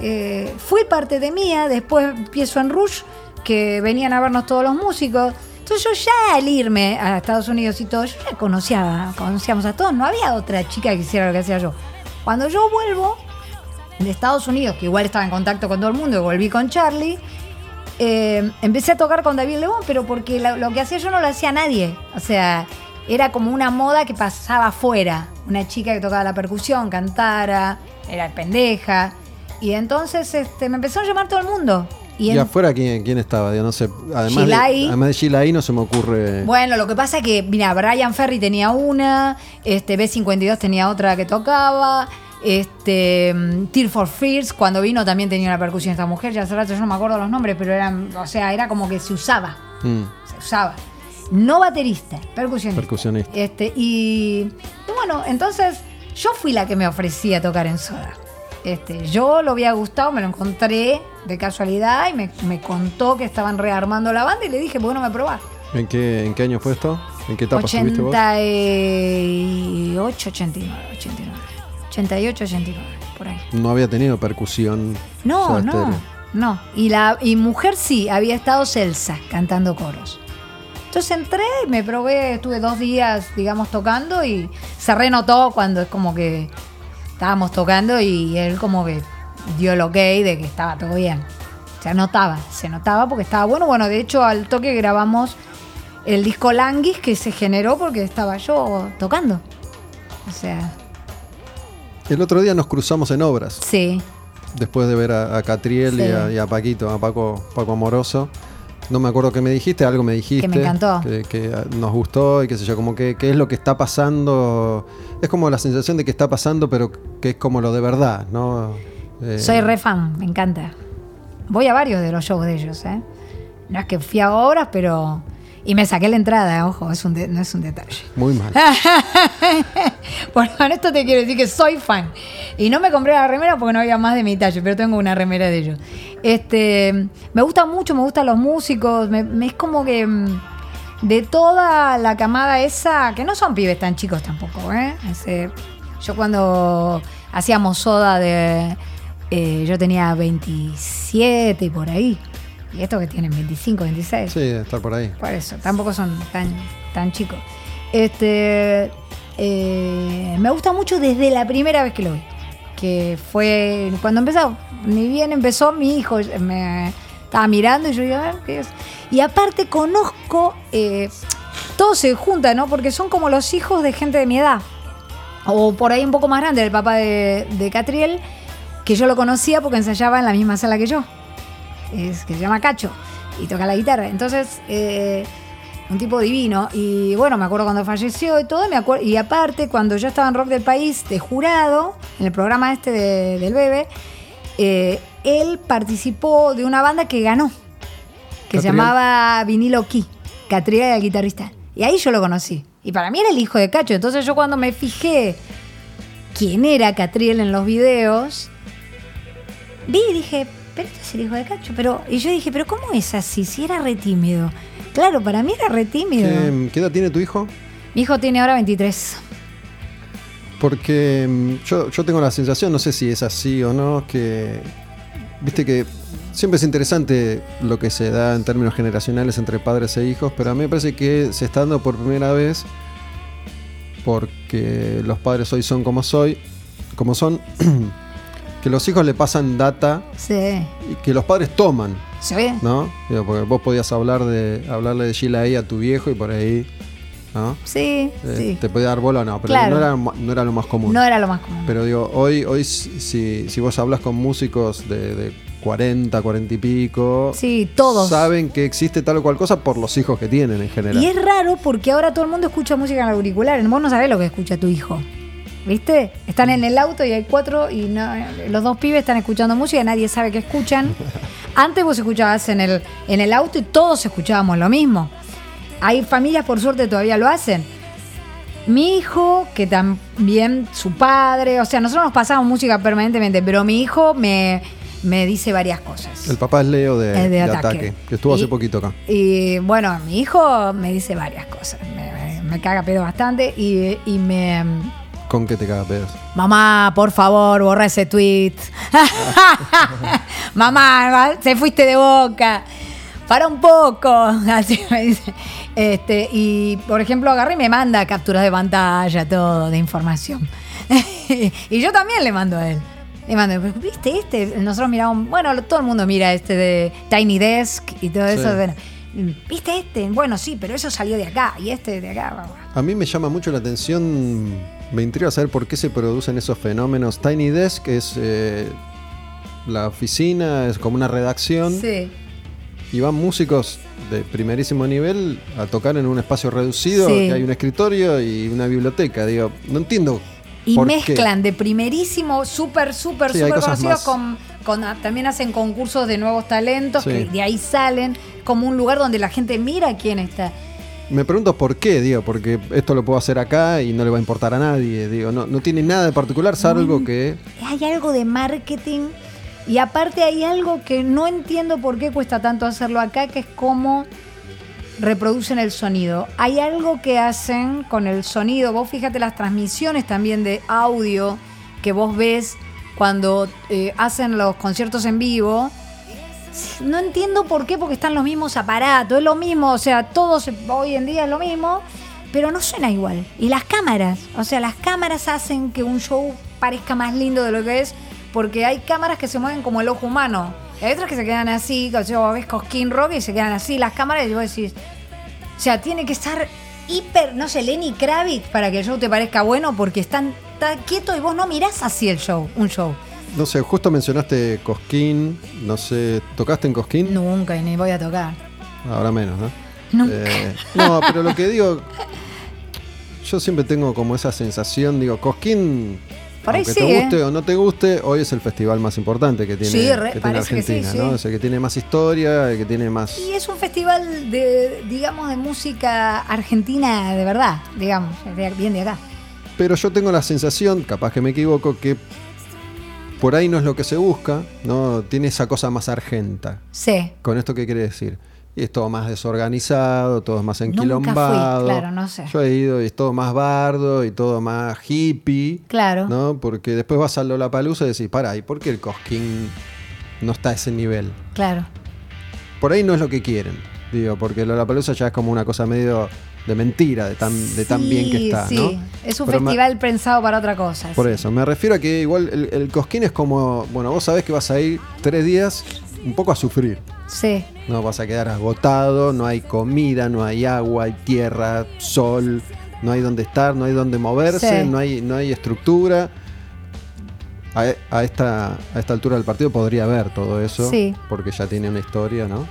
eh, fui parte de mía, después empiezo en Rush, que venían a vernos todos los músicos. Yo ya al irme a Estados Unidos y todo, yo ya conocía, conocíamos a todos, no había otra chica que hiciera lo que hacía yo. Cuando yo vuelvo de Estados Unidos, que igual estaba en contacto con todo el mundo, y volví con Charlie, eh, empecé a tocar con David Lebón, pero porque lo, lo que hacía yo no lo hacía nadie. O sea, era como una moda que pasaba afuera. Una chica que tocaba la percusión, cantara, era pendeja. Y entonces este, me empezó a llamar todo el mundo. Y afuera, ¿quién, quién estaba? Yo no sé. Además Gilai. de, además de Gilai, no se me ocurre. Bueno, lo que pasa es que, mira, Brian Ferry tenía una, este B52 tenía otra que tocaba, este mm, Tear for Fears, cuando vino también tenía una percusión esta mujer, ya hace rato yo no me acuerdo los nombres, pero eran, o sea, era como que se usaba, Mm, se usaba. No baterista, percusionista. percusionista. Este, y, y bueno, entonces yo fui la que me ofrecía tocar en Soda. Este, yo lo había gustado, me lo encontré de casualidad y me, me contó que estaban rearmando la banda y le dije, ¿por qué no me probás? ¿En qué, ¿En qué año fue esto? ¿En qué etapa estuviste vos? 88, 89, 89. 88, 89, por ahí. No había tenido percusión. No, no, no. Y, la, y mujer sí, había estado Celsa cantando coros. Entonces entré y me probé, estuve dos días, digamos, tocando y se renotó cuando es como que estábamos tocando y él como que dio el ok de que estaba todo bien. Se notaba, se notaba porque estaba bueno. Bueno, de hecho al toque grabamos el disco Languis que se generó porque estaba yo tocando. O sea, El otro día nos cruzamos en obras. sí. Después de ver a, a Catriel y, a, y a Paquito, a Paco, Paco Amoroso. No me acuerdo qué me dijiste, algo me dijiste. me encantó. Que, que nos gustó y qué sé yo, como que, que es lo que está pasando. Es como la sensación de que está pasando, pero que es como lo de verdad, ¿no? Eh, Soy re fan, me encanta. Voy a varios de los shows de ellos, ¿eh? No es que fui a obras, pero... Y me saqué la entrada, ojo, es un de- no es un detalle. Muy mal. Bueno, con esto te quiero decir que soy fan. Y no me compré la remera porque no había más de mi talle, pero tengo una remera de ellos. Este, me gusta mucho, me gustan los músicos. me- me- es como que mm, de toda la camada esa, que no son pibes tan chicos tampoco, ¿eh? Ese- yo cuando hacíamos soda de. Eh, yo tenía 27 y por ahí. Y estos que tienen 25, 26. Sí, de estar por ahí. Por eso, tampoco son tan, tan chicos. Este, eh, me gusta mucho desde la primera vez que lo vi. Que fue cuando empezó. Ni bien empezó, mi hijo me estaba mirando y yo digo, a ver qué es. Y aparte conozco, eh, todo se junta, ¿no? Porque son como los hijos de gente de mi edad. O por ahí un poco más grande, el papá de, de Catriel, que yo lo conocía porque ensayaba en la misma sala que yo es, que se llama Cacho y toca la guitarra. Entonces, eh, un tipo divino. Y bueno, me acuerdo cuando falleció y todo. Me acuerdo, y aparte, cuando yo estaba en Rock del País de jurado, en el programa este de- del Bebe, eh, él participó de una banda que ganó, que se llamaba Vinilo Key. Catriel era el guitarrista. Y ahí yo lo conocí. Y para mí era el hijo de Cacho. Entonces yo cuando me fijé quién era Catriel en los videos, vi y dije, pero este es el hijo de Cacho. Pero, y yo dije, pero ¿cómo es así? Si era re tímido. Claro, para mí era re tímido. ¿Qué, qué edad tiene tu hijo? Mi hijo tiene ahora 23. Porque mm, yo, yo tengo la sensación, no sé si es así o no, que viste que siempre es interesante lo que se da en términos generacionales entre padres e hijos, pero a mí me parece que se está dando por primera vez porque los padres hoy son como soy, como son, que los hijos le pasan data Sí. y que los padres toman, ¿Sí? ¿no? Digo, porque vos podías hablar de hablarle de Sheila ahí a tu viejo y por ahí, ¿no? Sí, Eh, sí. Te podía dar bola o no, pero Claro. no, era, no era lo más común. No era lo más común. Pero digo, hoy, hoy si, si vos hablas con músicos de, de 40, 40 y pico, Sí, todos. saben que existe tal o cual cosa por los hijos que tienen en general. Y es raro porque ahora todo el mundo escucha música en auriculares. Vos no sabés lo que escucha tu hijo. ¿Viste? Están en el auto y hay cuatro y no- los dos pibes están escuchando música y nadie sabe qué escuchan. Antes vos escuchabas en el, en el auto y todos escuchábamos lo mismo. Hay familias, por suerte, todavía lo hacen. Mi hijo, que también su padre, o sea, nosotros nos pasamos música permanentemente, pero mi hijo me, me dice varias cosas. El papá es Leo de, de de ataque. ataque. que estuvo hace poquito acá. Y bueno, mi hijo me dice varias cosas. Me, me- me caga pedo bastante y, y me. ¿Con qué te caga pedos? Mamá, por favor, borra ese tweet. Mamá, se fuiste de boca. Para un poco. Así me dice. Este, y por ejemplo, agarré y me manda capturas de pantalla, todo, de información. y yo también le mando a él. Le mando, ¿viste este? Nosotros miramos, bueno, todo el mundo mira este de Tiny Desk y todo eso. Sí. bueno, ¿Viste este? Bueno, sí, pero eso salió de acá y este de acá. A mí me llama mucho la atención, me intriga saber por qué se producen esos fenómenos. Tiny Desk es eh, la oficina, es como una redacción. Sí. Y van músicos de primerísimo nivel a tocar en un espacio reducido, Sí. que hay un escritorio y una biblioteca. Digo, no entiendo. Y mezclan de primerísimo, súper, súper, Sí, súper cosas conocidos con, con- ah, También hacen concursos de nuevos talentos Sí. que de ahí salen como un lugar donde la gente mira quién está. Me pregunto por qué, digo, porque esto lo puedo hacer acá y no le va a importar a nadie. Digo, no, no tiene nada de particular, salvo Mm. que. Hay algo de marketing y aparte hay algo que no entiendo por qué cuesta tanto hacerlo acá, que es cómo reproducen el sonido. Hay algo que hacen con el sonido. Vos fíjate las transmisiones también de audio que vos ves cuando eh, hacen los conciertos en vivo. No entiendo por qué, porque están los mismos aparatos, es lo mismo, o sea, todos hoy en día es lo mismo, pero no suena igual. Y las cámaras, o sea, las cámaras hacen que un show parezca más lindo de lo que es, porque hay cámaras que se mueven como el ojo humano. Hay otras que se quedan así, o sea, ves Cosquín Rock y se quedan así las cámaras y vos decís, o sea, tiene que estar hiper, no sé, Lenny Kravitz para que el show te parezca bueno, porque están tan quieto y vos no mirás así el show, un show. No sé, justo mencionaste Cosquín. No sé, ¿tocaste en Cosquín? Nunca, y ni voy a tocar. Ahora menos, ¿no? Nunca. Eh, no, pero lo que digo, yo siempre tengo como esa sensación, digo, Cosquín, Por aunque te guste ¿eh? o no te guste, hoy es el festival más importante que tiene, Sí, re- que tiene parece que sí, Argentina, sí. ¿no? O sea, que tiene más historia, que tiene más... Y es un festival de, digamos, de música argentina de verdad, digamos, bien de acá. Pero yo tengo la sensación, capaz que me equivoco, que por ahí no es lo que se busca, ¿no? Tiene esa cosa más argenta. Sí. ¿Con esto qué quiere decir? Y es todo más desorganizado, todo más Nunca fui, enquilombado. claro, no sé. Yo he ido y es todo más bardo y todo más hippie. Claro. ¿No? Porque después vas a Lollapalooza y decís, para, ¿y por qué el Cosquín no está a ese nivel? Claro. Por ahí no es lo que quieren. Digo, porque Lollapalooza ya es como una cosa medio de mentira, de tan, de tan bien que está, sí. ¿no? Es un Pero festival pensado para otra cosa. por sí. eso, me refiero a que igual el, el Cosquín es como, bueno, vos sabés que vas a ir tres días un poco a sufrir. Sí. No vas a quedar agotado, no hay comida, no hay agua, hay tierra, sol, no hay donde estar, no hay donde moverse, Sí. no, hay, no hay estructura. A, a esta, a esta altura del partido podría haber todo eso, Sí. porque ya tiene una historia, ¿no?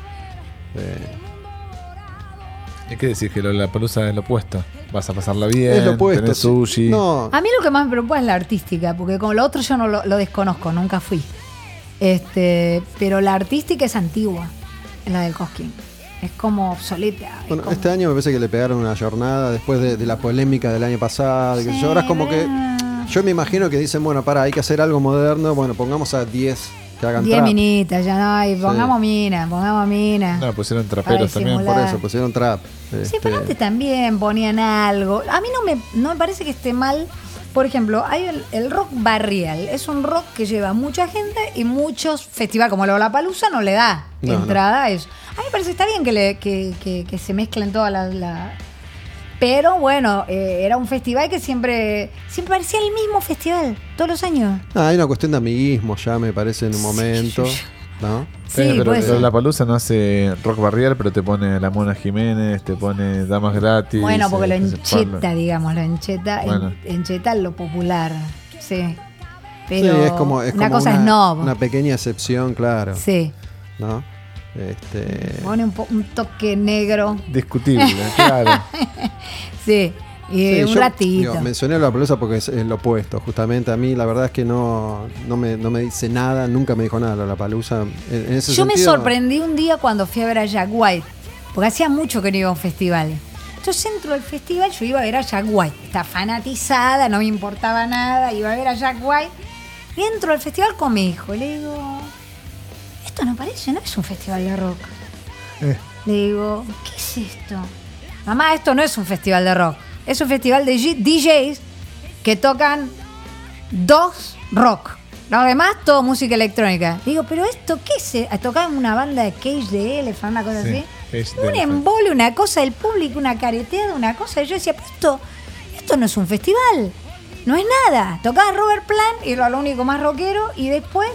Eh, ¿Y qué decís? Que lo- la pelusa es lo opuesto. Vas a pasarla bien, es lo opuesto. tenés sí. sushi. No, A mí lo que más me preocupa es la artística, porque como lo otro yo no lo, lo desconozco, nunca fui. Este, pero la artística es antigua, la del Cosquín. Es como obsoleta. es bueno, como- este año me parece que le pegaron una jornada después de, de la polémica del año pasado. yo. Ahora es como que. Yo me imagino que dicen, bueno, para, hay que hacer algo moderno. Bueno, pongamos a 10 que hagan 10 trap. minitas, ya no hay. Pongamos mina, pongamos mina. No, pusieron traperos también. Por eso, pusieron trap. Sí, Este, pero antes también ponían algo. A mí no me, no me parece que esté mal Por ejemplo, hay el, el rock barrial. Es un rock que lleva mucha gente y muchos festivales, como la Palusa, no le da No, entrada a eso. A mí me parece que está bien que, le- que, que- que se mezclen todas las. la- Pero bueno, eh, era un festival que siempre, siempre parecía el mismo festival, todos los años. Ah, hay una cuestión de amiguismo ya, me parece, en un momento. ¿No? Sí, Eh, pero ser. la palusa no hace rock barrial, pero te pone la Mona Jiménez, te pone Damas Gratis. Bueno, porque lo eh, sé, encheta, digamos, lo encheta, en- Bueno. encheta lo popular. Sí. Sí, Pero es como, es una como cosa es no. Una pequeña excepción, claro. Sí. ¿No? Este, Pone un, po- un toque negro. Discutible, claro. Sí. Sí, un yo, ratito. digo, mencioné la pelusa porque es, es lo opuesto, justamente. A mí, la verdad es que no, no, me, no me dice nada, nunca me dijo nada la palusa. En, en ese Yo me sorprendí un día cuando fui a ver a Jack White, porque hacía mucho que no iba a un festival. Entonces entro al festival, yo iba a ver a Jack White. Está fanatizada, no me importaba nada, iba a ver a Jack White. Y entro al festival con mi hijo. Le digo, esto no parece, no es un festival de rock. Eh. Le digo, ¿qué es esto? Mamá, esto no es un festival de rock. Es un festival de DJs que tocan dos rock. Los demás, todo música electrónica. Digo, pero esto, ¿qué es? Tocaban una banda de Cage de Elephant, una cosa Sí, así. Un embole, una cosa del público, una careteada, una cosa. Y yo decía, pero esto, esto no es un festival. No es nada. Tocaban Robert Plant y era lo único más rockero. Y después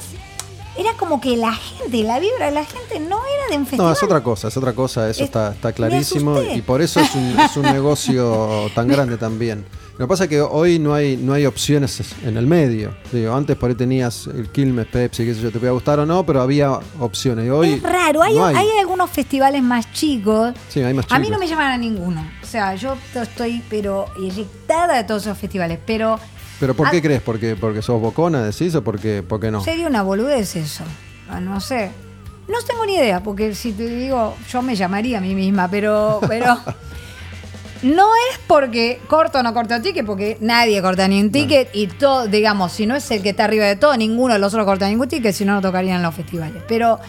era como que la gente, la vibra de la gente no era de un festival. No, es otra cosa, es otra cosa, eso Es- está, está clarísimo y por eso es un, es un negocio tan grande también. Lo que pasa es que hoy no hay, no hay opciones en el medio. Digo, antes por ahí tenías el Quilmes, Pepsi, qué sé yo, te podía gustar o no, pero había opciones. Y hoy es raro, hay, no hay. algunos festivales más chicos. Sí, hay más A mí chicos. no me llaman a ninguno. O sea, yo to- estoy, pero inyectada de todos esos festivales. Pero ¿Pero por qué Ah. crees? ¿Porque, ¿Porque sos bocona, decís, o porque, porque no? sería una boludez eso. No sé. No tengo ni idea, porque si te digo, yo me llamaría a mí misma, pero, pero no es porque corto o no corto ticket, porque nadie corta ni un ticket y todo, digamos, si no es el que está arriba de todo, ninguno de los otros corta ningún ticket, si no, no tocarían en los festivales. Pero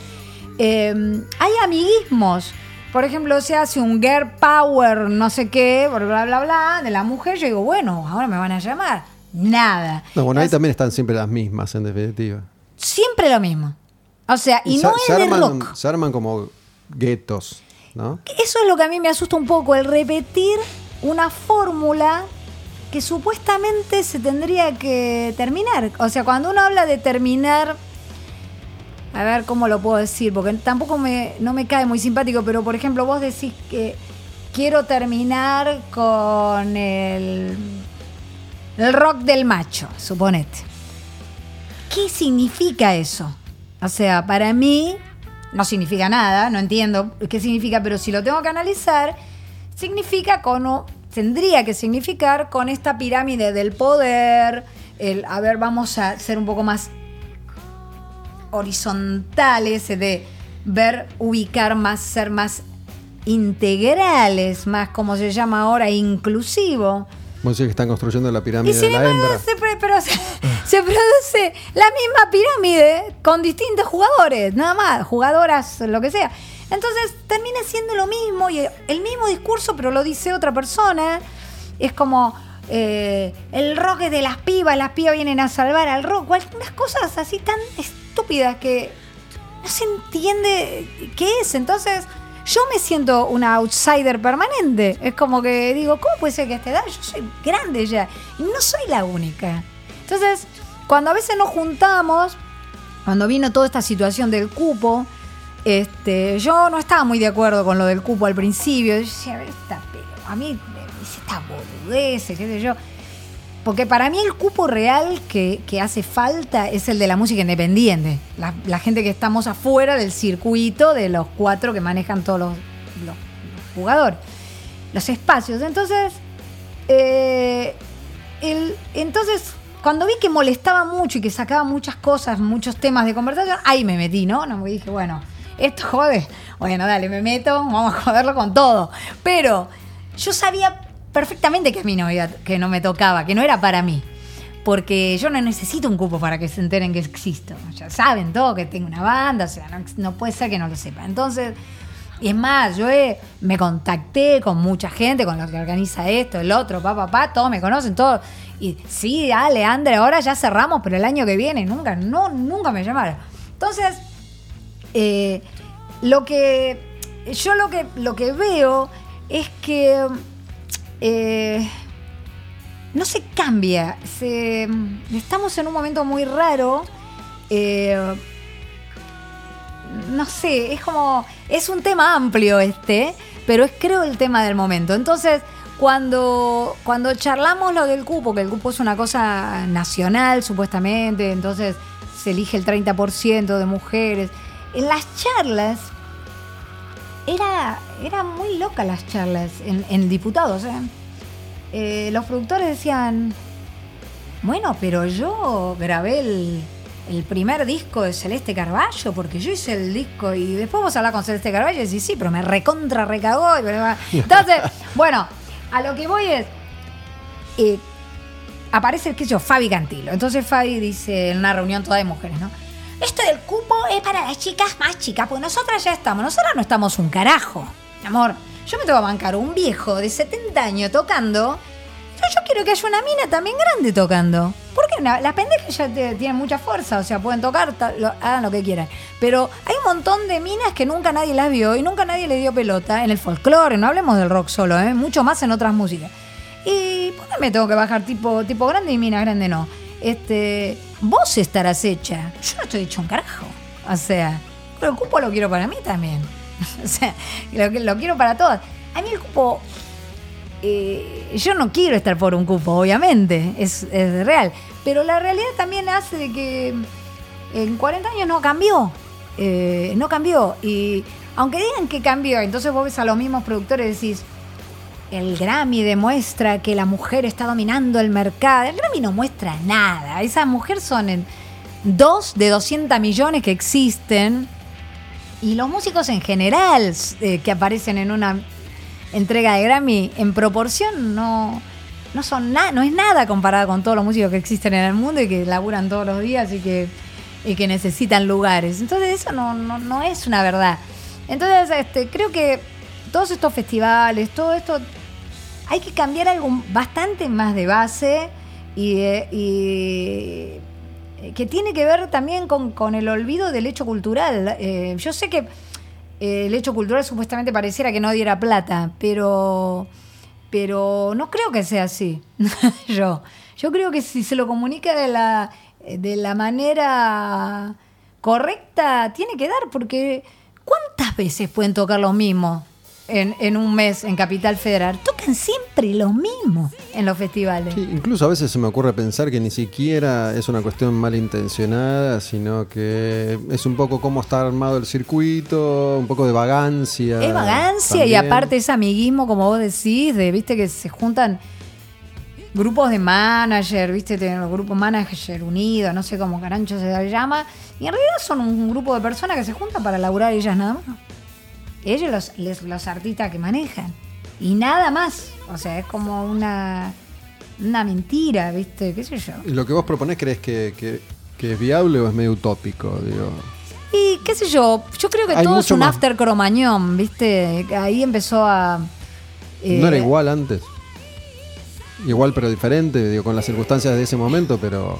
eh, hay amiguismos. Por ejemplo, se hace un girl power, no sé qué, bla, bla, bla, de la mujer. Yo digo, bueno, ahora me van a llamar. Nada. No, bueno, ahí también están siempre las mismas, en definitiva. Siempre lo mismo. O sea, y, se, no se es de arman, rock. se arman como guetos, ¿no? Eso es lo que a mí me asusta un poco, el repetir una fórmula que supuestamente se tendría que terminar. O sea, cuando uno habla de terminar, a ver cómo lo puedo decir, porque tampoco me, no me cae muy simpático, pero por ejemplo vos decís que quiero terminar con el, el rock del macho, suponete. ¿Qué significa eso? O sea, para mí no significa nada, no entiendo qué significa, pero si lo tengo que analizar, significa con, tendría que significar con esta pirámide del poder, el, a ver, vamos a ser un poco más horizontales, de ver, ubicar más, ser más integrales, más como se llama ahora, inclusivo. Vos decís que están construyendo la Y pirámide sin de la hembra. se, pero se, se produce la misma pirámide con distintos jugadores, nada más, jugadoras, lo que sea. Entonces termina siendo lo mismo y el mismo discurso, pero lo dice otra persona. Es como eh, el rock es de las pibas, las pibas vienen a salvar al rock. Unas cosas así tan estúpidas que no se entiende qué es. Entonces, yo me siento una outsider permanente. Es como que digo, ¿cómo puede ser que a esta edad yo soy grande ya? Y no soy la única. Entonces, cuando a veces nos juntamos, cuando vino toda esta situación del cupo, este, yo no estaba muy de acuerdo con lo del cupo al principio. Yo decía, a ver, esta, pero a mí me dice esta boludez, qué sé yo. Porque para mí el cupo real que, que hace falta es el de la música independiente. La, gente que estamos afuera del circuito de los cuatro que manejan todos los, los- los jugadores. Los espacios. Entonces, eh, el- entonces, cuando vi que molestaba mucho y que sacaba muchas cosas, muchos temas de conversación, ahí me metí, ¿no? No me dije, bueno, esto jode. Bueno, dale, me meto, vamos a joderlo con todo. Pero yo sabía perfectamente que a mí no, iba- que no me tocaba, que no era para mí. Porque yo no necesito un cupo para que se enteren que existo. Ya saben todo, que tengo una banda, o sea, no, puede ser que no lo sepan. Entonces, Y es más, yo he- me contacté con mucha gente, con los que organiza esto, el otro, papá, papá, todos me conocen, todos. Y sí, dale, Andre, ahora ya cerramos, pero el año que viene, nunca, no, nunca me llamaron. Entonces, eh, lo que yo lo que lo que veo es que eh, no se cambia. Estamos en un momento muy raro. eh, no sé, es como. Es un tema amplio este, pero es creo el tema del momento. Entonces, cuando, cuando charlamos lo del cupo, que el cupo es una cosa nacional supuestamente, entonces se elige el 30% de mujeres. En las charlas, era, era muy loca las charlas en, en diputados. ¿eh? Eh, los productores decían, bueno, pero yo grabé el, el primer disco de Celeste Carballo, porque yo hice el disco y después vos hablás con Celeste Carballo y decís, sí, pero me recontra recagó. y bla, bla". Entonces, bueno, a lo que voy es, eh, aparece, qué sé yo, Fabi Cantilo. Entonces Fabi dice en una reunión toda de mujeres, ¿no? Esto del cupo es para las chicas más chicas, porque nosotras ya estamos, nosotras no estamos un carajo. Amor, yo me tengo que bancar un viejo de 70 años tocando, pero yo quiero que haya una mina también grande tocando. Porque na- las pendejas ya tienen mucha fuerza, o sea, pueden tocar, hagan lo que quieran. Pero hay un montón de minas que nunca nadie las vio y nunca nadie le dio pelota en el folclore, no hablemos del rock solo, ¿eh? mucho más en otras músicas. ¿Y por qué me tengo que bajar tipo, tipo grande y mina grande no? Este, vos estarás hecha. Yo no estoy hecho un carajo. O sea, pero el cupo lo quiero para mí también. o sea, lo, quiero para todas. A mí el cupo eh, yo no quiero estar por un cupo, obviamente, es, es real. Pero la realidad también hace que en 40 años no cambió. eh, no cambió. Y aunque digan que cambió, entonces vos ves a los mismos productores y decís, el Grammy demuestra que la mujer está dominando el mercado. El Grammy no muestra nada. Esas mujeres son en dos de 200 millones que existen. Y los músicos en general eh, que aparecen en una entrega de Grammy en proporción no, no son nada, no es nada comparado con todos los músicos que existen en el mundo y que laburan todos los días y que, y que necesitan lugares. Entonces eso no, no, no es una verdad. Entonces este, creo que todos estos festivales, todo esto, hay que cambiar algo bastante más de base y, y eh, que tiene que ver también con, con el olvido del hecho cultural. Eh, yo sé que eh, el hecho cultural supuestamente pareciera que no diera plata, pero, pero no creo que sea así. yo, yo creo que si se lo comunica de la, de la manera correcta, tiene que dar, porque ¿cuántas veces pueden tocar los mismos? En, en un mes en Capital Federal. Tocan siempre los mismos en los festivales. Sí, incluso a veces se me ocurre pensar que ni siquiera es una cuestión malintencionada, sino que es un poco cómo está armado el circuito, un poco de vagancia. Es vagancia y aparte es amiguismo, como vos decís, de viste que se juntan grupos de manager, viste, tienen los grupos manager unidos, no sé cómo carancho se llama, y en realidad son un grupo de personas que se juntan para laburar ellas nada más. Ellos los, les- los artistas que manejan. Y nada más. O sea, es como una, una mentira, viste, qué sé yo. ¿Y lo que vos proponés crees que, que- que es viable o es medio utópico? Digo, Y qué sé yo, yo creo que Hay todo es un más. after cromañón, viste. Ahí empezó a... eh, no era igual antes. Igual pero diferente, digo, con las circunstancias de ese momento, pero...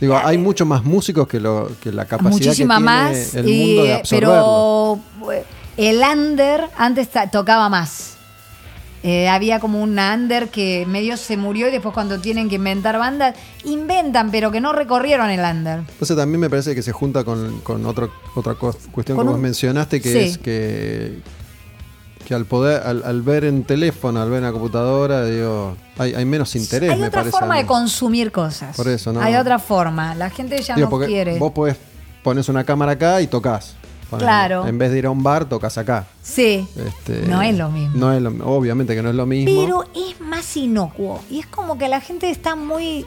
Digo, hay mucho más músicos que, lo, que la capacidad muchísima que tiene más, el mundo de absorberlo. pero eh, el under antes tocaba más. Eh, había como un under que medio se murió y después cuando tienen que inventar bandas, inventan, pero que no recorrieron el under. Entonces también me parece que se junta con, con otro, otra cuestión Con que vos mencionaste, que Sí. es que, que al poder, al, al ver en teléfono, al ver en la computadora, digo, hay, hay menos interés, Hay me otra parece. forma de consumir cosas. Por eso, ¿no? Hay otra forma. La gente ya Digo, no quiere. vos podés pones una cámara acá y tocas. Claro. En vez de ir a un bar, tocas acá. Sí. Este, No es lo mismo. No es lo, obviamente que no es lo mismo. Pero es más inocuo. Y es como que la gente está muy,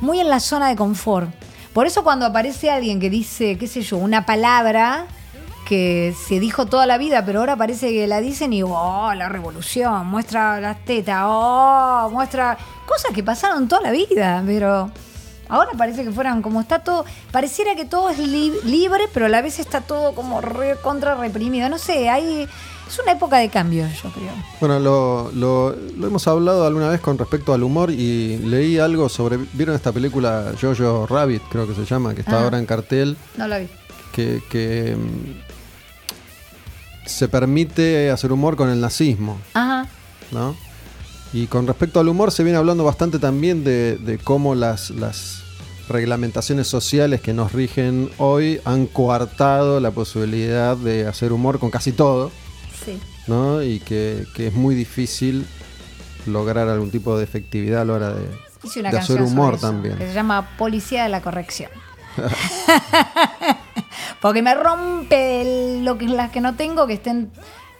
muy en la zona de confort. Por eso cuando aparece alguien que dice, qué sé yo, una palabra que se dijo toda la vida, pero ahora parece que la dicen y, oh, la revolución, muestra las tetas, oh, muestra cosas que pasaron toda la vida, pero ahora parece que fueran como está todo, pareciera que todo es li- libre, pero a la vez está todo como re, contra reprimido. No sé, hay, Es una época de cambio, yo creo. Bueno, lo, lo- lo hemos hablado alguna vez con respecto al humor y leí algo sobre. ¿Vieron esta película Jojo Rabbit, creo que se llama, que está Ah. ahora en cartel? No la vi. Que, que, mm, se permite hacer humor con el nazismo, Ajá. ¿no? Y con respecto al humor se viene hablando bastante también de, de cómo las, las reglamentaciones sociales que nos rigen hoy han coartado la posibilidad de hacer humor con casi todo. Sí. ¿no? Y que, que es muy difícil lograr algún tipo de efectividad a la hora de, Hice una de canción hacer humor sobre eso, también. Que se llama Policía de la Corrección. Porque me rompe lo que las que no tengo, que estén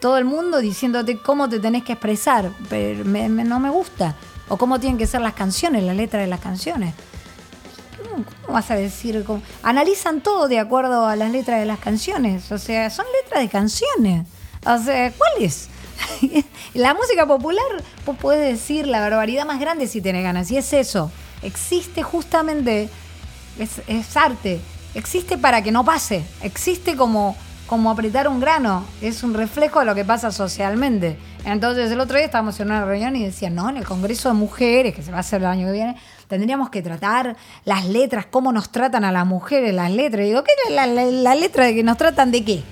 todo el mundo diciéndote cómo te tenés que expresar. Pero me- no me gusta. O cómo tienen que ser las canciones, la letra de las canciones. ¿Cómo, cómo vas a decir? cómo? Analizan todo de acuerdo a las letras de las canciones. O sea, son letras de canciones. O sea, ¿cuáles? la música popular, vos podés decir la barbaridad más grande si tenés ganas. Y es eso. Existe justamente, es, es arte. Existe para que no pase. Existe como, como apretar un grano. Es un reflejo de lo que pasa socialmente. Entonces el otro día estábamos en una reunión y decían, no, en el Congreso de Mujeres, que se va a hacer el año que viene, tendríamos que tratar las letras, cómo nos tratan a las mujeres, las letras. Y digo, ¿qué es la, letra de que nos tratan de qué?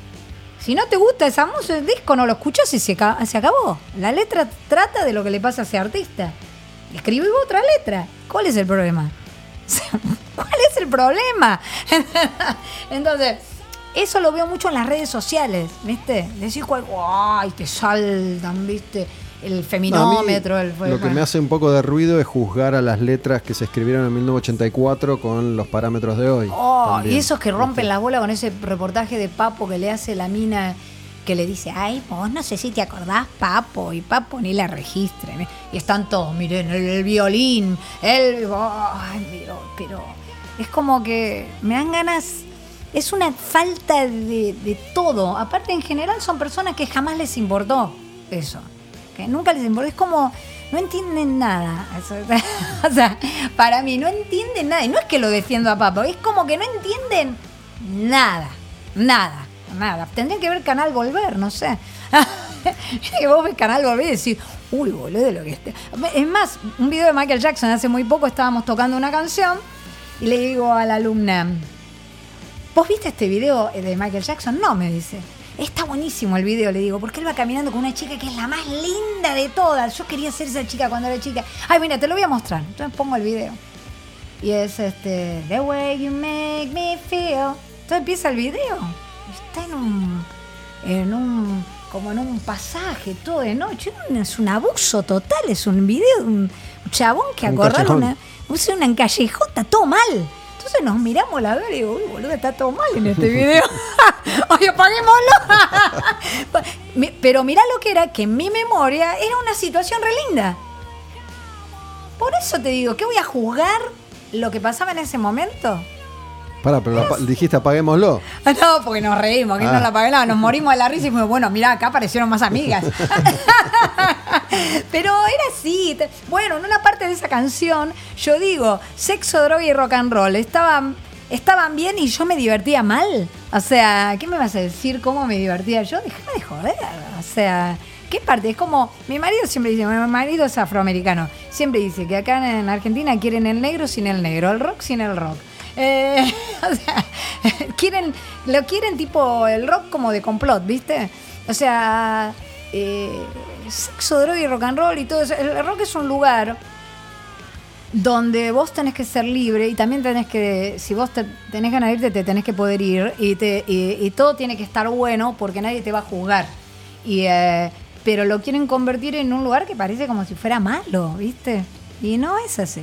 Si no te gusta esa música, el disco no lo escuchas y se, se acabó. La letra trata de lo que le pasa a ese artista. Escribe otra letra. ¿Cuál es el problema? ¿Cuál es el problema? Entonces, eso lo veo mucho en las redes sociales, ¿viste? Decís cual, ¡ay! Te saltan, ¿viste? El No, feminómetro, el lo que me hace un poco de ruido es juzgar a las letras que se escribieron en 1984 con los parámetros de hoy. Oh, también. y esos que rompen la bola con ese reportaje de Papo que le hace la mina que le dice, ay, vos no sé si te acordás, Papo, y Papo ni la registren. ¿eh? Y están todos, miren, el, el violín, el... Ay, pero, pero es como que me dan ganas... Es una falta de, todo. Aparte, en general, son personas que jamás les importó eso. Que nunca les importó. Es como, no entienden nada. O sea, para mí, no entienden nada. Y no es que lo defiendo a Papo, es como que no entienden nada. Nada. Nada. Tendrían que ver Canal Volver, no sé. Que vos ves Canal Volver y decís, uy, boludo, lo que esté. Es más, un video de Michael Jackson hace muy poco estábamos tocando una canción y le digo a la alumna, ¿Vos viste este video de Michael Jackson? No, me dice. Está buenísimo el video, le digo, porque él va caminando con una chica que es la más linda de todas. Yo quería ser esa chica cuando era chica. Ay, mira, te lo voy a mostrar. Entonces pongo el video. Y es este, The way you make me feel. Entonces empieza el video. Está en un, en un, como en un pasaje, todo de noche. Es un abuso total, es un video de un chabón que Un acorrala una, una encallejota, todo mal. Entonces nos miramos la ver y digo, uy, boludo, está todo mal en este video. Oye, apaguémoslo. Pero mirá lo que era, que en mi memoria era una situación re linda. Por eso te digo, ¿qué voy a juzgar lo que pasaba en ese momento? Pará, pero dijiste apaguémoslo. Ah, No, porque nos reímos, que Ah. no la apagué, no, nos morimos de la risa y fuimos, bueno, mirá, acá aparecieron más amigas. Pero era así. Bueno, en una parte de esa canción, yo digo, sexo, droga y rock and roll estaban, estaban bien y yo me divertía mal. O sea, ¿qué me vas a decir cómo me divertía yo? Déjame de joder. O sea, ¿qué parte? Es como, mi marido siempre dice, mi marido es afroamericano, siempre dice que acá en Argentina quieren el negro sin el negro, el rock sin el rock. Eh, o sea, quieren, lo quieren tipo el rock como de complot, ¿viste? O sea, eh, sexo, droga y rock and roll y todo eso. El rock es un lugar donde vos tenés que ser libre y también tenés que, si vos te, tenés ganas de irte, te tenés que poder ir y, te, y, y todo tiene que estar bueno porque nadie te va a juzgar. Y, eh, pero lo quieren convertir en un lugar que parece como si fuera malo, ¿viste? Y no es así.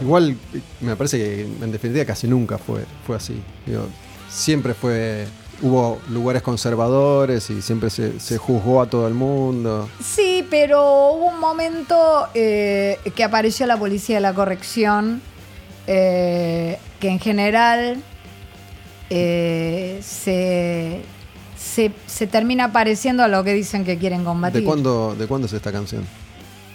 Igual me parece que en definitiva casi nunca fue, fue así. Digo, siempre fue. Hubo lugares conservadores y siempre se, se juzgó a todo el mundo. Sí, pero hubo un momento eh, que apareció la policía de la corrección, eh, que en general eh, se, se, se termina pareciendo a lo que dicen que quieren combatir. ¿De cuándo, ¿De cuándo es esta canción?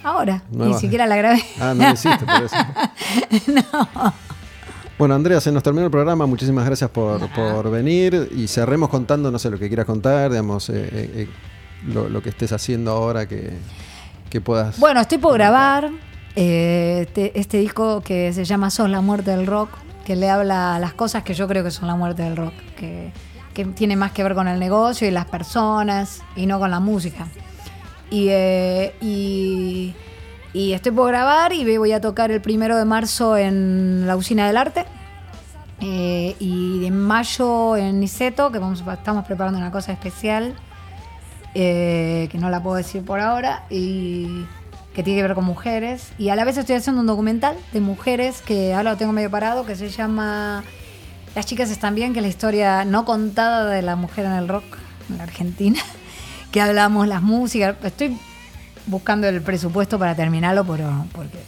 Ahora, Nueva. ni siquiera la grabé. Ah, no lo hiciste por eso. Bueno, Andrea, se nos terminó el programa. Muchísimas gracias por, por venir. Y cerremos contando, no sé, lo que quieras contar, digamos, eh, eh, eh, lo, lo que estés haciendo ahora que, que puedas. Bueno, estoy por grabar eh, este, este disco que se llama Sos la muerte del rock, que le habla a las cosas que yo creo que son la muerte del rock, que, que tiene más que ver con el negocio y las personas y no con la música. Y, eh, y, estoy por grabar y voy a tocar el primero de marzo en la Usina del Arte. Eh, y en mayo en Niceto, que vamos, estamos preparando una cosa especial, eh, que no la puedo decir por ahora, y que tiene que ver con mujeres. Y a la vez estoy haciendo un documental de mujeres que ahora lo tengo medio parado, que se llama Las chicas están bien, que es la historia no contada de la mujer en el rock en la Argentina, que hablamos las músicas. Estoy buscando el presupuesto para terminarlo, pero porque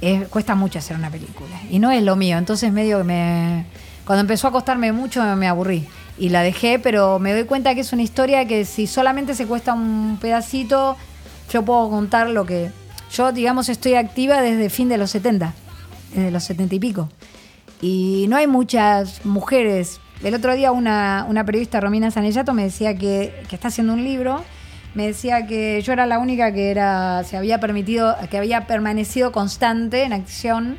es- cuesta mucho hacer una película. Y no es lo mío. Entonces medio que me... Cuando empezó a costarme mucho me, me aburrí. Y la dejé, pero me doy cuenta que es una historia que si solamente se cuesta un pedacito, yo puedo contar lo que... Yo, digamos, estoy activa desde fin de los 70, desde los 70 y pico. Y no hay muchas mujeres. El otro día una, una periodista, Romina Sanellato, me decía que, que está haciendo un libro. Me decía que yo era la única que era, se había permitido, que había permanecido constante en acción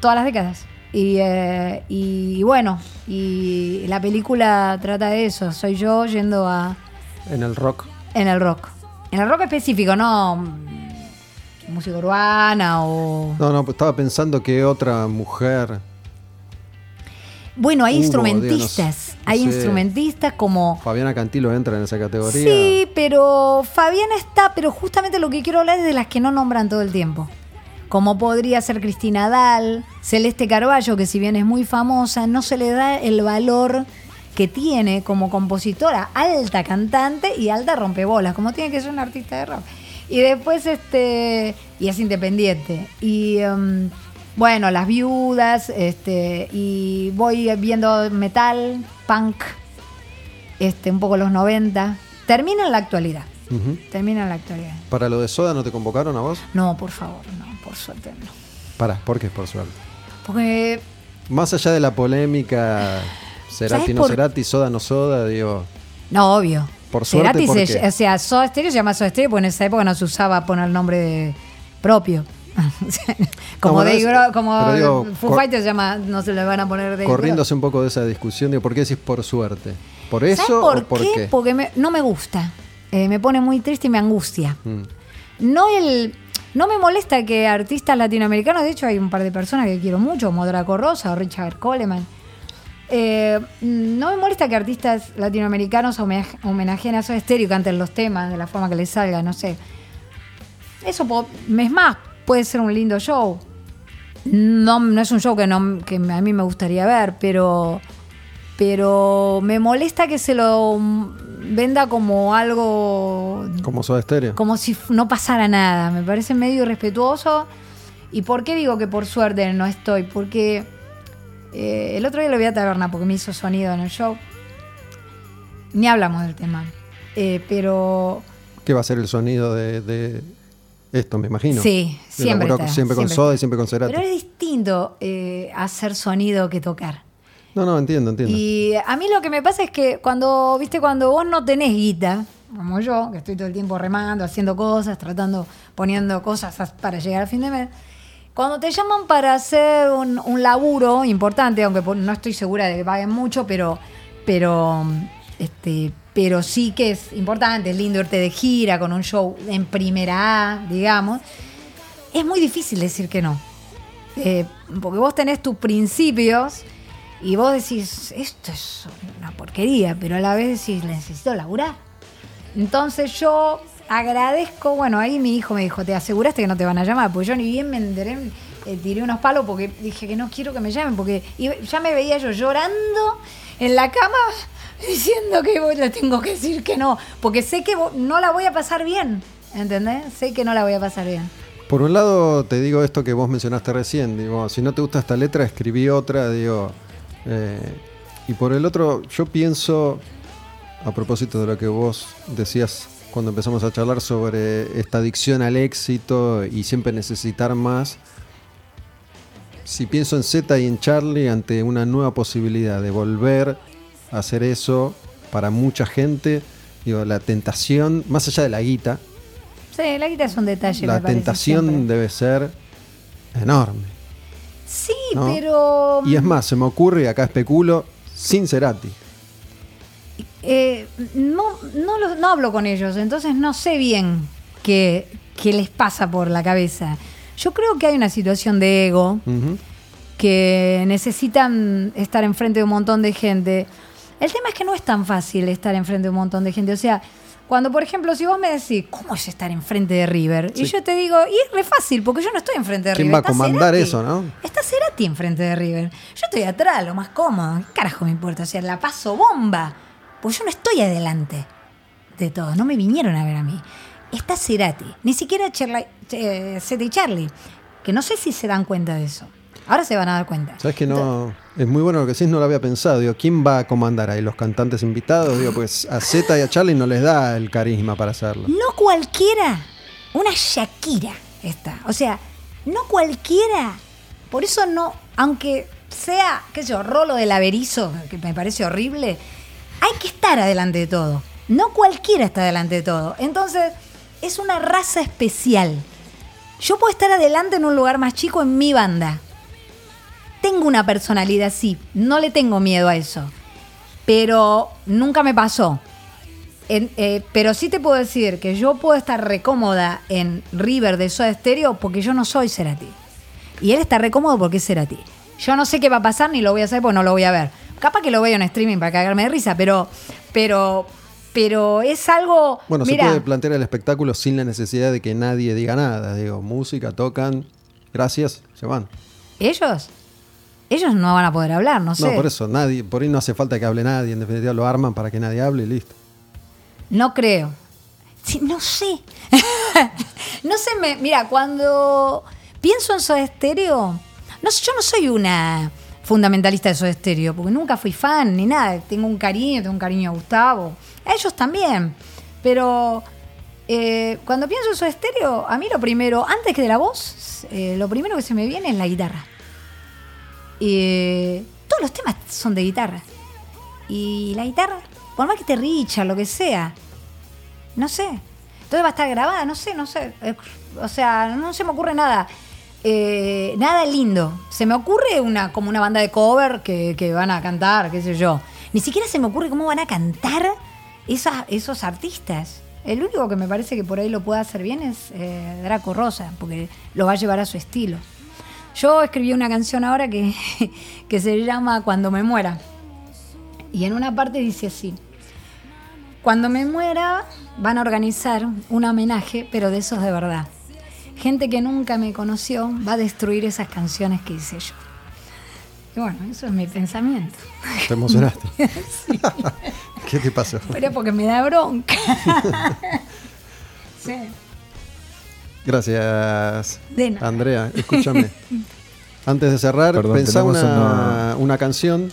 todas las décadas. Y, eh, y bueno, y la película trata de eso. Soy yo yendo a, En el rock. en el rock. En el rock específico, no música urbana o... No, no, pues estaba pensando que otra mujer. Bueno, hay instrumentistas. hay instrumentistas como... Fabiana Cantilo entra en esa categoría. Sí, pero Fabiana está, pero justamente lo que quiero hablar es de las que no nombran todo el tiempo. Como podría ser Cristina Dal, Celeste Carballo, que si bien es muy famosa, no se le da el valor que tiene como compositora, alta cantante y alta rompebolas, como tiene que ser un artista de rock. Y después, este, y es independiente. Y em, bueno, las viudas, este, y voy viendo metal, punk, este, un poco los 90. Termina en la actualidad. Termina en la actualidad. ¿Para lo de Soda no te convocaron a vos? No, por favor, no, por suerte no. Para, ¿por qué? Por suerte. Porque Más allá de la polémica, Cerati ¿Sabes no por- Cerati, Soda no Soda, digo. No, obvio. Por suerte, Cerati ¿por se- qué? o sea, Soda Stereo se llama Soda Stereo porque en esa época no se usaba poner el nombre de- propio. Como Dave es- como digo, Foo cor- Fighters se llama, no se le van a poner de Corriéndose un poco de esa discusión, digo, ¿por qué decís por suerte? ¿Por eso ¿Sabes por o por qué? qué? Porque me- no me gusta. Eh, me pone muy triste y me angustia. Mm. No el. No me molesta que artistas latinoamericanos, de hecho hay un par de personas que quiero mucho, como Draco Rosa o Richard Coleman. eh, no me molesta que artistas latinoamericanos homenaj- homenajeen a Soda Stereo y canten los temas de la forma que les salga, no sé. Eso es más, puede ser un lindo show. No, no es un show que, no, que a mí me gustaría ver, pero, pero me molesta que se lo venda como algo Como Soda Stereo. como si no pasara nada. Me parece medio irrespetuoso. ¿Y por qué digo que por suerte no estoy? Porque eh, el otro día lo vi a Taberna porque me hizo sonido en el show. Ni hablamos del tema. Eh, pero ¿Qué va a ser el sonido de, de esto, me imagino? Sí, siempre está, siempre con siempre Soda y siempre con Cerati. pero es distinto eh, hacer sonido que tocar. No, no, entiendo, entiendo. Y a mí lo que me pasa es que cuando, viste, cuando vos no tenés guita, como yo, que estoy todo el tiempo remando, haciendo cosas, tratando, poniendo cosas as- para llegar al fin de mes, cuando te llaman para hacer un, un laburo importante, aunque no estoy segura de que paguen mucho, pero, pero, este, pero sí que es importante, es lindo irte de gira con un show en primera A, digamos, es muy difícil decir que no. Eh, porque vos tenés tus principios y vos decís, esto es una porquería, pero a la vez decís, necesito laburar. Entonces yo agradezco, bueno, ahí mi hijo me dijo, ¿te aseguraste que no te van a llamar? Porque yo ni bien me enteré, eh, tiré unos palos porque dije que no quiero que me llamen, porque ya me veía yo llorando en la cama diciendo que le tengo que decir que no, porque sé que no la voy a pasar bien, ¿entendés? Sé que no la voy a pasar bien. Por un lado, te digo esto que vos mencionaste recién. Digo, si no te gusta esta letra, escribí otra. Digo, eh, y por el otro, yo pienso, a propósito de lo que vos decías cuando empezamos a charlar sobre esta adicción al éxito y siempre necesitar más. si pienso en Z y en Charlie ante una nueva posibilidad de volver hacer eso para mucha gente, digo, la tentación, más allá de la guita, Sí, la guita es un detalle. la me tentación siempre. debe ser enorme. Sí, ¿no? pero. Y es más, se me ocurre, y acá especulo, sin Cerati. Eh, no, no, lo- no hablo con ellos, entonces no sé bien qué, qué les pasa por la cabeza. Yo creo que hay una situación de ego que necesitan estar enfrente de un montón de gente. El tema es que no es tan fácil estar enfrente de un montón de gente. O sea, cuando, por ejemplo, si vos me decís, ¿cómo es estar enfrente de River? Y yo te digo, y es re fácil, porque yo no estoy enfrente de ¿Quién River. va a comandar Cerati. eso, no? Está Cerati enfrente de River. Yo estoy atrás, lo más cómodo. ¿Qué carajo me importa? O sea, la paso bomba. Porque yo no estoy adelante de todos. No me vinieron a ver a mí. Está Cerati. Ni siquiera Charlie, eh, Charlie. Que no sé si se dan cuenta de eso. Ahora se van a dar cuenta. Sabes que no. Es muy bueno lo que decís, no lo había pensado. Digo, ¿quién va a comandar ahí? ¿Los cantantes invitados? Digo, pues a Z y a Charlie no les da el carisma para hacerlo. No cualquiera, una Shakira está. O sea, no cualquiera. Por eso no, aunque sea, qué sé yo, rolo del averizo, que me parece horrible, hay que estar adelante de todo. No cualquiera está adelante de todo. Entonces, es una raza especial. Yo puedo estar adelante en un lugar más chico en mi banda. Tengo una personalidad así, no le tengo miedo a eso. Pero nunca me pasó. En- eh, pero sí te puedo decir que yo puedo estar recómoda en River de Soda Stereo porque yo no soy Cerati. Y él está recómodo porque es Cerati. Yo no sé qué va a pasar ni lo voy a hacer porque no lo voy a ver. Capaz que lo veo en streaming para cagarme de risa, pero, pero, pero es algo. Bueno, mira, se puede plantear el espectáculo sin la necesidad de que nadie diga nada. Digo, música, tocan, gracias, se van. ellos, ellos no van a poder hablar, no sé. No, por eso, nadie, por ahí no hace falta que hable nadie. En definitiva, lo arman para que nadie hable y listo. No creo. Sí, no sé. no sé, me, mira, cuando pienso en Soda Stereo, no, sé, yo no soy una fundamentalista de Soda Stereo, porque nunca fui fan ni nada. Tengo un cariño, tengo un cariño a Gustavo. A ellos también. Pero eh, cuando pienso en Soda Stereo, a mí lo primero, antes que de la voz, eh, lo primero que se me viene es la guitarra. Y todos los temas son de guitarra. Y la guitarra, por más que te richa, lo que sea, no sé. Entonces va a estar grabada, no sé, no sé. Eh, O sea, no se me ocurre nada. eh, nada lindo. Se me ocurre una como una banda de cover que, que van a cantar, qué sé yo. Ni siquiera se me ocurre cómo van a cantar esos artistas. El único que me parece que por ahí lo puede hacer bien es eh, Draco Rosa, porque lo va a llevar a su estilo. Yo escribí una canción ahora que, que se llama Cuando me muera. Y en una parte dice así. Cuando me muera van a organizar un homenaje, pero de esos de verdad. Gente que nunca me conoció va a destruir esas canciones que hice yo. Y bueno, eso es mi pensamiento. ¿Te emocionaste? ¿Qué te pasó? Pero porque me da bronca. sí. Gracias, De nada. Andrea. Escúchame. Antes de cerrar, Perdón, pensá una, una- una canción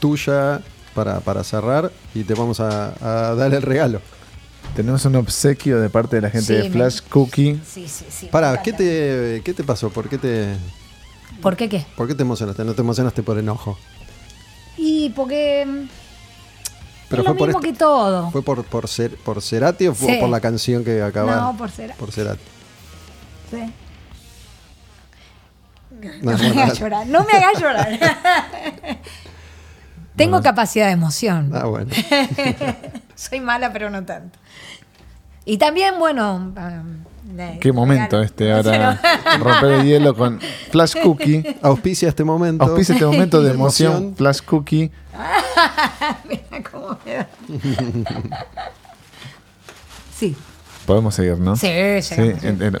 tuya para, para cerrar y te vamos a, a dar el regalo. Tenemos un obsequio de parte de la gente Sí, de me- Flash Cookie. Sí, sí, sí. me Para, ¿qué te, ¿qué te pasó? ¿Por qué te, ¿Por qué qué? ¿Por qué te emocionaste? No te emocionaste por enojo. Y porque mm, Pero es lo por mismo este- que todo. ¿Fue por, por, Cer- por Cerati o fue Sí. por la canción que acaba? No, por Cerati. Por Cerati. No, No me hagas llorar, no me hagas llorar. Tengo capacidad de emoción. ah, bueno. Soy mala, pero no tanto. Y también, bueno. um, Qué momento este ahora. Romper el hielo con Flash Cookie. Auspicia este momento. Auspicia este momento de emoción. Emoción. Flash Cookie. Mira cómo me da. Sí. Podemos seguir, ¿no? Sí, Sí,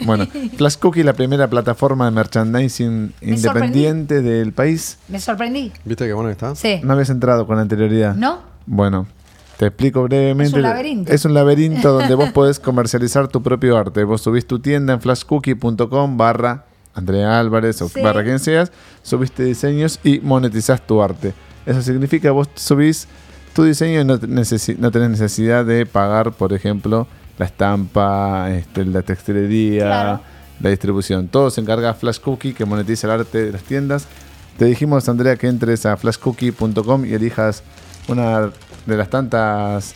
bueno, Flash Cookie, la primera plataforma de merchandising Me independiente del país. Me sorprendí. ¿Viste qué bueno que está? Sí. No habías entrado con anterioridad. ¿No? Bueno, te explico brevemente. Es un laberinto. Es un laberinto donde vos podés comercializar tu propio arte. Vos subís tu tienda en flashcookie.com barra Andrea Álvarez o Sí. barra quien seas, subiste diseños y monetizás tu arte. Eso significa vos subís tu diseño y no, no tenés necesidad de pagar, por ejemplo, la estampa, este, la textilería, Claro. la distribución. Todo se encarga a Flash Cookie, que monetiza el arte de las tiendas. Te dijimos, Andrea, que entres a flashcookie.com y elijas una de las tantas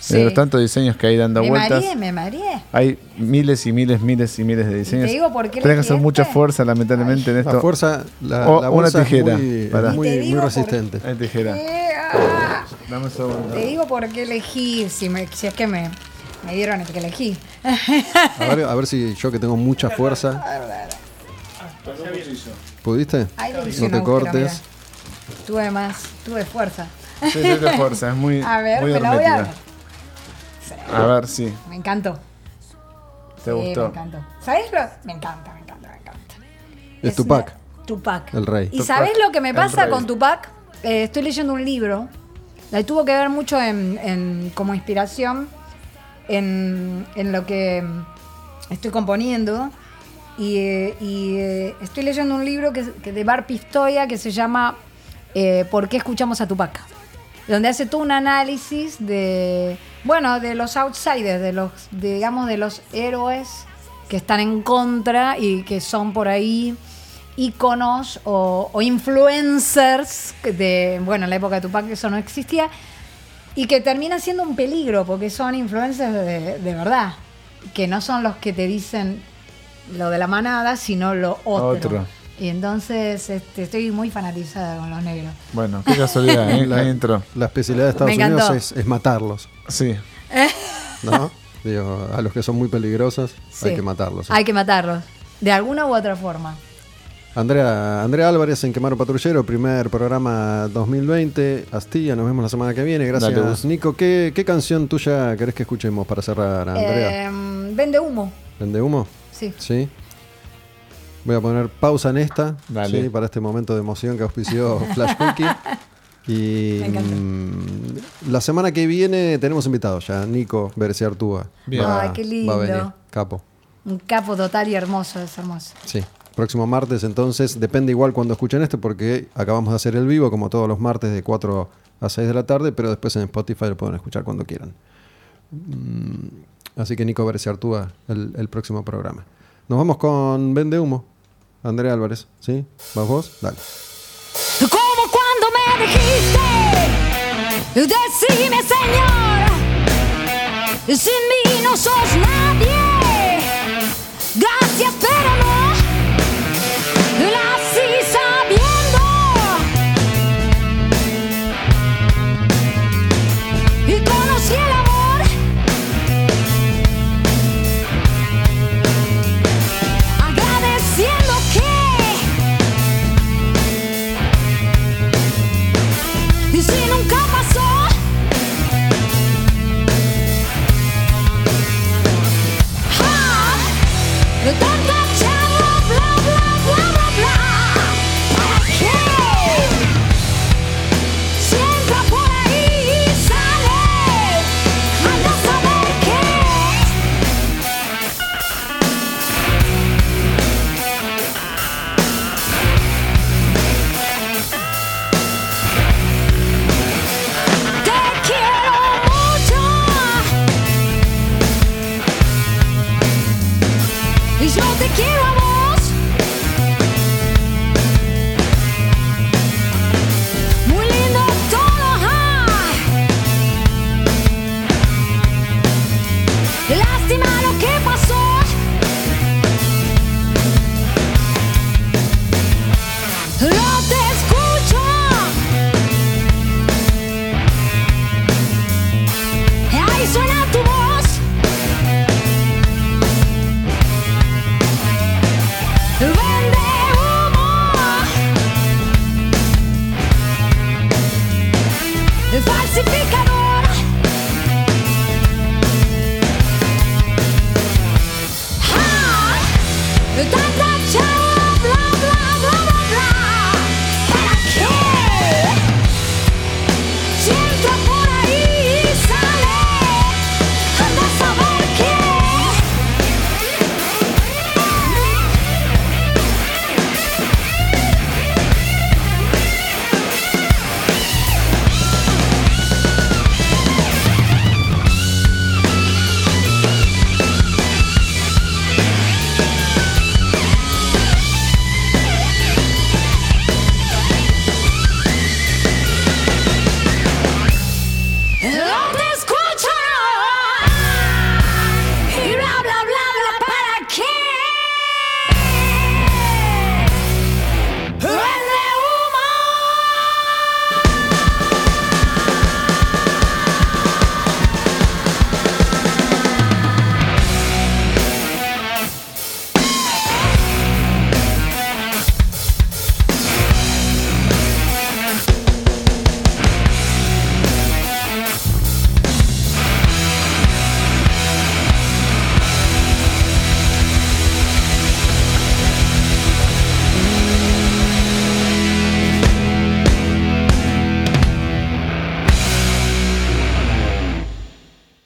Sí. de los tantos diseños que hay dando Me vueltas. mareé, me mareé. Hay miles y miles, miles y miles de diseños. digo por qué Tienes que hacer mucha fuerza, lamentablemente, en esto. La fuerza, la, O la una bolsa es tijera muy, para- muy, Y te muy resistente. Hay tijera. Ah. Dame un segundo. Te digo por qué elegí, si, me, si es que me, me dieron el que elegí. A ver, a ver si yo que tengo mucha fuerza. ¿Pudiste? Ay, le hice No un te cortes. mira. Tuve más, tuve fuerza. Sí, sí, de fuerza, es muy, A ver, muy me la voy a ver. hermética. A ver, sí. Me encantó. ¿Te Sí, gustó? Me encantó. ¿Sabes lo? Me encanta, me encanta, me encanta. Es Tupac. una- Tupac. El rey. ¿Y Tupac, sabes lo que me pasa con Tupac? Eh, estoy leyendo un libro. La tuvo que ver mucho en, en- como inspiración en, lo que estoy componiendo. Y, eh, eh, estoy leyendo un libro que, que de Bar Pistoia que se llama eh, ¿Por qué escuchamos a Tupac? Donde hace todo un análisis de, bueno, de los outsiders, de los, de, digamos, de los héroes que están en contra y que son por ahí íconos o, o influencers de, bueno, en la época de Tupac eso no existía, y que termina siendo un peligro porque son influencers de, de verdad, que no son los que te dicen lo de la manada, sino lo otro. Otro. Y entonces este, estoy muy fanatizada con los negros. Bueno, qué casualidad, ¿eh? La intro. La especialidad de Estados Unidos es, es matarlos, Sí. ¿no? Digo, a los que son muy peligrosos hay que matarlos. Hay que matarlos. De alguna u otra forma. Andrea, Andrea Álvarez en Quemaro Patrullero, primer programa 2020. Astilla, nos vemos la semana que viene. Gracias, Dale. Nico. ¿qué, qué canción tuya querés que escuchemos para cerrar, Andrea? Em, vende humo. ¿Vende humo? Sí. Sí. Voy a poner pausa en esta. ¿sí? para este momento de emoción que auspició Flash Cookie. Y mm, la semana que viene tenemos invitados ya, Nico Berce Artúa. Bien. Ay, qué lindo. Va a venir, capo. Un capo total y hermoso, es hermoso. Sí. Próximo martes, entonces, depende igual cuando escuchen esto, porque acabamos de hacer el vivo, como todos los martes, de 4 a 6 de la tarde, pero después en Spotify lo pueden escuchar cuando quieran. Mm, Así que Nico Berce Artúa, el, próximo programa. Nos vamos con Vende Humo. Andrea Álvarez, ¿sí? ¿Vas vos? Dale. Como cuando me dijiste, decime Señor, sin mí no sos nadie. Gracias, pero no.